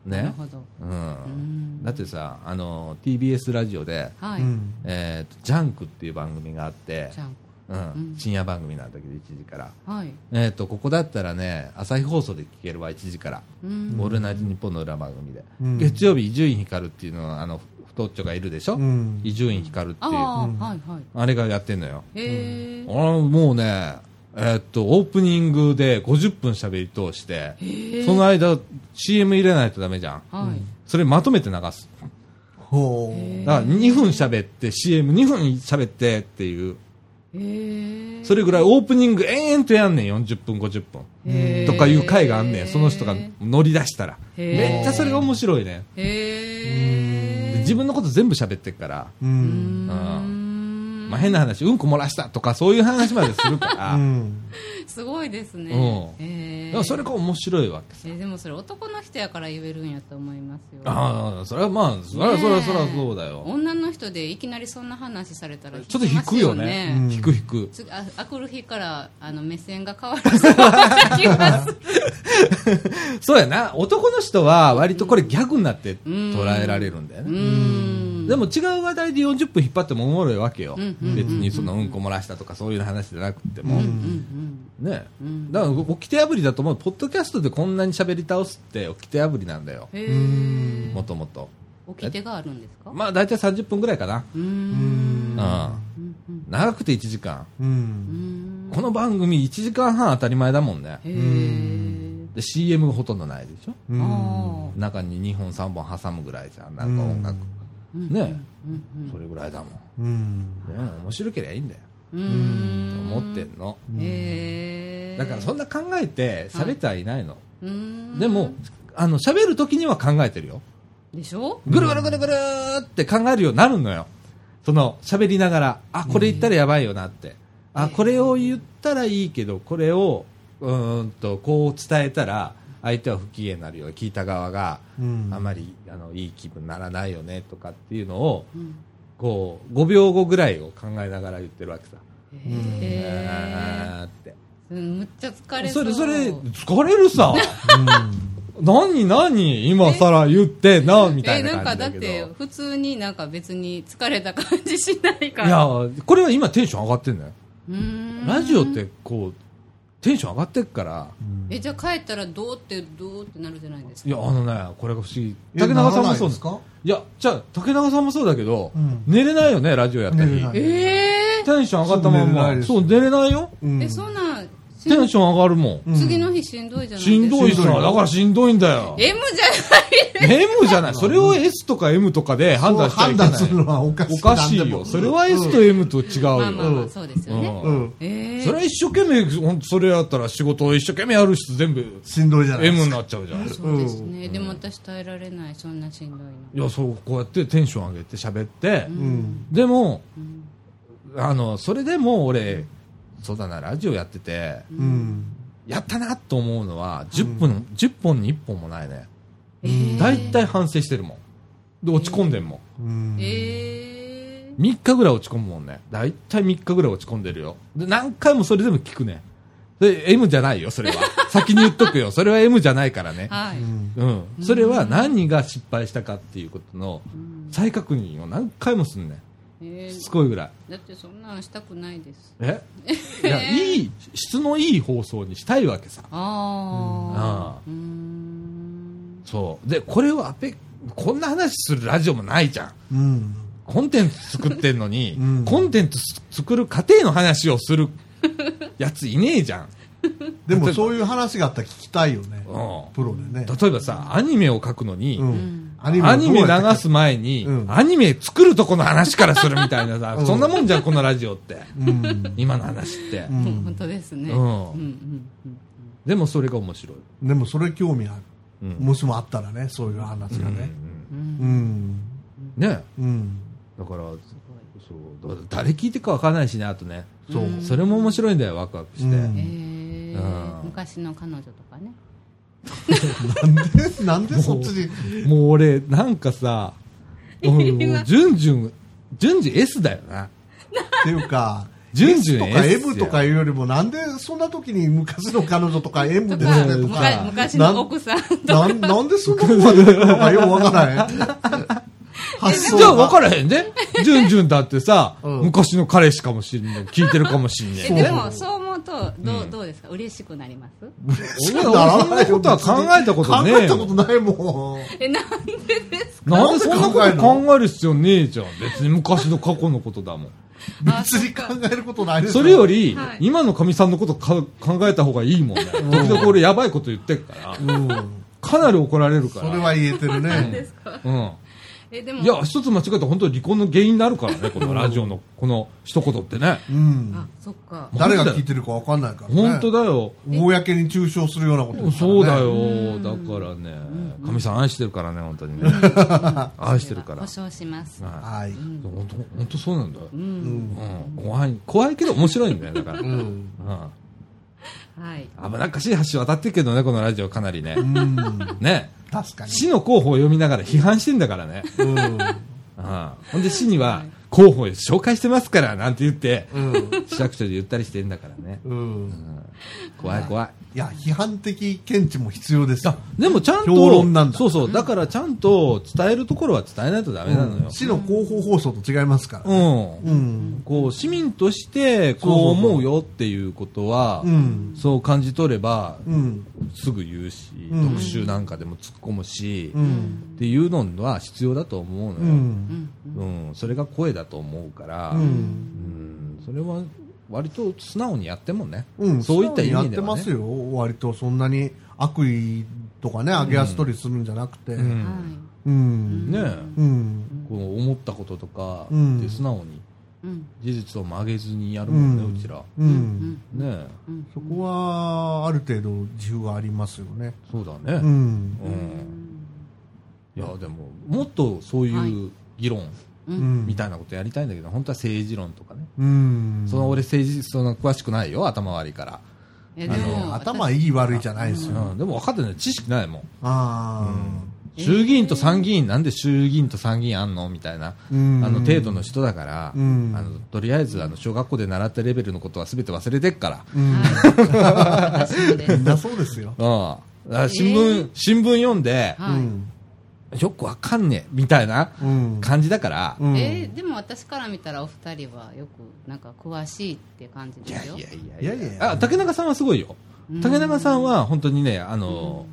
うん。ね。なるほど。うん。ん。だってさあの TBS ラジオではい、うん。えーとジャンクっていう番組があってじゃんうんうん。深夜番組なんだけど1時から。はい。えーとここだったらね朝日放送で聞けるわ1時から。うん。オールナイトニッポンの裏番組で、うん。月曜日伊集院光っていうのはあの太っちょがいるでしょ？うん。伊集院光っていう。ああ、うん。はいはい。あれがやってんのよ。へえあもうねえーっとオープニングで50分喋り通してその間 CM 入れないとダメじゃん。はい、それまとめて流す。ほだから2分喋って CM2 分喋ってっていうそれぐらいオープニング延々とやんねん40分50分。とかいう回があんねん。その人が乗り出したら。めっちゃそれが面白いね。へえで自分のこと全部喋ってっから。うんまあ、変な話うんこ漏らしたとかそういう話までするから、うん。すごいですね。うん。へえだからそれが面白いわけさ。えーでもそれ男の人やから言えるんやと思いますよ。ああそれはまあそれはそれはそれはそうだよ。女の人でいきなりそんな話されたらちょっと引くよね。うん。引く引く。次ああくる日からあの目線が変わるそうな気がす。る そうやな。男の人は割とこれギャグになって捉えられるんだようねんでも違う話題で40分引っ張ってもおもろいわけよ。別にそのうんこ漏らしたとかそういう話じゃなくても。ね。うん。だから掟破りだと思う。ポッドキャストでこんなに喋り倒すって掟破りなんだよ。へえもともと掟があるんですか？まあ大体30分ぐらいかな。うん。うん。うん長くて1時間。この番組1時間半当たり前だもんね。へえで CM がほとんどないでしょ？中に2本3本挟むぐらいじゃん。なんか音楽。うんね。うん。うん。それぐらいだもん。うん。でも面白ければいいんだよ。と思ってんの。へえだからそんな考えて喋ってはいないの。うん。でもあの喋る時には考えてるよ。でしょ？ぐるぐるぐるぐるって考えるようになるのよ。その喋りながらあこれ言ったらやばいよなって。あこれを言ったらいいけどこれをうーんとこう伝えたら相手は不機嫌になるよ聞いた側がうん。あまりあのいい気分にならないよねとかっていうのをうん。こう5秒後ぐらいを考えながら言ってるわけさ、へー。って。うんむっちゃ疲れそれ、それ、疲れるさ。何、何、今更言ってな、みたいなえなんか感じだけど。だって普通になんか別に疲れた感じしないから。いや、これは今テンション上がってんだよ。ラジオってこう、テンション上がってっから、えじゃあ帰ったらどうってどうってなるじゃないですか？いや、あのね、これが不思議。え竹中さんもそうです。か？いや、じゃあ、竹中さんもそうだけど、うん。寝れないよね、ラジオやったり。寝れない。えテンション上がったまんま。そう寝れないです。そう、寝れないよ？うん。ー、えそんなテンション上がるもん。うん。次の日しんどいじゃないですか。しんどいさ。だからしんどいんだよ。M じゃない。M じゃない。それを S とか M とかで判断しちゃいけない。判断するのはおかしいおかしいよ。それは S と M と違うよ。まあまあまあそうですよね、うん。うんえー、それは一生懸命、ほんとそれやったら仕事を一生懸命やる人全部しんどいじゃないで M すか。になっちゃうじゃん。そうですね、でも私耐えられない。そんなしんどいの。いや、そう、こうやってテンション上げて喋って、うん。でも、あの、それでも俺、そうだな、ラジオやってて、うんやったなと思うのは、10分、10本に1本もないね。えー、大体反省してるもん。で、落ち込んでんもん。うんえ3日ぐらい落ち込むもんね。大体3日ぐらい落ち込んでるよ。で、何回もそれでも聞くね。で、M じゃないよ、それは。先に言っとくよ。それは M じゃないからねー、。はい、うん。それは何が失敗したかっていうことの再確認を何回もすんねしつこいぐらい。ー、だってそんなんしたくないです。え？いや、いい、質のいい放送にしたいわけさ。あああ。うーん。そう。で、これをアペ、こんな話するラジオもないじゃん。うん。コンテンツ作ってんのに、うん。コンテンツ作る過程の話をするやついねえじゃん。でもそういう話があったら聞きたいよね。うん。プロでね。例えばさ、アニメを描くのに、うん。アニメ流す前に、うん。アニメ作るとこの話からするみたいなさ、うん。そんなもんじゃん、このラジオって。うん。今の話って。うん。本当ですね、でもそれが面白い。でもそれ興味ある。うん。もしもあったらねそういう話がね。うん。うん。ね。うん。だから、そう、誰聞いてるかわからないしね、あとね。そう。それも面白いんだよ、ワクワクして。うん。え昔の彼女とかね。なんで？なんでそっちに？もう俺、なんかさ、もう、じゅんじゅん、じゅんじ S だよな。っていうか順々 S とか M とかいうよりもなんでそんな時に昔の彼女とか M ですね？とむかか昔の奥さんなんなんでそんなこと言うのかよくわからないじゃあ分からへんで。じゅんじゅんだってさ、うん昔の彼氏かもしんない。聞いてるかもしんねえ。えでもそう思うとどう,、どうですか？嬉しくなります？そんなことは考えたことねえ考えたこよ。とないもんえなんでですか？なんでそんなこと考える必要ねえじゃん。別に昔の過去のことだもん。別に考えることないですそれよりはい、今のかみさんのことか考えた方がいいもんね。時々俺やばいこと言ってっから、うんかなり怒られるから。それは言えてるねうん。えでも。いや、一つ間違えたら本当に離婚の原因になるからね、このラジオのこの一言ってね。うん。あそっか。誰が聞いてるかわかんないからね。本当だよ。公に中傷するようなことね。そうだよ。だからね、かみさん愛してるからね、本当にね。愛してるから。保証します。ははい。い本当、本当そうなんだよ。うん、うん。怖い、怖いけど面白いんだよ、だから。ううんんはい危なっかしい橋渡ってるけどね、このラジオかなりねう。んね。確かに市の候補を読みながら批判してんだからね。うんうんほんで市には、候補を紹介してますから、なんて言って、うん市役所で言ったりしてんだからね。うん怖い怖い。いや批判的見地も必要ですよ。でもちゃんと、評論なんだ。そうそう、だからちゃんと伝えるところは伝えないとダメなのよ。市の広報放送と違いますから。うん。うん。こう、市民として、こう思うよっていうことは、うん。そう感じ取れば、うん。すぐ言うし、うん。特集なんかでも突っ込むし、うっんていうのは必要だと思うのよ。ううん。んそれが声だと思うから、ううんん。それは割と素直にやってもね。うんそういった意やっ味ではね。てますよ。割とそんなに悪意とかね上げ足取りするんじゃなくて。う。はい。ん。うん。ねえ、うん。こう思ったこととかうん。で素直にうん。事実を曲げずにやるもんね、うちら。ううん。んねえ、うん。そこはある程度自由がありますよね。そうだね。うん。うん。いや、でも、もっとそういう議論うんみたいなことやりたいんだけど、本当は政治論とかね。うん。その俺政治、その詳しくないよ、頭悪いから。いやでも頭いい悪いじゃないですよ。うん、でも分かってない。知識ないもん。あ衆議院と参議院、なんで衆議院と参議院あんのみたいな、うん。あの程度の人だから、うん。あのとりあえずあの小学校で習ったレベルのことはすべて忘れてっから、はい。そうです。みんなそうですよ。うん。新聞、新聞読んで、よくわかんねえみたいなうん。感じだから、うん。えーでも私から見たらお二人はよくなんか詳しいって感じですよ。いやいいやいや。いやあ竹中さんはすごいよ。うん。竹中さんは本当にねあの、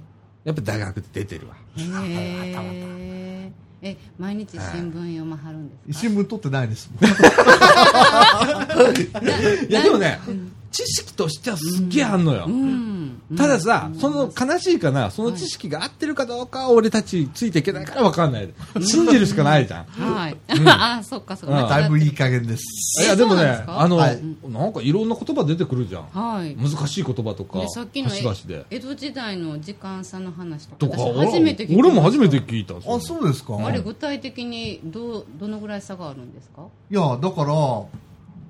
やっぱ大学で出てるわ。へー。え毎日新聞読まはるんですか？新聞取ってないですもん。いやでもね、知識としてはすっげえあんのよ、うんたださ、その悲しいかな、その知識が合ってるかどうかは俺たちついていけないから分かんない。信じるしかないじゃん。はい、あそっかそっうんかだいぶいい加減です。いや、でもねあの、はいなんかいろんな言葉出てくるじゃん。はい難しい言葉とか、でさっきの。江戸時代の時間差の話ととか、初めて俺も初めて聞いた。あ、そうですか？あれ具体的にどうどのぐらい差があるんですか？いや、だから、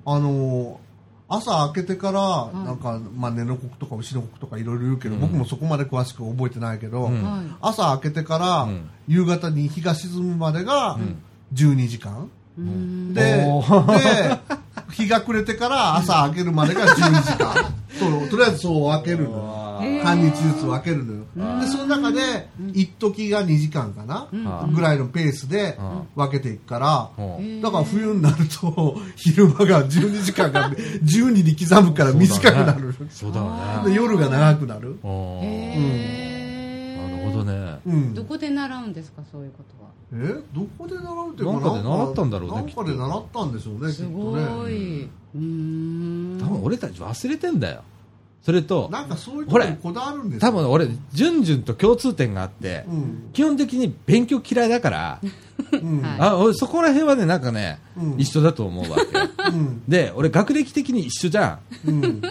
あの朝明けてから、なんか、まあ、寝の刻とか牛の刻とかいろいろ言うけど、僕もそこまで詳しく覚えてないけど、朝明けてから、うん。夕方に日が沈むまでが12時間、うーん。でおで 日が暮れてから朝明けるまでが12時間。そうとりあえずそう分けるのよ。半日ずつ分けるのよ。でその中で一時が2時間かな、うん。ぐらいのペースで分けていくから、うん。だから冬になると 昼間が12時間が12に刻むから短くなる、そうだよでね。夜が長くなる、あーへなーるほどね。うん、どこで習うんですかそういうこと。はえどこで習うっていうかな？んかで習ったんだろうねなんかで習ったんでしょうねきっすとごねい、うーん。多分俺たち忘れてんだよ。それと、なんかそういうとほらころにこだわるんですよ。多分俺、ジュンジュンと共通点があって、うん。基本的に勉強嫌いだから、うん。はい。あ俺そこら辺はね、なんかね、うん。一緒だと思うわけ。うん。で、俺学歴的に一緒じゃん。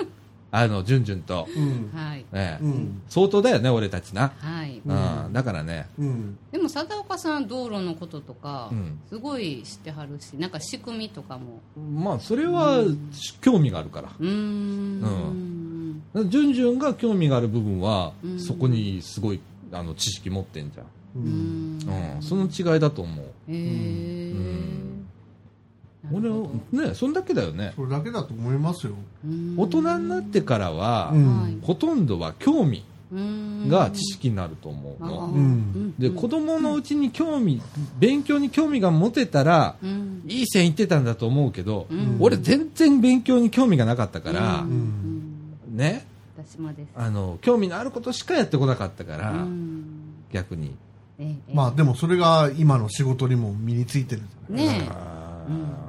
うんあの、ジュンジュンと。うん。はい。ねうん。相当だよね、俺たちな。はい。うん、だからね、うん。でも佐岡さん道路のこととか、うん。すごい知ってはるしなんか仕組みとかも。まあ、それは興味があるから。うーん。ジュンジュンが興味がある部分は、うん。そこにすごいあの知識持ってんじゃん。ううんん。うん、その違いだと思う。へえ俺はね、そんだけだよね。それだけだと思いますよ。大人になってからは、うん。はいほとんどは興味うん。が知識になると思うの。うん。で、子供のうちに興味、勉強に興味が持てたら、うん。いい線いってたんだと思うけど、うん。俺全然勉強に興味がなかったから、うん。うんね、私もです。あの、興味のあることしかやってこなかったから、うん。逆に。ええ。えまあでもそれが今の仕事にも身についてるじゃないねあー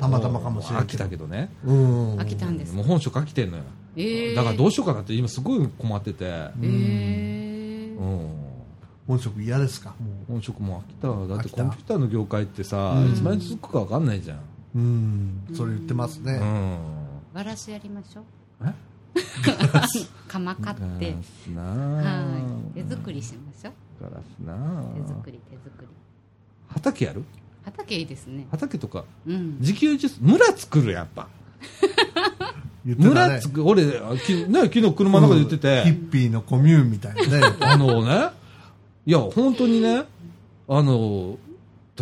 たまたまかもしれんう飽きたけどね。うん。飽きたんですもう本職飽きてんのよ。ええだからどうしようかなって今すごい困ってて、ええうん。本職嫌ですか？も本職も飽きた。わだってコンピューターの業界ってさ、うん。いつまで続くか分かんないじゃん。ううん。それ言ってますね。うん。ガラスやりましょう。え？釜買って。ガラスなはい。手作りしましょう。ガラスな手作り手作り。畑やる？畑いいですね。畑とかうん。自給自足村作るやっぱ。言ってた村ね作る俺あき、ね、昨日車の中で言ってて、ヒッピーのコミューンみたいなね。あのねいや本当にねあの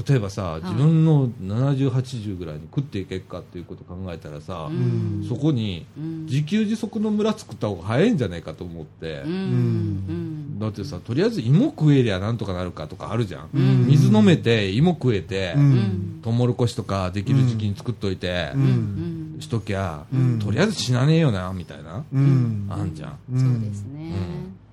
例えばさ自分の70、80ぐらいに食っていけっかっていうことを考えたらさ、ん。そこにうん。自給自足の村作った方が早いんじゃないかと思って、うん。うんだってさとりあえず芋食えりゃなんとかなるかとかあるじゃん、ん。水飲めて芋食えて、ううん。んトウモロコシとかできる時期に作っといて、うん。うんしときゃ、ん。とりあえず死なねえよなみたいな、うん。あんじゃん、うん。そうですね。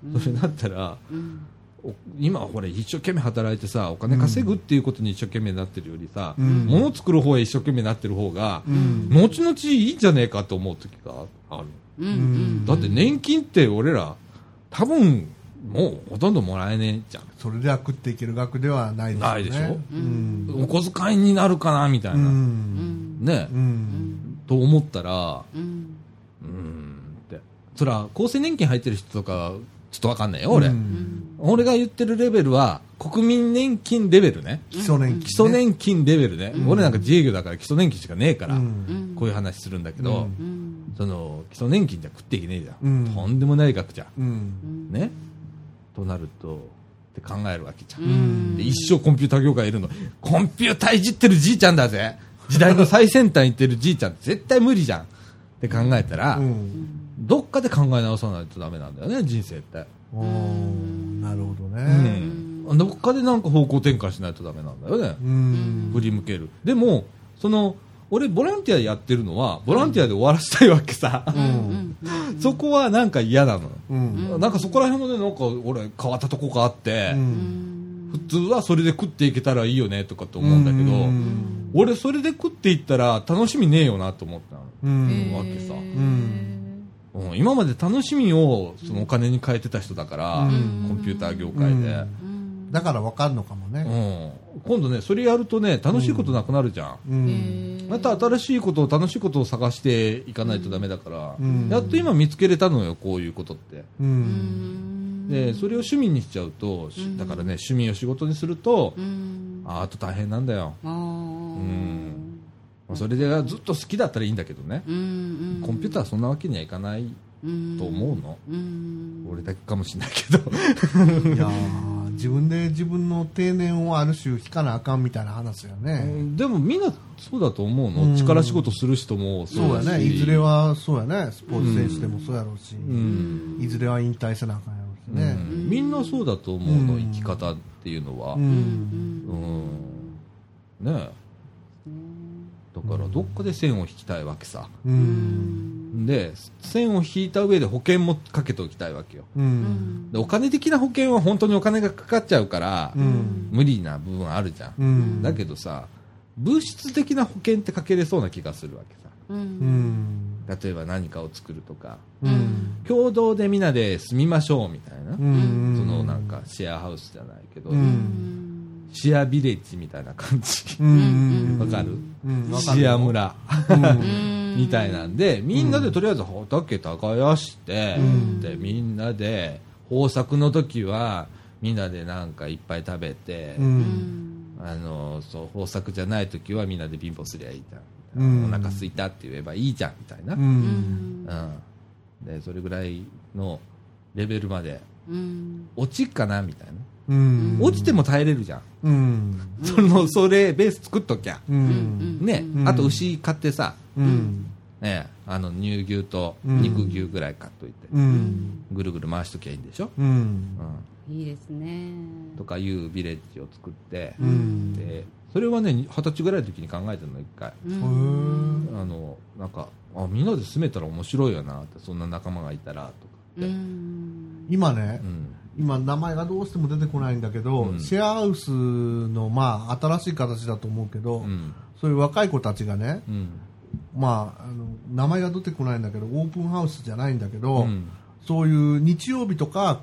うん。それだったらうん。お今はほら一生懸命働いてさお金稼ぐっていうことに一生懸命なってるよりさ、うん。物作る方へ一生懸命なってる方が、うん。後々いいんじゃねえかと思う時がある。うん。うん。だって年金って俺ら多分もうほとんどもらえねえじゃん。それでは食っていける額ではないですよね。ないでしょ？うん。お小遣いになるかなみたいな、うん。うん。ね、うん。と思ったらうん。うーん。って。そら厚生年金入ってる人とかちょっとわかんないよ俺、うん。俺が言ってるレベルは国民年金レベルね。基礎年金ね。基礎年金レベルね、俺なんか自営業だから基礎年金しかねえから、こういう話するんだけど、その基礎年金じゃ食っていけねえじゃん、うん。とんでもない額じゃん。うん。ねとなるとって考えるわけじゃん、うん。で一生コンピューター業界いるの。コンピューターいじってるじいちゃんだぜ。時代の最先端行ってるじいちゃん絶対無理じゃん。って考えたら、うん。どっかで考え直さないとダメなんだよね人生って、なるほどうねん、どっかでなんか方向転換しないとダメなんだよね、うん。振り向ける。でもその俺ボランティアやってるのはボランティアで終わらせたいわけさ、うん。そこはなんか嫌なの、うん。なんかそこら辺もねなんか俺変わったとこがあって、うん。普通はそれで食っていけたらいいよねとかって思うんだけど、うん。俺それで食っていったら楽しみねえよなと思ったの、うん。わけさ。今まで楽しみをそのお金に変えてた人だから、うん。コンピューター業界で、うんだからわかるのかもうん。ね今度ねそれやるとね楽しいことなくなるじゃん、うん。また新しいことを楽しいことを探していかないとダメだから、うん。やっと今見つけれたのよこういうことって。うん。でそれを趣味にしちゃうと、しだからね趣味を仕事にすると、うん。ああと大変なんだよ、うん。まあそれでずっと好きだったらいいんだけどね、うんコンピューターはそんなわけにはいかないうんと思うの、うん。俺だけかもしれないけど。いやー 自分で自分の定年をある種引かなあかんみたいな話やね。でもみんなそうだと思うの、うん。力仕事する人もそうやだしね。いずれはそうやね。スポーツ選手でもそうやろうし。うん。いずれは引退せなあかんやろうしうねん。みんなそうだと思うの、うん。生き方っていうのは、ううんん。ねえ。だからどっかで線を引きたいわけさ。うんで線を引いた上で保険もかけておきたいわけよ。うん。でお金的な保険は本当にお金がかかっちゃうから、うん。無理な部分あるじゃん、うん。だけどさ物質的な保険ってかけれそうな気がするわけさ。例えば何かを作るとか。うん。共同でみんなで住みましょうみたいな、うん。そのなんかシェアハウスじゃないけど、うん。シェアビレッジみたいな感じ。うん。わかる、シェア村。うん みたいなんでみんなでとりあえず畑耕して、うん。でみんなで豊作の時はみんなでなんかいっぱい食べて、うん。あのそう豊作じゃない時はみんなで貧乏すりゃいいじゃん、うん。お腹空いたって言えばいいじゃんみたいな、ううん。んでそれぐらいのレベルまでうん。落ちっかなみたいな、うん落ちても耐えれるじゃん、うん。そのそれベース作っときゃ、うん。ね、うん。あと牛買ってさ、うん。ね、あの乳牛とうん。肉牛ぐらい買っといて、うん。ぐるぐる回しときゃいいんでしょ、うん。うん、いいですね。とかいうビレッジを作って、うん。でそれはね二十歳ぐらいの時に考えたの一回、うん。へあのなんかあみんなで住めたら面白いよなってそんな仲間がいたらとかって、うん。今ねうん今名前がどうしても出てこないんだけど、うん。シェアハウスのまあ新しい形だと思うけど、うん。そういう若い子たちがね、うん。まあ、あの名前が出てこないんだけどオープンハウスじゃないんだけど、うん。そういう日曜日とか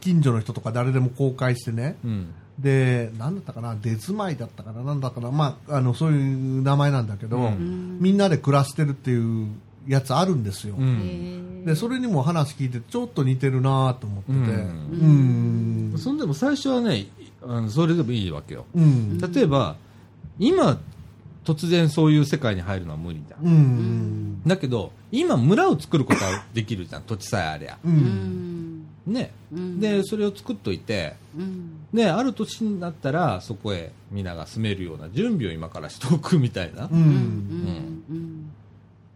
近所の人とか誰でも公開してねうん。で何だったかな出住まいだったかななんだかな、まあ、あのそういう名前なんだけど、うん。みんなで暮らしてるっていうやつあるんですよ、うん。でそれにも話聞いてちょっと似てるなと思ってて。うん。うん。そんでも最初はねあのそれでもいいわけよ。うん。例えば今突然そういう世界に入るのは無理じゃん、うん。だけど今村を作ることはできるじゃん土地さえありゃ。ううん。んね、うん。でそれを作っといてうん。である年になったらそこへ皆が住めるような準備を今からしておくみたいな、ううん。ん。うん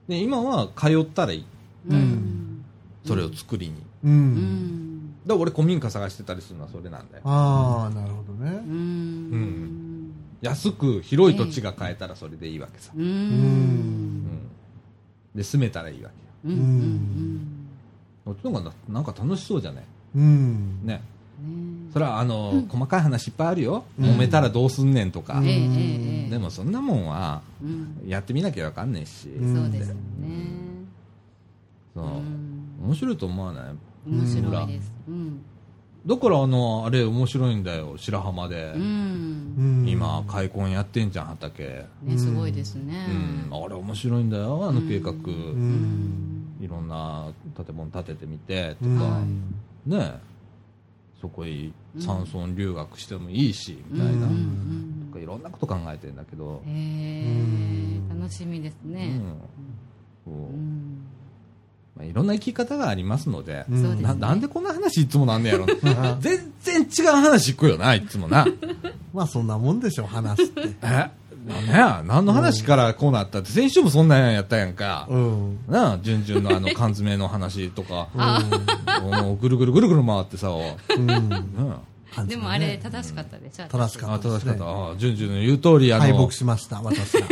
で今は通ったらいい。うん。それを作りに、ううん。んだから俺古民家探してたりするのはそれなんだよ。ああなるほどね。うん。安く広い土地が買えたらそれでいいわけさ、ううん。うん。で住めたらいいわけよ。うん。うん。そっちの方がななんか楽しそうじゃない？うん。ねねそれはあの、細かい話いっぱいあるよ、うん。揉めたらどうすんねんとか、ええええええ。でもそんなもんはうん。やってみなきゃわかんねえし、うんそうですよね。そう。うん。面白いと思わない？面白いです。うん。だからあのあれ面白いんだよ。白浜で、うん。うん。今開墾やってんじゃん畑、ねすごいですね。うん、あれ面白いんだよあの計画、うん。いろんな建物建ててみてとうんか、ねそこへ山村留学してもいいし、みたいな、うん。いろんなこと考えてんだけど、へえ楽しみですね。うん。そう。うん。まあ、いろんな生き方がありますので、そうですね。ななんでこんな話いつもなんねやろ。全然違う話聞くよな、いつもな。まあそんなもんでしょ、話すって。え？な何の話からこうなったって、先週もそんなんやったやんか。うん。なあ、順々のあの缶詰の話とか、もうぐるぐるぐるぐる回ってさ、うん。なでもあれ正しかったでしょあ、あ正しかったですね正しかった。。あ順々の言う通り、あの、敗北しました、私が。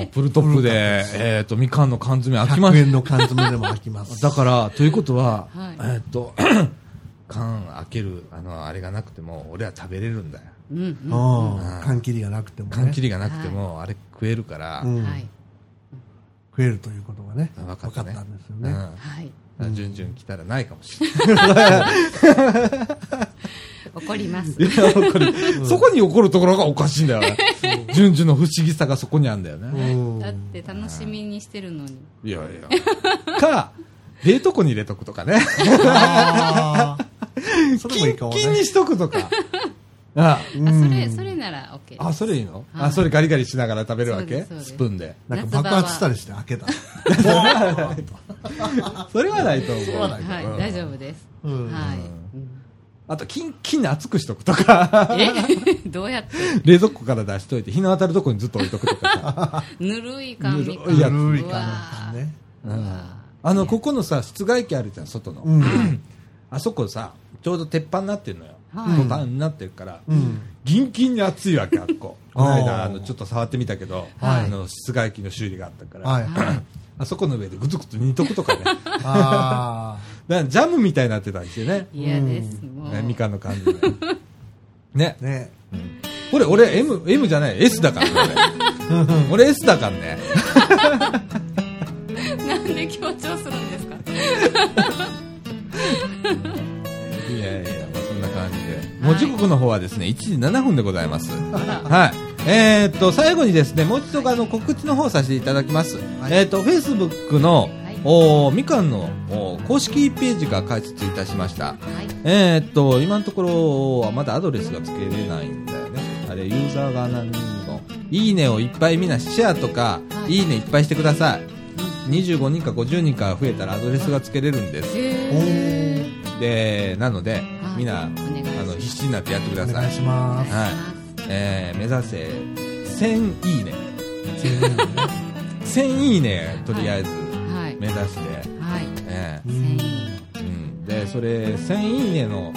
うんプルトップで、えっと、みかんの缶詰開きま100し円の缶詰でも開きます。た。だから、ということは、はいえっと、缶開ける、あの、あれがなくても、俺は食べれるんだよ。うんうんうん。缶切りがなくてもね。缶切りがなくても、あれ食えるから、食えるということがね、分かったたんですよね。うんはい順々来たらないかもしれない。怒りますそこに怒るところがおかしいんだよね。順々の不思議さがそこにあるんだよね。うんだって楽しみにしてるのにいやいや。か、冷凍庫に入れとくとかね。あー それもいいかもねキンキンに。しとくとか。ああそれそれなら OK ですあ、それいいの？はいあ、それガリガリしながら食べるわけ？スプーンで。なんか爆発したりして開けた。それはないと思う。はいうん大丈夫ですうんはいあと、キンキンに熱くしとくとか。え？どうやって？冷蔵庫から出しといて、日の当たるとこにずっと置いとくとか さ。ぬるい缶みかんいやぬるいう缶わの缶ね。うんあの、ここのさ、室外機あるじゃん、外の。うん。あそこさ、ちょうど鉄板になってるのよ。はいトタンになってるから、うん。ギンギンに熱いわけ、あっこ。この間、あの、ちょっと触ってみたけど、はいあの、室外機の修理があったから、はい。あそこの上でぐつぐつ煮とくとかね。だかジャムみたいになってたんですよね。嫌ですもうねみかんの感じで。ねあ。。ね。これ、俺、M、M じゃない、S だからね、俺。俺 S だからね。なんで強調するんですか？いやいや。もう時刻の方はですね、1時7分でございます。はい。えーっと、最後にですね、もう一度あの告知の方させていただきます。えーっと、Facebook の、おーみかんの公式ページが開設いたしました。はいえーっと、今のところはまだアドレスが付けれないんだよね。あれ、ユーザーが何人も。いいねをいっぱいみんなシェアとか、はいいいねいっぱいしてください。25人か50人か増えたらアドレスが付けれるんです。へで、なので、はいみんな、必死になってやってください。お願いします。はい。えー、目指せ、1000いいね。1000いいね、とりあえず、はい目指して、はいえう繊ん維ーうん。で、それ、1000いいねの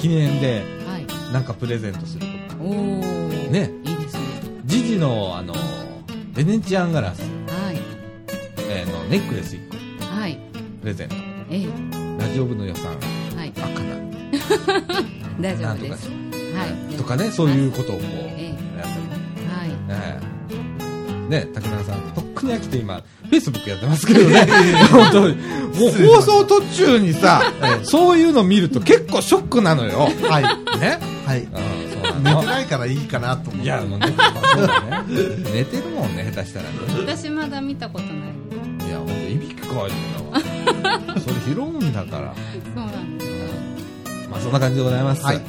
記念で、はいなんかプレゼントするとか。おおねいいですねジジの、あの、ベネチアンガラス、はいえーのネックレス1個、はいプレゼント。ええラジオ部の予算、はいあかな。大丈なんとかし夫ですはいとかね、そういうことをこう、えやったり。はいね竹中さん、とっくに飽きて今、フェイスブックやってますけどね。本当に。もう放送途中にさ、そういうの見ると結構ショックなのよ。はい。ね。はい。寝てないからいいかなと思って。いや、もうね、そうだね。寝てるもんね、下手したらね。私まだ見たことないいや、ほんと、いびきかいんだわ。それ拾うんだから。そうなんですまあ、そんな感じでございます。ははいい。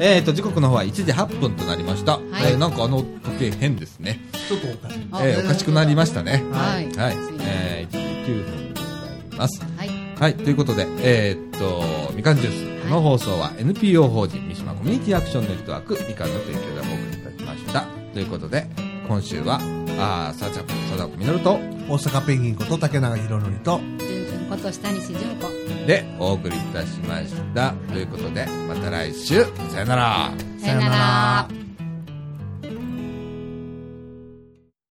えっ、と、時刻の方は1時8分となりました。えーなんかあの時計変ですね。ちょっとおかしい。あえーおかしくなりましたね。はいはい。えー、1時9分でございます。はいはい。ということで、えーっと、みかんジュース。この放送は NPO 法人三島コミュニティアクションネットワークみかんの提供でお送りいたしました。ということで、今週は、あー、さあちゃん、貞子みのると、大阪ペンギンこと竹永宏典と、じゅんじゅんこと下西純子でお送りいたしました。ということで、また来週、さよなら。さよなら